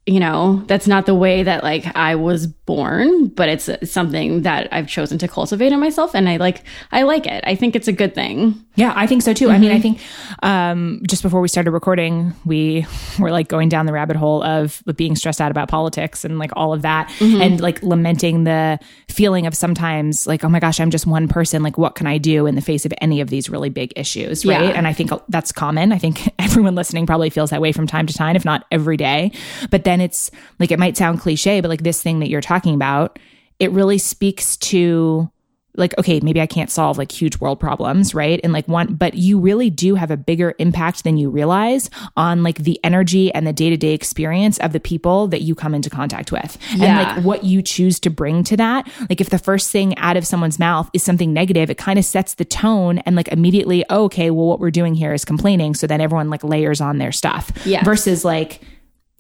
you know that's not the way that like i was born but it's something that i've chosen to cultivate in myself and i like i like it i think it's a good thing Yeah, I think so too. I mean, I think um, just before we started recording, we were like going down the rabbit hole of being stressed out about politics and like all of that, and like lamenting the feeling of sometimes like, oh my gosh, I'm just one person. Like, what can I do in the face of any of these really big issues? Right. Yeah. And I think that's common. I think (laughs) everyone listening probably feels that way from time to time, if not every day. But then it's like, it might sound cliche, but like this thing that you're talking about, it really speaks to like okay maybe i can't solve like huge world problems right? And like one but you really do have a bigger impact than you realize on like the energy and the day-to-day experience of the people that you come into contact with. And like what you choose to bring to that like if the first thing out of someone's mouth is something negative it kind of sets the tone and like immediately oh, okay well what we're doing here is complaining so then everyone like layers on their stuff. Yes. versus like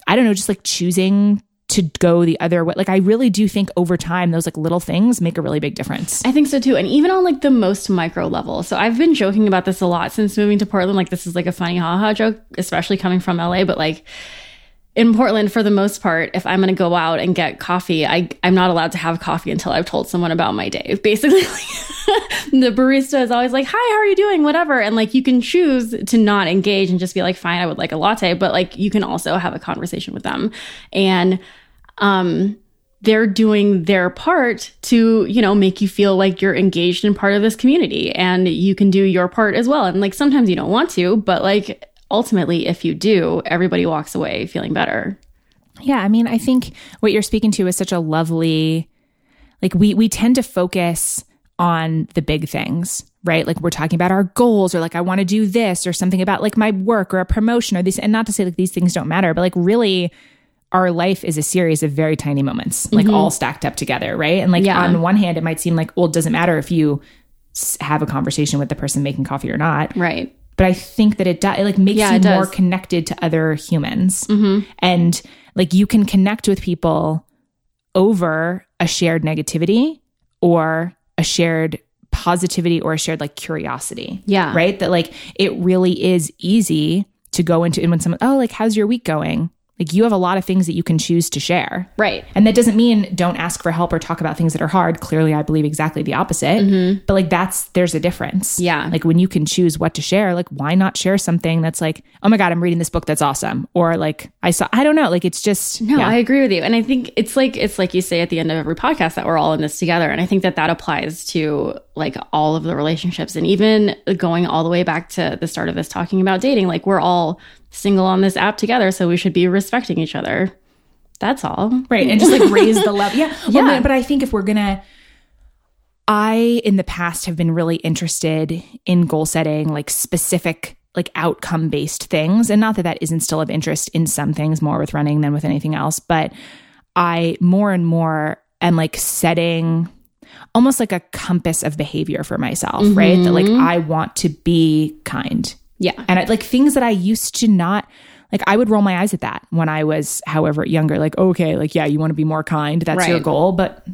I don't know, just like choosing to go the other way. Like I really do think over time those like little things make a really big difference. I think so too. And even on like the most micro level. So I've been joking about this a lot since moving to Portland. Like this is like a funny haha joke, especially coming from LA. But like in Portland, for the most part, if I'm going to go out and get coffee, I, I'm not allowed to have coffee until I've told someone about my day. (laughs) Basically, the barista is always like, Hi, how are you doing? Whatever. And like you can choose to not engage and just be like, Fine, I would like a latte. But like you can also have a conversation with them. And, um, they're doing their part to, you know, make you feel like you're engaged in part of this community and you can do your part as well. And like sometimes you don't want to, but like ultimately, if you do, everybody walks away feeling better. Yeah, I mean, I think what you're speaking to is such a lovely like we we tend to focus on the big things, right? Like we're talking about our goals or like I want to do this or something about like my work or a promotion or these and not to say like these things don't matter, but like really our life is a series of very tiny moments, like mm-hmm. all stacked up together, right? And like Yeah. on one hand it might seem like well it doesn't matter if you have a conversation with the person making coffee or not Right. But I think that it does it like makes Yeah, you more connected to other humans, mm-hmm. and like you can connect with people over a shared negativity or a shared positivity or a shared like curiosity. Yeah. right. That like it really is easy to go into and when someone oh like how's your week going like you have a lot of things that you can choose to share Right. and that doesn't mean don't ask for help or talk about things that are hard. Clearly, I believe exactly the opposite. But like that's there's a difference. Mm-hmm. Yeah. Like when you can choose what to share, like why not share something that's like, oh my God, I'm reading this book that's awesome. Or like I saw I don't know, like it's just No, yeah. I agree with you. And I think it's like it's like you say at the end of every podcast that we're all in this together. And I think that that applies to like all of the relationships and even going all the way back to the start of this talking about dating. Like we're all single on this app together, so we should be respecting each other. That's all. right and just like raise the level yeah well, (laughs) Yeah. but i think if we're gonna i in the past have been really interested in goal setting like specific like outcome based things and not that that isn't still of interest in some things more with running than with anything else but i more and more am like setting almost like a compass of behavior for myself right that like mm-hmm. i want to be kind Yeah. and I, like things that I used to not like, I would roll my eyes at that when I was, however, younger. Like, okay, like yeah, you want to be more kind. That's your goal, but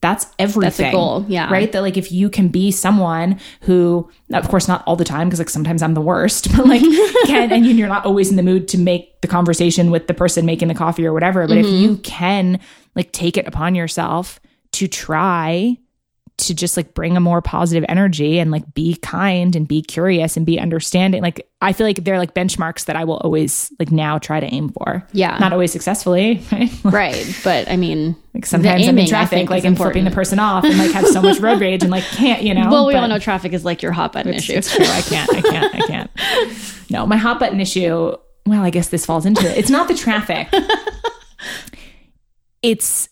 that's everything. goal, yeah. Right. That like if you can be someone who, of course, not all the time because like sometimes I'm the worst, (laughs) but like (laughs) can and you're not always in the mood to make the conversation with the person making the coffee or whatever. But if Mm-hmm. you can like take it upon yourself to try to just like bring a more positive energy and like be kind and be curious and be understanding. Like I feel like they're like benchmarks that I will always like now try to aim for. Yeah. Not always successfully. (laughs) Right? Right. But I mean Like sometimes the I'm in traffic, like I'm flipping the person off and like have so much road rage and like can't, you know. Well, we all know traffic is like your hot button issue. It's true. I can't, I can't, I can't. No, my hot button issue, well, I guess this falls into it. It's not the traffic. (laughs) it's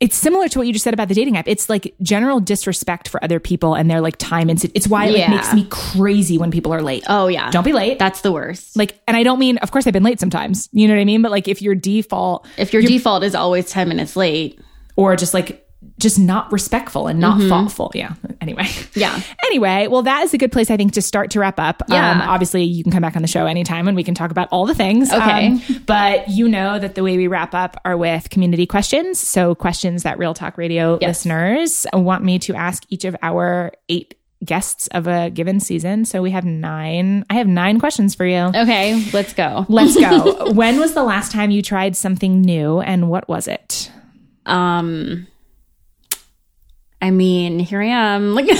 it's similar to what you just said about the dating app. It's like general disrespect for other people and their like time and it's why it like, Yeah. makes me crazy when people are late. Oh yeah. Don't be late. That's the worst. like, and I don't mean, of course, I've been late sometimes. You know what I mean? But like, if your default if your default is always 10 minutes late. or just like just not respectful and not thoughtful. Yeah. Anyway. Yeah. (laughs) Anyway, well, that is a good place I think to start to wrap up. Yeah. Um, obviously, you can come back on the show anytime and we can talk about all the things. Okay. Um, but you know that the way we wrap up are with community questions. So questions that Real Talk Radio Yes. listeners want me to ask each of our eight guests of a given season. So we have nine. I have nine questions for you. Okay, let's go. Let's go. (laughs) when was the last time you tried something new and what was it? Um I mean, here I am. Like (laughs)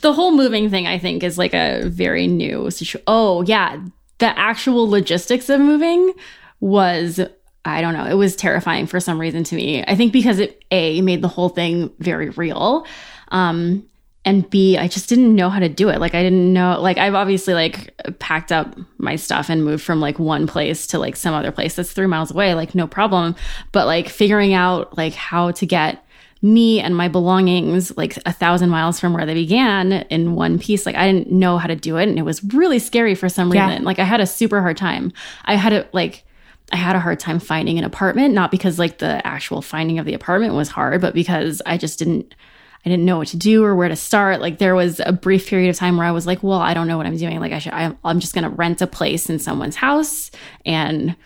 the whole moving thing I think is like a very new situation. Oh, yeah. The actual logistics of moving was I don't know. It was terrifying for some reason to me. I think because it A made the whole thing very real. Um and B, I just didn't know how to do it. Like I didn't know like I've obviously like packed up my stuff and moved from like one place to like some other place that's 3 miles away, like no problem. But like figuring out like how to get me and my belongings like a thousand miles from where they began in one piece. Like I didn't know how to do it. And it was really scary for some Yeah. reason. Like I had a super hard time. I had a like I had a hard time finding an apartment, not because like the actual finding of the apartment was hard, but because I just didn't I didn't know what to do or where to start. Like there was a brief period of time where I was like, well, I don't know what I'm doing. Like I should, I, I'm just going to rent a place in someone's house and,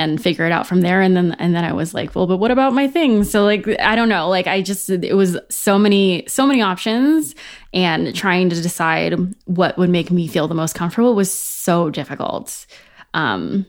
and figure it out from there. And then, and then I was like, well, but what about my things? So like, I don't know. Like I just, it was so many, so many options and trying to decide what would make me feel the most comfortable was so difficult. Um,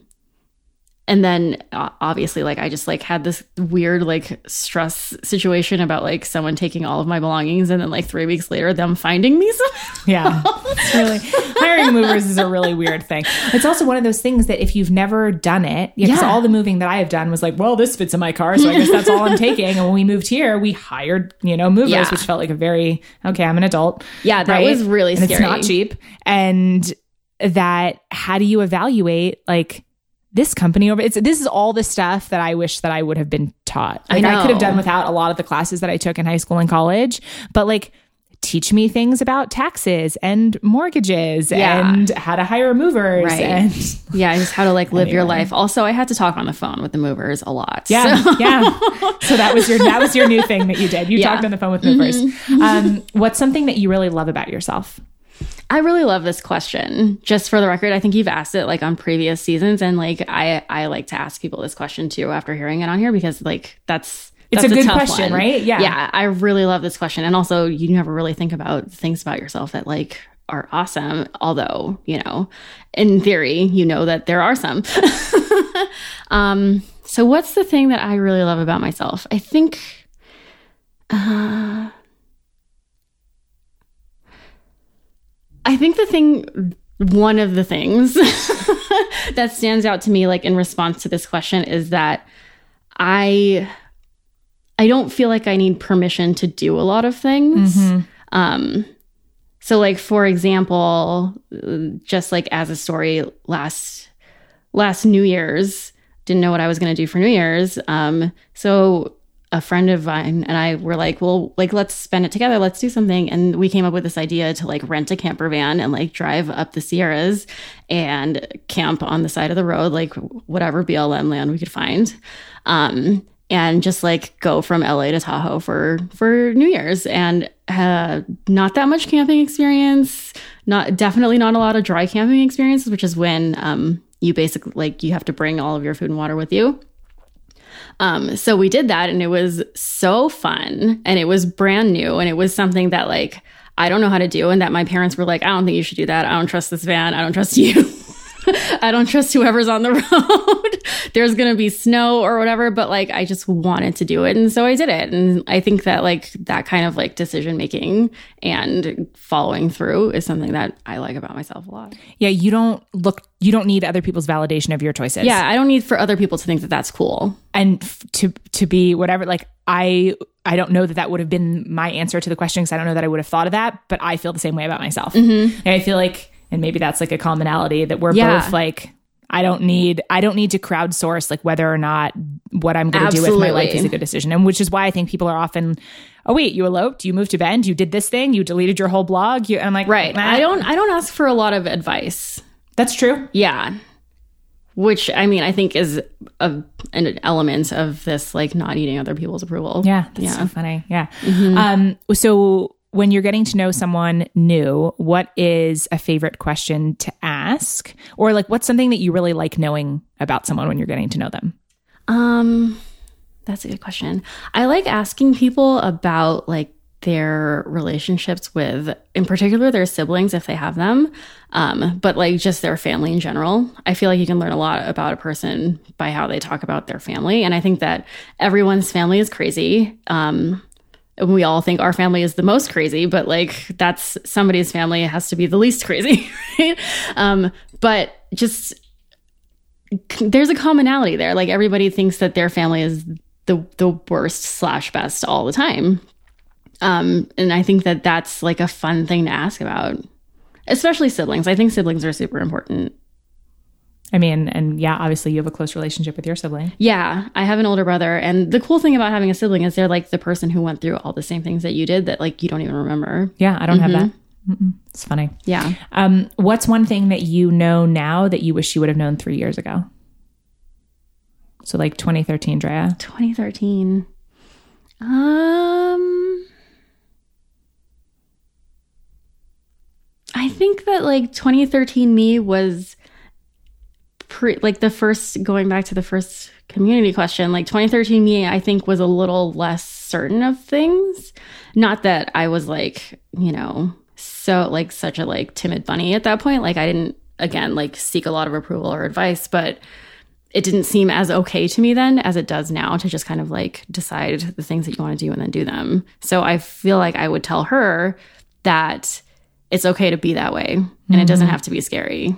and then uh, obviously like i just like had this weird like stress situation about like someone taking all of my belongings and then like three weeks later them finding me (laughs) somehow. Yeah. It's really hiring movers is a really weird thing. It's also one of those things that if you've never done it, yeah, 'cause Yeah. all the moving that I have done was like, well, this fits in my car, so I guess that's all I'm (laughs) taking. And when we moved here, we hired, you know, movers, Yeah. which felt like a very okay, I'm an adult. Yeah, that was really and It's not cheap. And that how do you evaluate like this company over it's this is all the stuff that I wish that I would have been taught. I Like I, could have done without a lot of the classes that I took in high school and college, but like teach me things about taxes and mortgages Yeah. and how to hire movers Right. and (laughs) yeah just how to like live your life also i had to talk on the phone with the movers a lot yeah So- yeah so that was your that was your new thing that you did you (laughs) Yeah. Mm-hmm. talked on the phone with movers um what's something that you really love about yourself I really love this question. Just for the record, I think you've asked it like on previous seasons, and like I I like to ask people this question too after hearing it on here because like that's It's that's a good question, one. right? Yeah. yeah. I really love this question, and also you never really think about things about yourself that like are awesome. Although you know, in theory, you know that there are some. (laughs) um. So what's the thing that I really love about myself? I think. Uh, I think the thing, one of the things (laughs) that stands out to me, like in response to this question, is that I, I don't feel like I need permission to do a lot of things. Um, so, like for example, just like as a story, last last New Year's, didn't know what I was going to do for New Year's. Um, so a friend of mine and I were like, well, like, let's spend it together. Let's do something. And we came up with this idea to like rent a camper van and like drive up the Sierras and camp on the side of the road, like whatever BLM land we could find. Um, and just like go from LA to Tahoe for for New Year's and uh, not that much camping experience, not definitely not a lot of dry camping experiences, which is when um, you basically like you have to bring all of your food and water with you. Um, so we did that and it was so fun and it was brand new and it was something that like I don't know how to do and that my parents were like, I don't think you should do that. I don't trust this van. I don't trust you. (laughs) (laughs) I don't trust whoever's on the (laughs) road. There's going to be snow or whatever, but like I just wanted to do it. And so I did it. And I think that like that kind of like decision making and following through is something that I like about myself a lot. yeah you don't look you don't need other people's validation of your choices Yeah. I don't need for other people to think that that's cool. and f- to to be whatever like i i don't know that that would have been my answer to the question because i don't know that i would have thought of that but i feel the same way about myself mm-hmm. and i feel like and maybe that's like a commonality that we're Yeah. both like I don't need I don't need to crowdsource like whether or not what I'm going to do with my life is a good decision. And which is why I think people are often oh wait, you eloped, you moved to Bend, you did this thing, you deleted your whole blog. You, I'm like, right. I don't, I don't ask for a lot of advice. That's true. Yeah. Which I mean, I think is a, an element of this, like not needing other people's approval. Yeah, that's yeah. so funny. Yeah. Mm-hmm. Um. So when you're getting to know someone new, what is a favorite question to ask, or like what's something that you really like knowing about someone when you're getting to know them? Um. That's a good question. I like asking people about like their relationships with, in particular, their siblings if they have them, um, but like just their family in general. I feel like you can learn a lot about a person by how they talk about their family. And I think that everyone's family is crazy. Um, and we all think our family is the most crazy, but like that's somebody's family has to be the least crazy, (laughs) right? Um, but just there's a commonality there. Like everybody thinks that their family is the the worst slash best all the time. Um, and I think that that's like a fun thing to ask about, especially siblings. I think siblings are super important. I mean, and yeah, obviously you have a close relationship with your sibling. Yeah, I have an older brother, and the cool thing about having a sibling is they're like the person who went through all the same things that you did that like you don't even remember. Yeah, I don't mm-hmm. have that. Mm-mm. It's funny. Yeah. Um, what's one thing that you know now that you wish you would have known three years ago? So like 2013, Drea. 2013. Um I think that like 2013 me was pre like the first going back to the first community question, like 2013 me I think was a little less certain of things. Not that I was like, you know, so like such a like timid bunny at that point. Like I didn't again like seek a lot of approval or advice, but it didn't seem as okay to me then as it does now to just kind of like decide the things that you want to do and then do them. So I feel like I would tell her that it's okay to be that way and mm-hmm. it doesn't mm-hmm. have to be scary.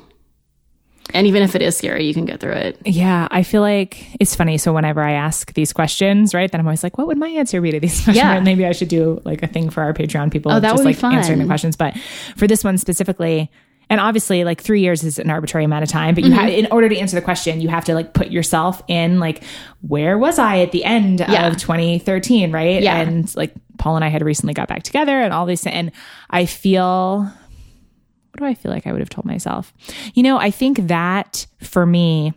And even if it is scary, you can get through it. Yeah, I feel like it's funny. So whenever I ask these questions, right, then I'm always like, what would my answer be to these (laughs) questions? Yeah. Maybe I should do like a thing for our Patreon people. Oh, that just would like be fun. answering the questions. But for this one specifically, and obviously like three years is an arbitrary amount of time but you mm-hmm. have in order to answer the question you have to like put yourself in like where was i at the end yeah. of 2013 right yeah. and like paul and i had recently got back together and all these and i feel what do i feel like i would have told myself you know i think that for me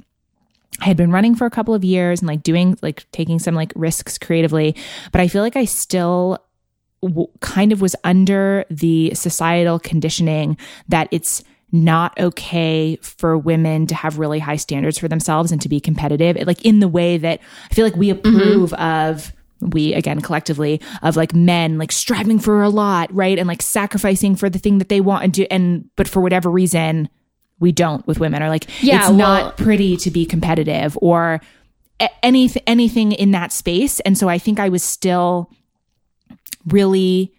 I had been running for a couple of years and like doing like taking some like risks creatively, but I feel like I still w- kind of was under the societal conditioning that it's not okay for women to have really high standards for themselves and to be competitive like in the way that i feel like we mm-hmm. approve mm-hmm. of we again collectively of like men like striving for a lot right? And like sacrificing for the thing that they want and do and but for whatever reason we don't with women or like yeah, it's well, not pretty to be competitive or anything anything in that space. And so i think i was still really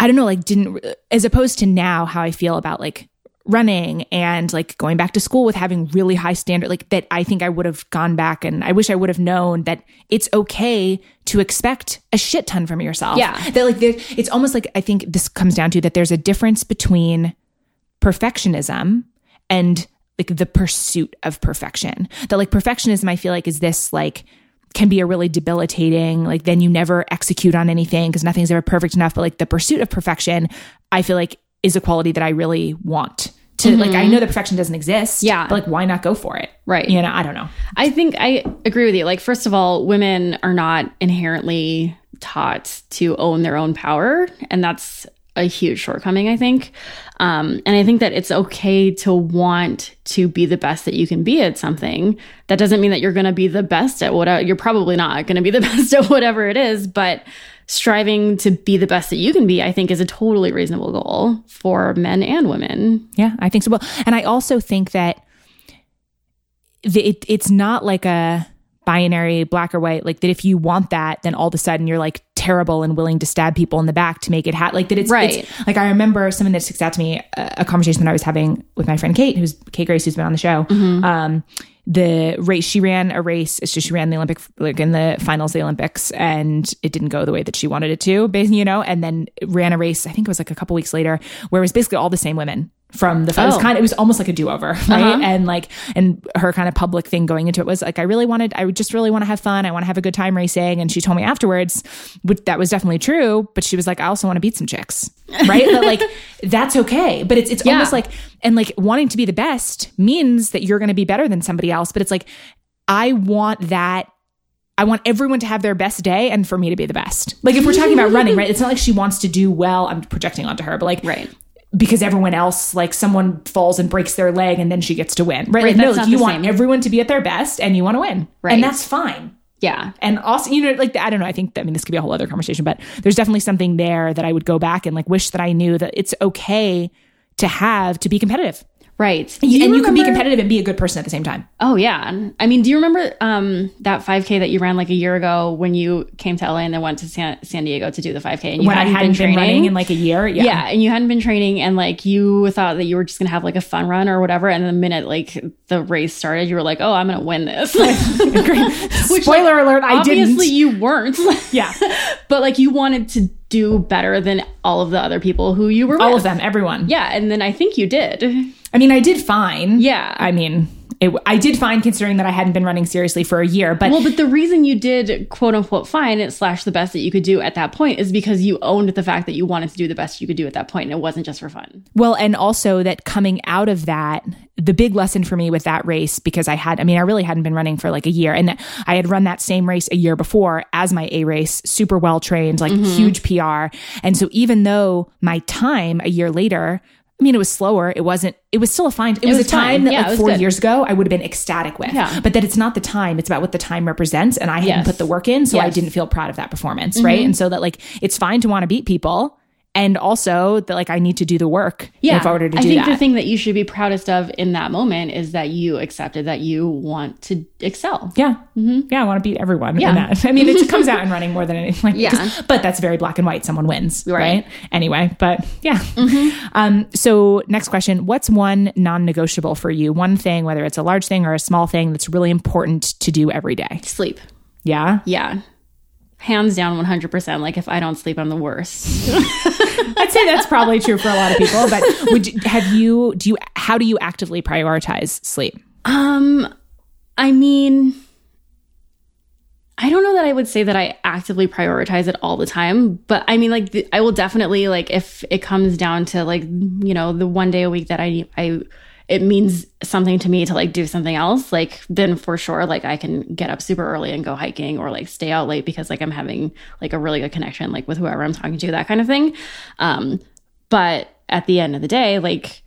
I don't know, like didn't as opposed to now how I feel about like running and like going back to school with having really high standard like that I think I would have gone back and I wish I would have known that it's okay to expect a shit ton from yourself. Yeah. That like it's almost like I think this comes down to that there's a difference between perfectionism and like the pursuit of perfection. That like perfectionism I feel like is this like can be a really debilitating like then you never execute on anything because nothing's ever perfect enough but like the pursuit of perfection i feel like is a quality that i really want to mm-hmm. like i know that perfection doesn't exist yeah but like why not go for it right you know i don't know i think i agree with you like first of all women are not inherently taught to own their own power and that's a huge shortcoming, I think. Um, and I think that it's okay to want to be the best that you can be at something. That doesn't mean that you're going to be the best at whatever, you're probably not going to be the (laughs) best at whatever it is, but striving to be the best that you can be, I think is a totally reasonable goal for men and women. Yeah, I think so. Well, and I also think that it, it's not like a, binary black or white like that if you want that then all of a sudden you're like terrible and willing to stab people in the back to make it happen like that it's right it's, like i remember something that sticks out to me a, a, conversation that i was having with my friend kate who's kate grace who's been on the show mm-hmm. um, the race she ran a race so she ran the olympic like in the finals the olympics and it didn't go the way that she wanted it to you know and then ran a race i think it was like a couple weeks later where it was basically all the same women from the it was Oh. kind of it was almost like a do-over (laughs) right Uh-huh. and like and her kind of public thing going into it was like i really wanted i just really want to have fun i want to have a good time racing and she told me afterwards which that was definitely true but she was like i also want to beat some chicks (laughs) right but like that's okay but it's it's Yeah. almost like and like wanting to be the best means that you're going to be better than somebody else but it's like i want that I want everyone to have their best day and for me to be the best. Like if we're talking about running, right? It's not like she wants to do well. I'm projecting onto her, but like Right. Because everyone else, like someone falls and breaks their leg and then she gets to win. Right. Right, like, no, like, you want same. everyone to be at their best and you want to win. Right. And that's fine. Yeah. And also, you know, like I don't know. I think I mean this could be a whole other conversation, but there's definitely something there that I would go back and like wish that I knew that it's okay to have to be competitive, Right. and Do you can be competitive and be a good person at the same time. Oh yeah. I mean, do you remember um, that 5K that you ran like a year ago when you came to LA and then went to San, San Diego to do the 5K and you when I hadn't hadn't been, training? running in like a year, yeah, yeah. and you hadn't been training and like you thought that you were just gonna have like a fun run or whatever and the minute like the race started you were like oh i'm gonna win this (laughs) (laughs) (laughs) Spoiler alert: I obviously didn't. Obviously, you weren't Yeah, but like you wanted to do better than all of the other people who you were all with. of them, everyone. yeah and then i think you did I mean, I did fine. Yeah. I mean, it, I did fine considering that I hadn't been running seriously for a year. But well but the reason you did quote unquote fine slash the best that you could do at that point is because you owned the fact that you wanted to do the best you could do at that point and it wasn't just for fun Well, and also that coming out of that, the big lesson for me with that race, because I had, I mean, I really hadn't been running for like a year and I had run that same race a year before as my A race, super well trained, like mm-hmm. huge PR. And so even though my time a year later, I mean, it was slower. It wasn't, it was still a fine, it, was, was a time that Yeah, like four good. years ago, I would have been ecstatic with. Yeah. But that it's not the time. It's about what the time represents. And I hadn't put the work in. So I didn't feel proud of that performance. Mm-hmm. Right. And so that like, it's fine to want to beat people. And also that like I need to do the work Yeah, in order to I do that. I think the thing that you should be proudest of in that moment is that you accepted that you want to excel. Yeah. Yeah. I want to beat everyone. Mm-hmm. Yeah. In that. I mean, it comes out in running more than anything. Like, (laughs) Yeah. but that's very black and white. Someone wins. Right. Right. Mm-hmm. Anyway, but yeah. Um, so next question. What's one non-negotiable for you? One thing, whether it's a large thing or a small thing that's really important to do every day. Sleep. Yeah. Yeah. Hands down 100%. Like if I don't sleep, I'm the worst. (laughs) I'd say that's probably true for a lot of people, but would you, have you, do you, how do you actively prioritize sleep? Um, I mean, I don't know that I would say that I actively prioritize it all the time, but I mean, like, the, I will definitely like if it comes down to like you know the one day a week that I I it means something to me to like do something else, like then for sure, like I can get up super early and go hiking or like stay out late because like I'm having like a really good connection like with whoever I'm talking to, that kind of thing. Um, but at the end of the day, like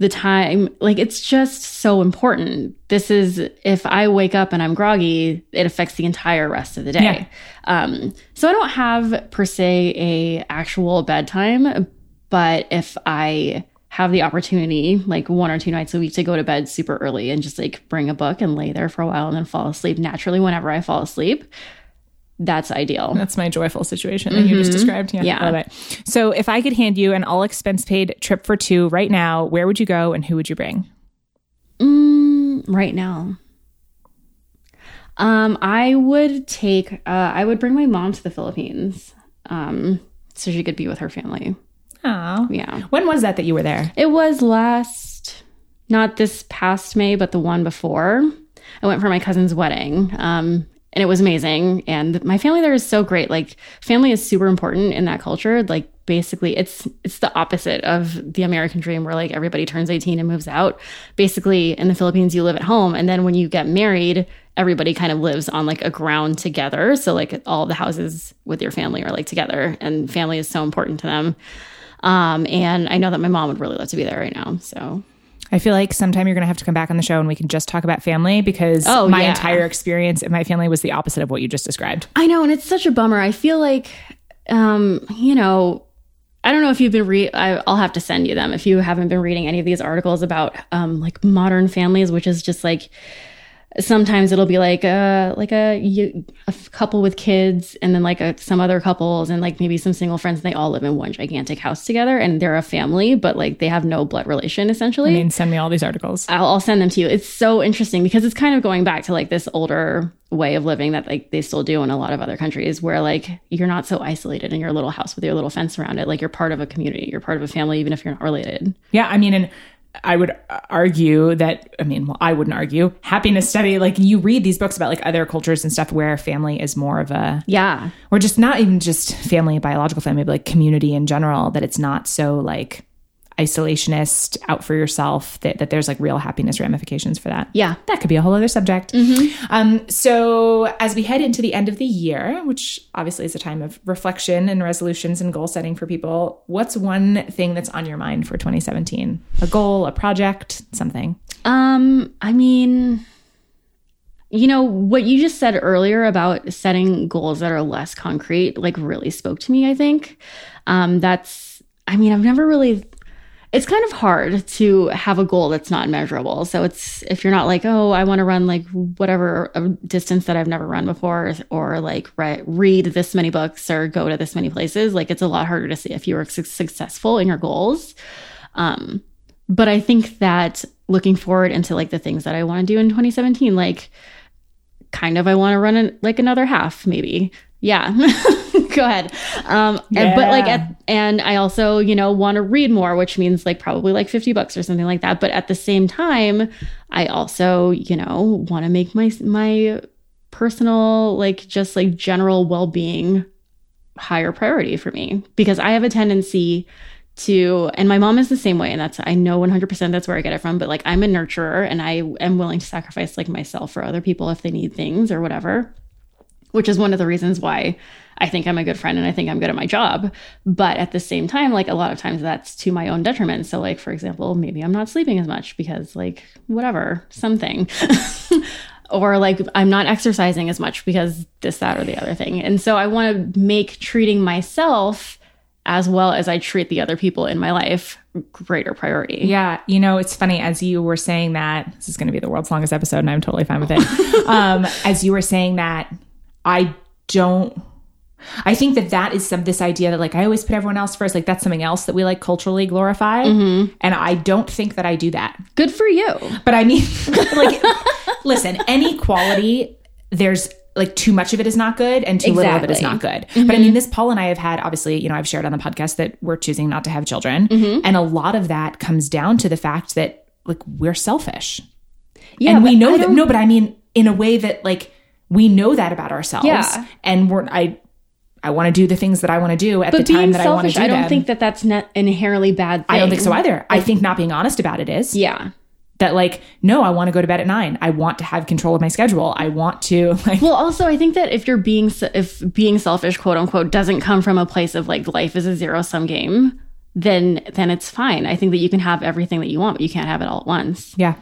the time like it's just so important this is if i wake up and i'm groggy it affects the entire rest of the day Yeah. um so i don't have per se a actual bedtime but if i have the opportunity like one or two nights a week to go to bed super early and just like bring a book and lay there for a while and then fall asleep naturally whenever i fall asleep that's ideal That's my joyful situation that you just described. Yeah, Yeah. I love it. So, if I could hand you an all expense paid trip for two right now, where would you go and who would you bring? Mm, right now. Um, I would take. Uh, I would bring my mom to the Philippines, um, so she could be with her family. Oh, Yeah, when was that that you were there? it was last, not this past May, but the one before. I went for my cousin's wedding, um, and it was amazing. And my family there is so great. Like, family is super important in that culture. Like, basically, it's it's the opposite of the American dream, where like everybody turns eighteen and moves out. Basically, in the Philippines, you live at home, and then when you get married, everybody kind of lives on like a ground together. So like all the houses with your family are like together, and family is so important to them. Um, and I know that my mom would really love to be there right now. So I feel like sometime you're going to have to come back on the show and we can just talk about family because Oh, my yeah. entire experience in my family was the opposite of what you just described. I know, and it's such a bummer. I feel like, um, you know, I don't know if you've been read. I'll have to send you them if you haven't been reading any of these articles about um, like modern families, which is just like sometimes it'll be like a like a, a couple with kids and then like a, some other couples and like maybe some single friends. And they all live in one gigantic house together and they're a family but like they have no blood relation essentially. I mean, send me all these articles. I'll, I'll send them to you. It's so interesting because it's kind of going back to like this older way of living that like they still do in a lot of other countries where like you're not so isolated in your little house with your little fence around it. Like you're part of a community you're part of a family even if you're not related. Yeah, I mean, and I would argue that, I mean, well, I wouldn't argue. Happiness study, like you read these books about like other cultures and stuff where family is more of a, yeah or just not even just family, biological family, but like community in general, that it's not so like isolationist, out for yourself, that, that there's like real happiness ramifications for that. yeah That could be a whole other subject. Um, so, as we head into the end of the year, which obviously is a time of reflection and resolutions and goal setting for people, what's one thing that's on your mind for 2017? A goal, a project, something? Um, I mean, you know, what you just said earlier about setting goals that are less concrete, like really spoke to me, I think. Um, that's, I mean, I've never really, it's kind of hard to have a goal that's not measurable. So it's, if you're not like, oh, I want to run like whatever a distance that I've never run before, or like re- read this many books or go to this many places, like it's a lot harder to see if you were su- successful in your goals. Um, but I think that looking forward into like the things that I want to do in 2017, like kind of I want to run an, like another half, maybe. Yeah. (laughs) Go ahead. Um, and, but like, at, and I also, you know, want to read more, which means like probably like 50 bucks or something like that. But at the same time, I also, you know, want to make my, my personal, like just like general well-being higher priority for me because I have a tendency to and my mom is the same way and that's I know 100% that's where I get it from but like I'm a nurturer and I am willing to sacrifice like myself for other people if they need things or whatever which is one of the reasons why I think I'm a good friend and I think I'm good at my job but at the same time like a lot of times that's to my own detriment so like for example maybe I'm not sleeping as much because like whatever something (laughs) or like I'm not exercising as much because this, that, or the other thing. And so I want to make treating myself as well as I treat the other people in my life greater priority. Yeah, you know, it's funny as you were saying that this is going to be the world's longest episode, and I'm totally fine with it. (laughs) um, as you were saying that, I don't. I think that that is some this idea that like I always put everyone else first. Like that's something else that we like culturally glorify, mm-hmm. and I don't think that I do that. Good for you. But I mean, (laughs) like, listen, any quality, there's like too much of it is not good and too little of it is not good. Mm-hmm. But I mean, this Paul and I have had, obviously, you know, I've shared on the podcast that we're choosing not to have children. Mm-hmm. And a lot of that comes down to the fact that like we're selfish. Yeah, and we know that, no, but I mean, in a way that like we know that about ourselves. Yeah. And we're, I, I want to do the things that I want to do at But the time that I want to selfish, do I don't them. think that that's not inherently bad thing. I don't think so either. I think not being honest about it is Yeah. that like no i want to go to bed at nine i want to have control of my schedule i want to (laughs) like Well, also, I think that if you're being if being selfish, quote unquote, doesn't come from a place of like life is a zero sum game, then then it's fine. I think that you can have everything that you want, but you can't have it all at once. yeah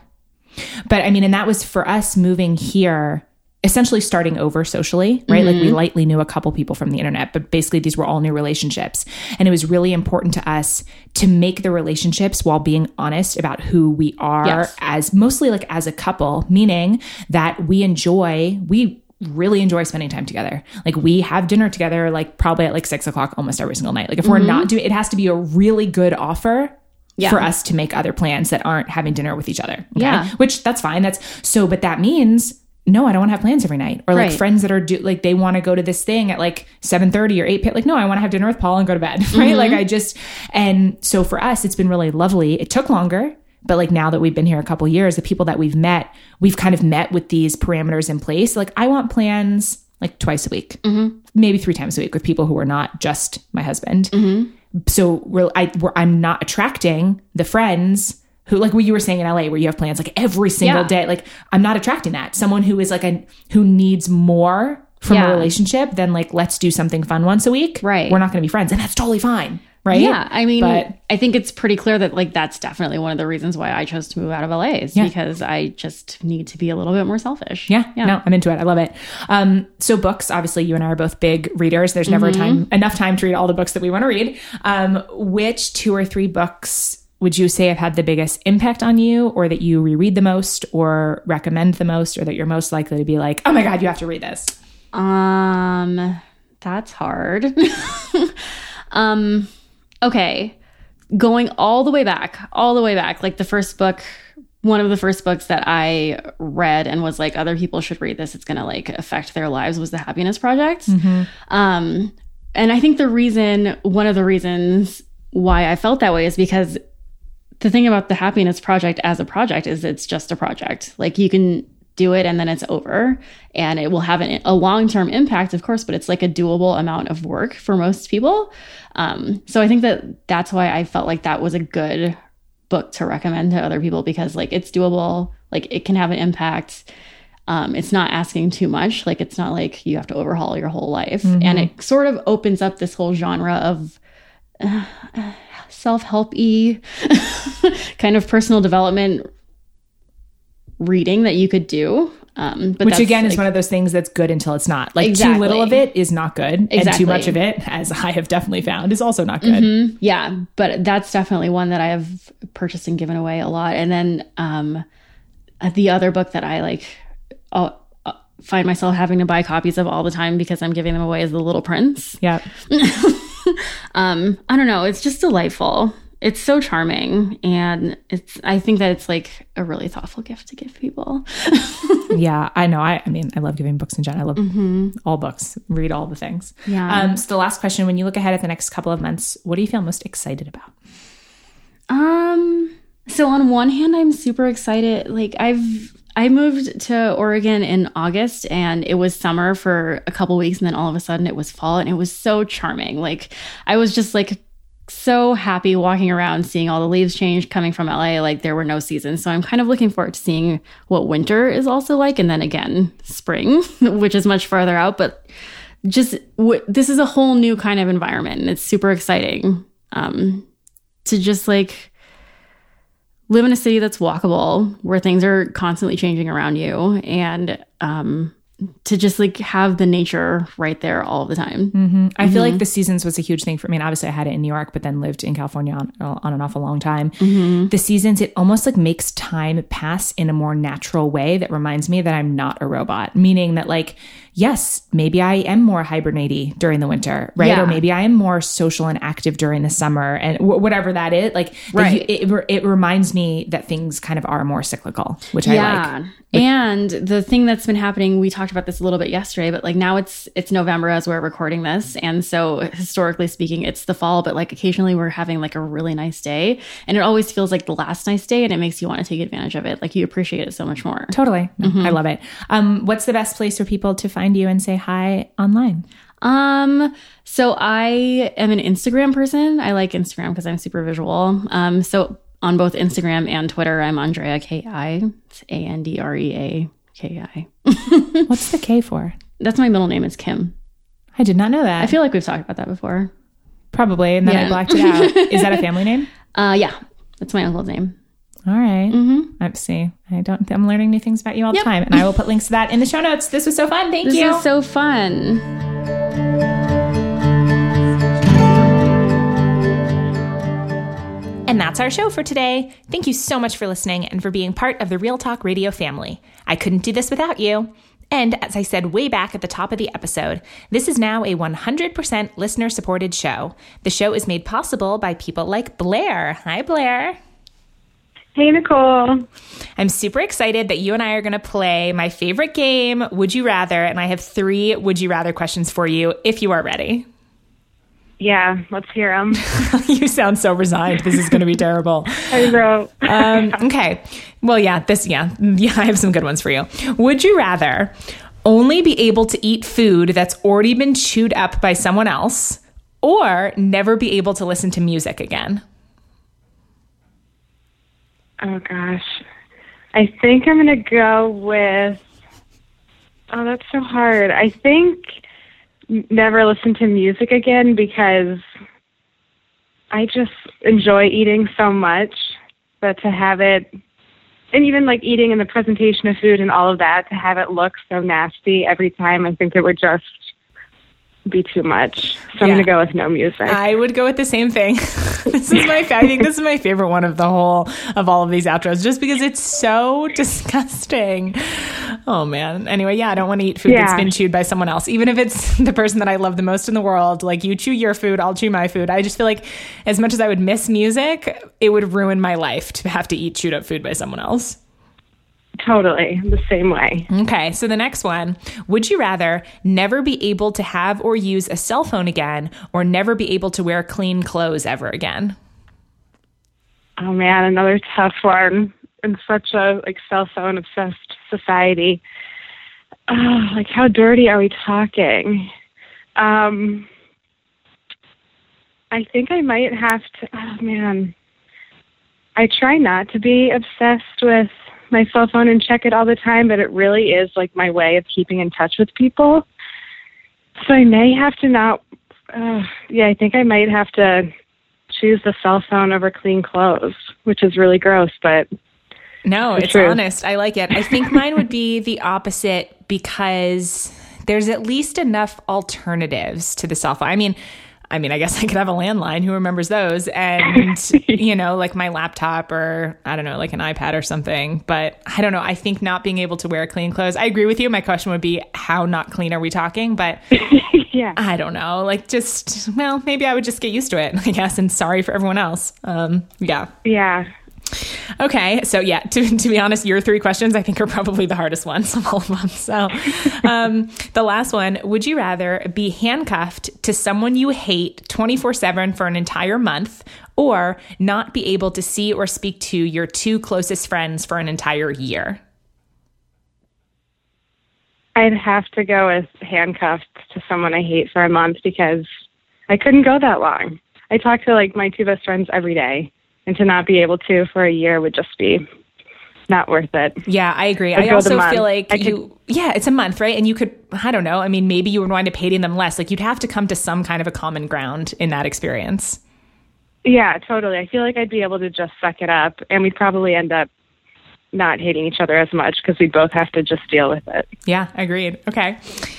but i mean and that was for us moving here essentially starting over socially right like we mm-hmm. lightly knew a couple people from the internet but basically these were all new relationships and it was really important to us to make the relationships while being honest about who we are Yes. as mostly like as a couple meaning that we enjoy we really enjoy spending time together like we have dinner together like probably at like six o'clock almost every single night like if we're mm-hmm. not doing it has to be a really good offer Yeah. for us to make other plans that aren't having dinner with each other. okay? Yeah. Which that's fine. That's so, but that means no, I don't want to have plans every night. Or like Right. friends that are do like they want to go to this thing at like 7:30 or 8 p.m. Like, no, I want to have dinner with Paul and go to bed. (laughs) Right. Like mm-hmm. I just and so for us, it's been really lovely. It took longer. But like now that we've been here a couple years, the people that we've met, we've kind of met with these parameters in place. Like I want plans like twice a week, mm-hmm. maybe three times a week with people who are not just my husband mm-hmm. so we're, I, we're, I'm not attracting the friends who, like what you were saying in LA, where you have plans like every single Yeah. day. Like I'm not attracting that. Someone who is like a who needs more from Yeah. a relationship than like let's do something fun once a week. Right. We're not going to be friends, and that's totally fine. Right. Yeah, I mean, But- I think it's pretty clear that like that's definitely one of the reasons why I chose to move out of LA is Yeah. because I just need to be a little bit more selfish. Yeah, yeah. no, I'm into it. I love it. Um, so books, obviously, you and I are both big readers. There's never Mm-hmm. time enough time to read all the books that we want to read. Um, which two or three books would you say have had the biggest impact on you, or that you reread the most, or recommend the most, or that you're most likely to be like, oh my God, you have to read this? Um, that's hard. (laughs) um, okay. Going all the way back, all the way back, like the first book, one of the first books that I read and was like, other people should read this. It's going to like affect their lives was The Happiness Project. Um, and I think the reason, one of the reasons why I felt that way is because the thing about the happiness project as a project is it's just a project. Like you can do it and then it's over. And it will have an, a long-term impact of course but it's like a doable amount of work for most people. Um, so i think that that's why i felt like that was a good book to recommend to other people because like it's doable. Like it can have an impact. Um, it's not asking too much. Like it's not like you have to overhaul your whole life. And it sort of opens up this whole genre of uh, self-help-y (laughs) kind of personal development reading that you could do. Um, but Which again is one of those things that's good until it's not. Like too little of it is not good, and too much of it, as I have definitely found, is also not good. Mm-hmm. yeah, but that's definitely one that I have purchased and given away a lot. And then um, uh, the other book that I like uh, uh, find myself having to buy copies of all the time because I'm giving them away is The Little Prince. Yeah. (laughs) (laughs) Um, I don't know, it's just delightful. It's so charming, and it's. I think that it's like a really thoughtful gift to give people. (laughs) yeah, I know. I, I mean, I love giving books in general. I love all books, read all the things. Yeah. Um, so the last question: When you look ahead at the next couple of months, what do you feel most excited about? Um so on one hand I'm super excited like I've I moved to Oregon in August and it was summer for a couple weeks and then all of a sudden it was fall and it was so charming. Like I was just like so happy walking around seeing all the leaves change coming from LA like there were no seasons. So I'm kind of looking forward to seeing what winter is also like and then again spring, (laughs) which is much farther out but just w- this is a whole new kind of environment and it's super exciting. Um to just like live in a city that's walkable where things are constantly changing around you and um to just like have the nature right there all the time. Mm-hmm. I feel like mm-hmm. the seasons was a huge thing for me. Mean, obviously, I had it in New York, but then lived in California on, on and off a long time. Mm-hmm. The seasons, it almost like makes time pass in a more natural way that reminds me that I'm not a robot. Meaning that, like, yes, maybe I am more hibernatey during the winter, right? Yeah. Or maybe I am more social and active during the summer, and w- whatever that is. Like, Right. you- it, it reminds me that things kind of are more cyclical, which I like. And the thing that's been happening, we talked about this a little bit yesterday, but like now it's it's November as we're recording this. And so historically speaking, it's the fall, but like occasionally we're having like a really nice day. And it always feels like the last nice day and it makes you want to take advantage of it. Like you appreciate it so much more. Totally. No, I love it. Um, what's the best place for people to find you and say hi online? Um, so I am an Instagram person. I like Instagram because I'm super visual. Um, so on both Instagram and Twitter, I'm Andrea Ki. It's A N D R E A K I. (laughs) What's the K for? That's my middle name It's Kim. I did not know that. I feel like we've talked about that before. Probably, and then I blacked it out. Is that a (laughs) family name? Uh, yeah, that's my uncle's name. All right. Mm-hmm. I see. I don't. I'm learning new things about you all the time, and I will put links to that in the show notes. This was so fun. Thank This you. is so fun. And that's our show for today. Thank you so much for listening and for being part of the Real Talk Radio family. I couldn't do this without you. And as I said way back at the top of the episode, this is now a 100% listener supported show. The show is made possible by people like Blair. Hi, Blair. Hey, Nicole. I'm super excited that you and I are going to play my favorite game, Would You Rather? And I have three Would You Rather questions for you if you are ready. Yeah, let's hear them. (laughs) you sound so resigned. This is going to be terrible. (laughs) I wrote. (laughs) Um, okay. Well, yeah, this, yeah, yeah, I have some good ones for you. Would you rather only be able to eat food that's already been chewed up by someone else or never be able to listen to music again? Oh gosh, I think I'm gonna go with. Oh, that's so hard. I think never listen to music again because I just enjoy eating so much. But to have it, and even like eating and the presentation of food and all of that, to have it look so nasty every time, I think it would just be too much. So I'm Yeah. going to go with no music. I would go with the same thing. (laughs) this is my I think this is my favorite one of the whole of all of these outros just because it's so (laughs) disgusting. Oh man. Anyway, yeah, I don't want to eat food that's been chewed by someone else. Even if it's (laughs) the person that I love the most in the world, like you chew your food, I'll chew my food. I just feel like as much as I would miss music, it would ruin my life to have to eat chewed up food by someone else. Totally the same way. Okay, so the next one. Would you rather never be able to have or use a cell phone again or never be able to wear clean clothes ever again? Oh man, another tough one in such a like cell phone obsessed society. Oh, like how dirty are we talking? Um, I think I might have to. Oh man, I try not to be obsessed with my cell phone and check it all the time, but it really is like my way of keeping in touch with people. So I may have to not. Uh, yeah, I think I might have to choose the cell phone over clean clothes, which is really gross, but No, it's truth. honest. I like it. I think mine would be the opposite because there's at least enough alternatives to the cell phone. I mean, I mean, I guess (laughs) I could have a landline. Who remembers those? And (laughs) you know, like my laptop or I don't know, like an iPad or something. But I don't know. I think not being able to wear clean clothes. I agree with you. My question would be, how not clean are we talking? But (laughs) yeah. I don't know. Like, just well, maybe I would just get used to it. I guess. And sorry for everyone else. Um, yeah. Yeah. Okay, so yeah, (laughs) to, to be honest, your three questions I think are probably the hardest ones of all of them. So, (laughs) um, the last one: Would you rather be handcuffed to someone you hate twenty four seven for an entire month, or not be able to see or speak to your two closest friends for an entire year? I'd have to go with handcuffed to someone I hate for a month because I couldn't go that long. I talk to like my two best friends every day, and to not be able to for a year would just be not worth it. Yeah, I agree. I also feel like could- you, yeah, it's a month, right? And you could, I don't know. I mean, maybe you would wind up hating them less. Like you'd have to come to some kind of a common ground in that experience. Yeah, totally. I feel like I'd be able to just suck it up, and we'd probably end up not hating each other as much because we both have to just deal with it. Yeah, agreed. Okay.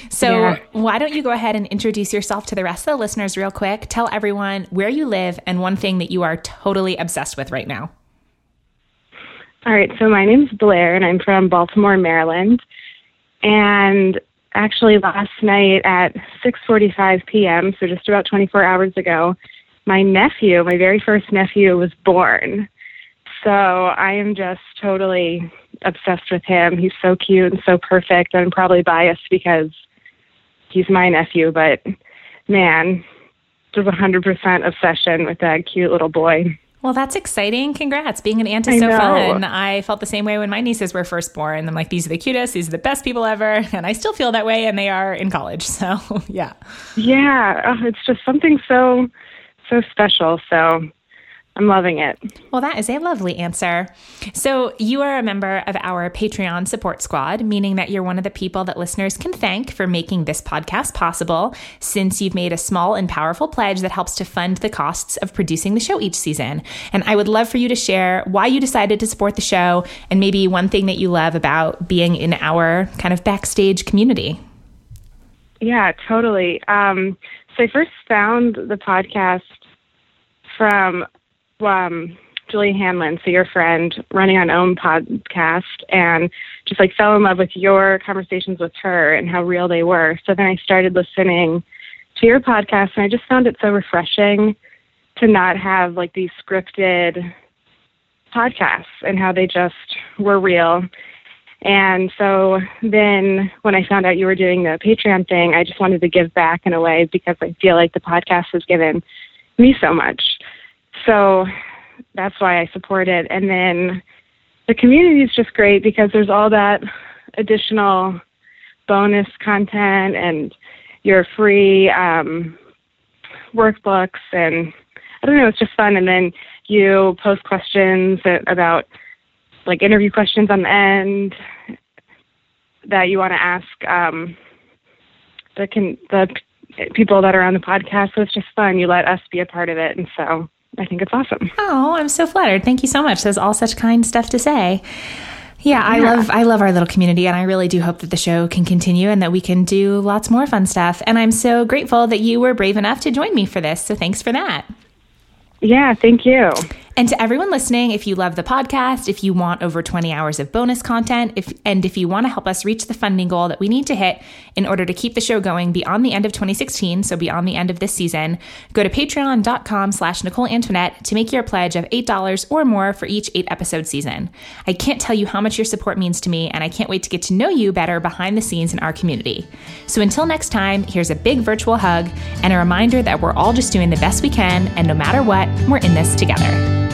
So, Yeah. why don't you go ahead and introduce yourself to the rest of the listeners real quick? Tell everyone where you live and one thing that you are totally obsessed with right now. All right, so my name's Blair, and I'm from Baltimore, Maryland. And actually, last night at 6:45 p.m., so just about 24 hours ago, my nephew, my very first nephew, was born. So I am just totally obsessed with him. He's so cute and so perfect. I'm probably biased because he's my nephew, but man, just 100% obsession with that cute little boy. Well, that's exciting. Congrats. Being an aunt is I so know. fun. I felt the same way when my nieces were first born. I'm like, these are the cutest, these are the best people ever. (laughs) And I still feel that way, and they are in college. (laughs) So, yeah. Yeah, oh, it's just something so so special. So I'm loving it. Well, that is a lovely answer. So, you are a member of our Patreon support squad, meaning that you're one of the people that listeners can thank for making this podcast possible, since you've made a small and powerful pledge that helps to fund the costs of producing the show each season. And I would love for you to share why you decided to support the show and maybe one thing that you love about being in our kind of backstage community. Yeah, totally. Um, so I first found the podcast from um, Julie Hanlon, so your friend running on Om podcast, and just like fell in love with your conversations with her and how real they were. So then I started listening to your podcast, and I just found it so refreshing to not have like these scripted podcasts and how they just were real. And so then when I found out you were doing the Patreon thing, I just wanted to give back in a way because I feel like the podcast has given me so much. So that's why I support it. And then the community is just great because there's all that additional bonus content and your free um, workbooks and I don't know, it's just fun. And then you post questions about like interview questions on the end that you want to ask um, the the people that are on the podcast. So it's just fun. You let us be a part of it, and so I think it's awesome. Oh, I'm so flattered. Thank you so much. That's all such kind stuff to say. Yeah, I yeah. love I love our little community and I really do hope that the show can continue and that we can do lots more fun stuff. And I'm so grateful that you were brave enough to join me for this. So thanks for that. Yeah, thank you. And to everyone listening, if you love the podcast, if you want over 20 hours of bonus content, if and if you want to help us reach the funding goal that we need to hit in order to keep the show going beyond the end of 2016, so beyond the end of this season, go to patreon.com slash Nicole Antoinette to make your pledge of $8 or more for each eight episode season. I can't tell you how much your support means to me, and I can't wait to get to know you better behind the scenes in our community. So until next time, here's a big virtual hug and a reminder that we're all just doing the best we can, and no matter what, we're in this together.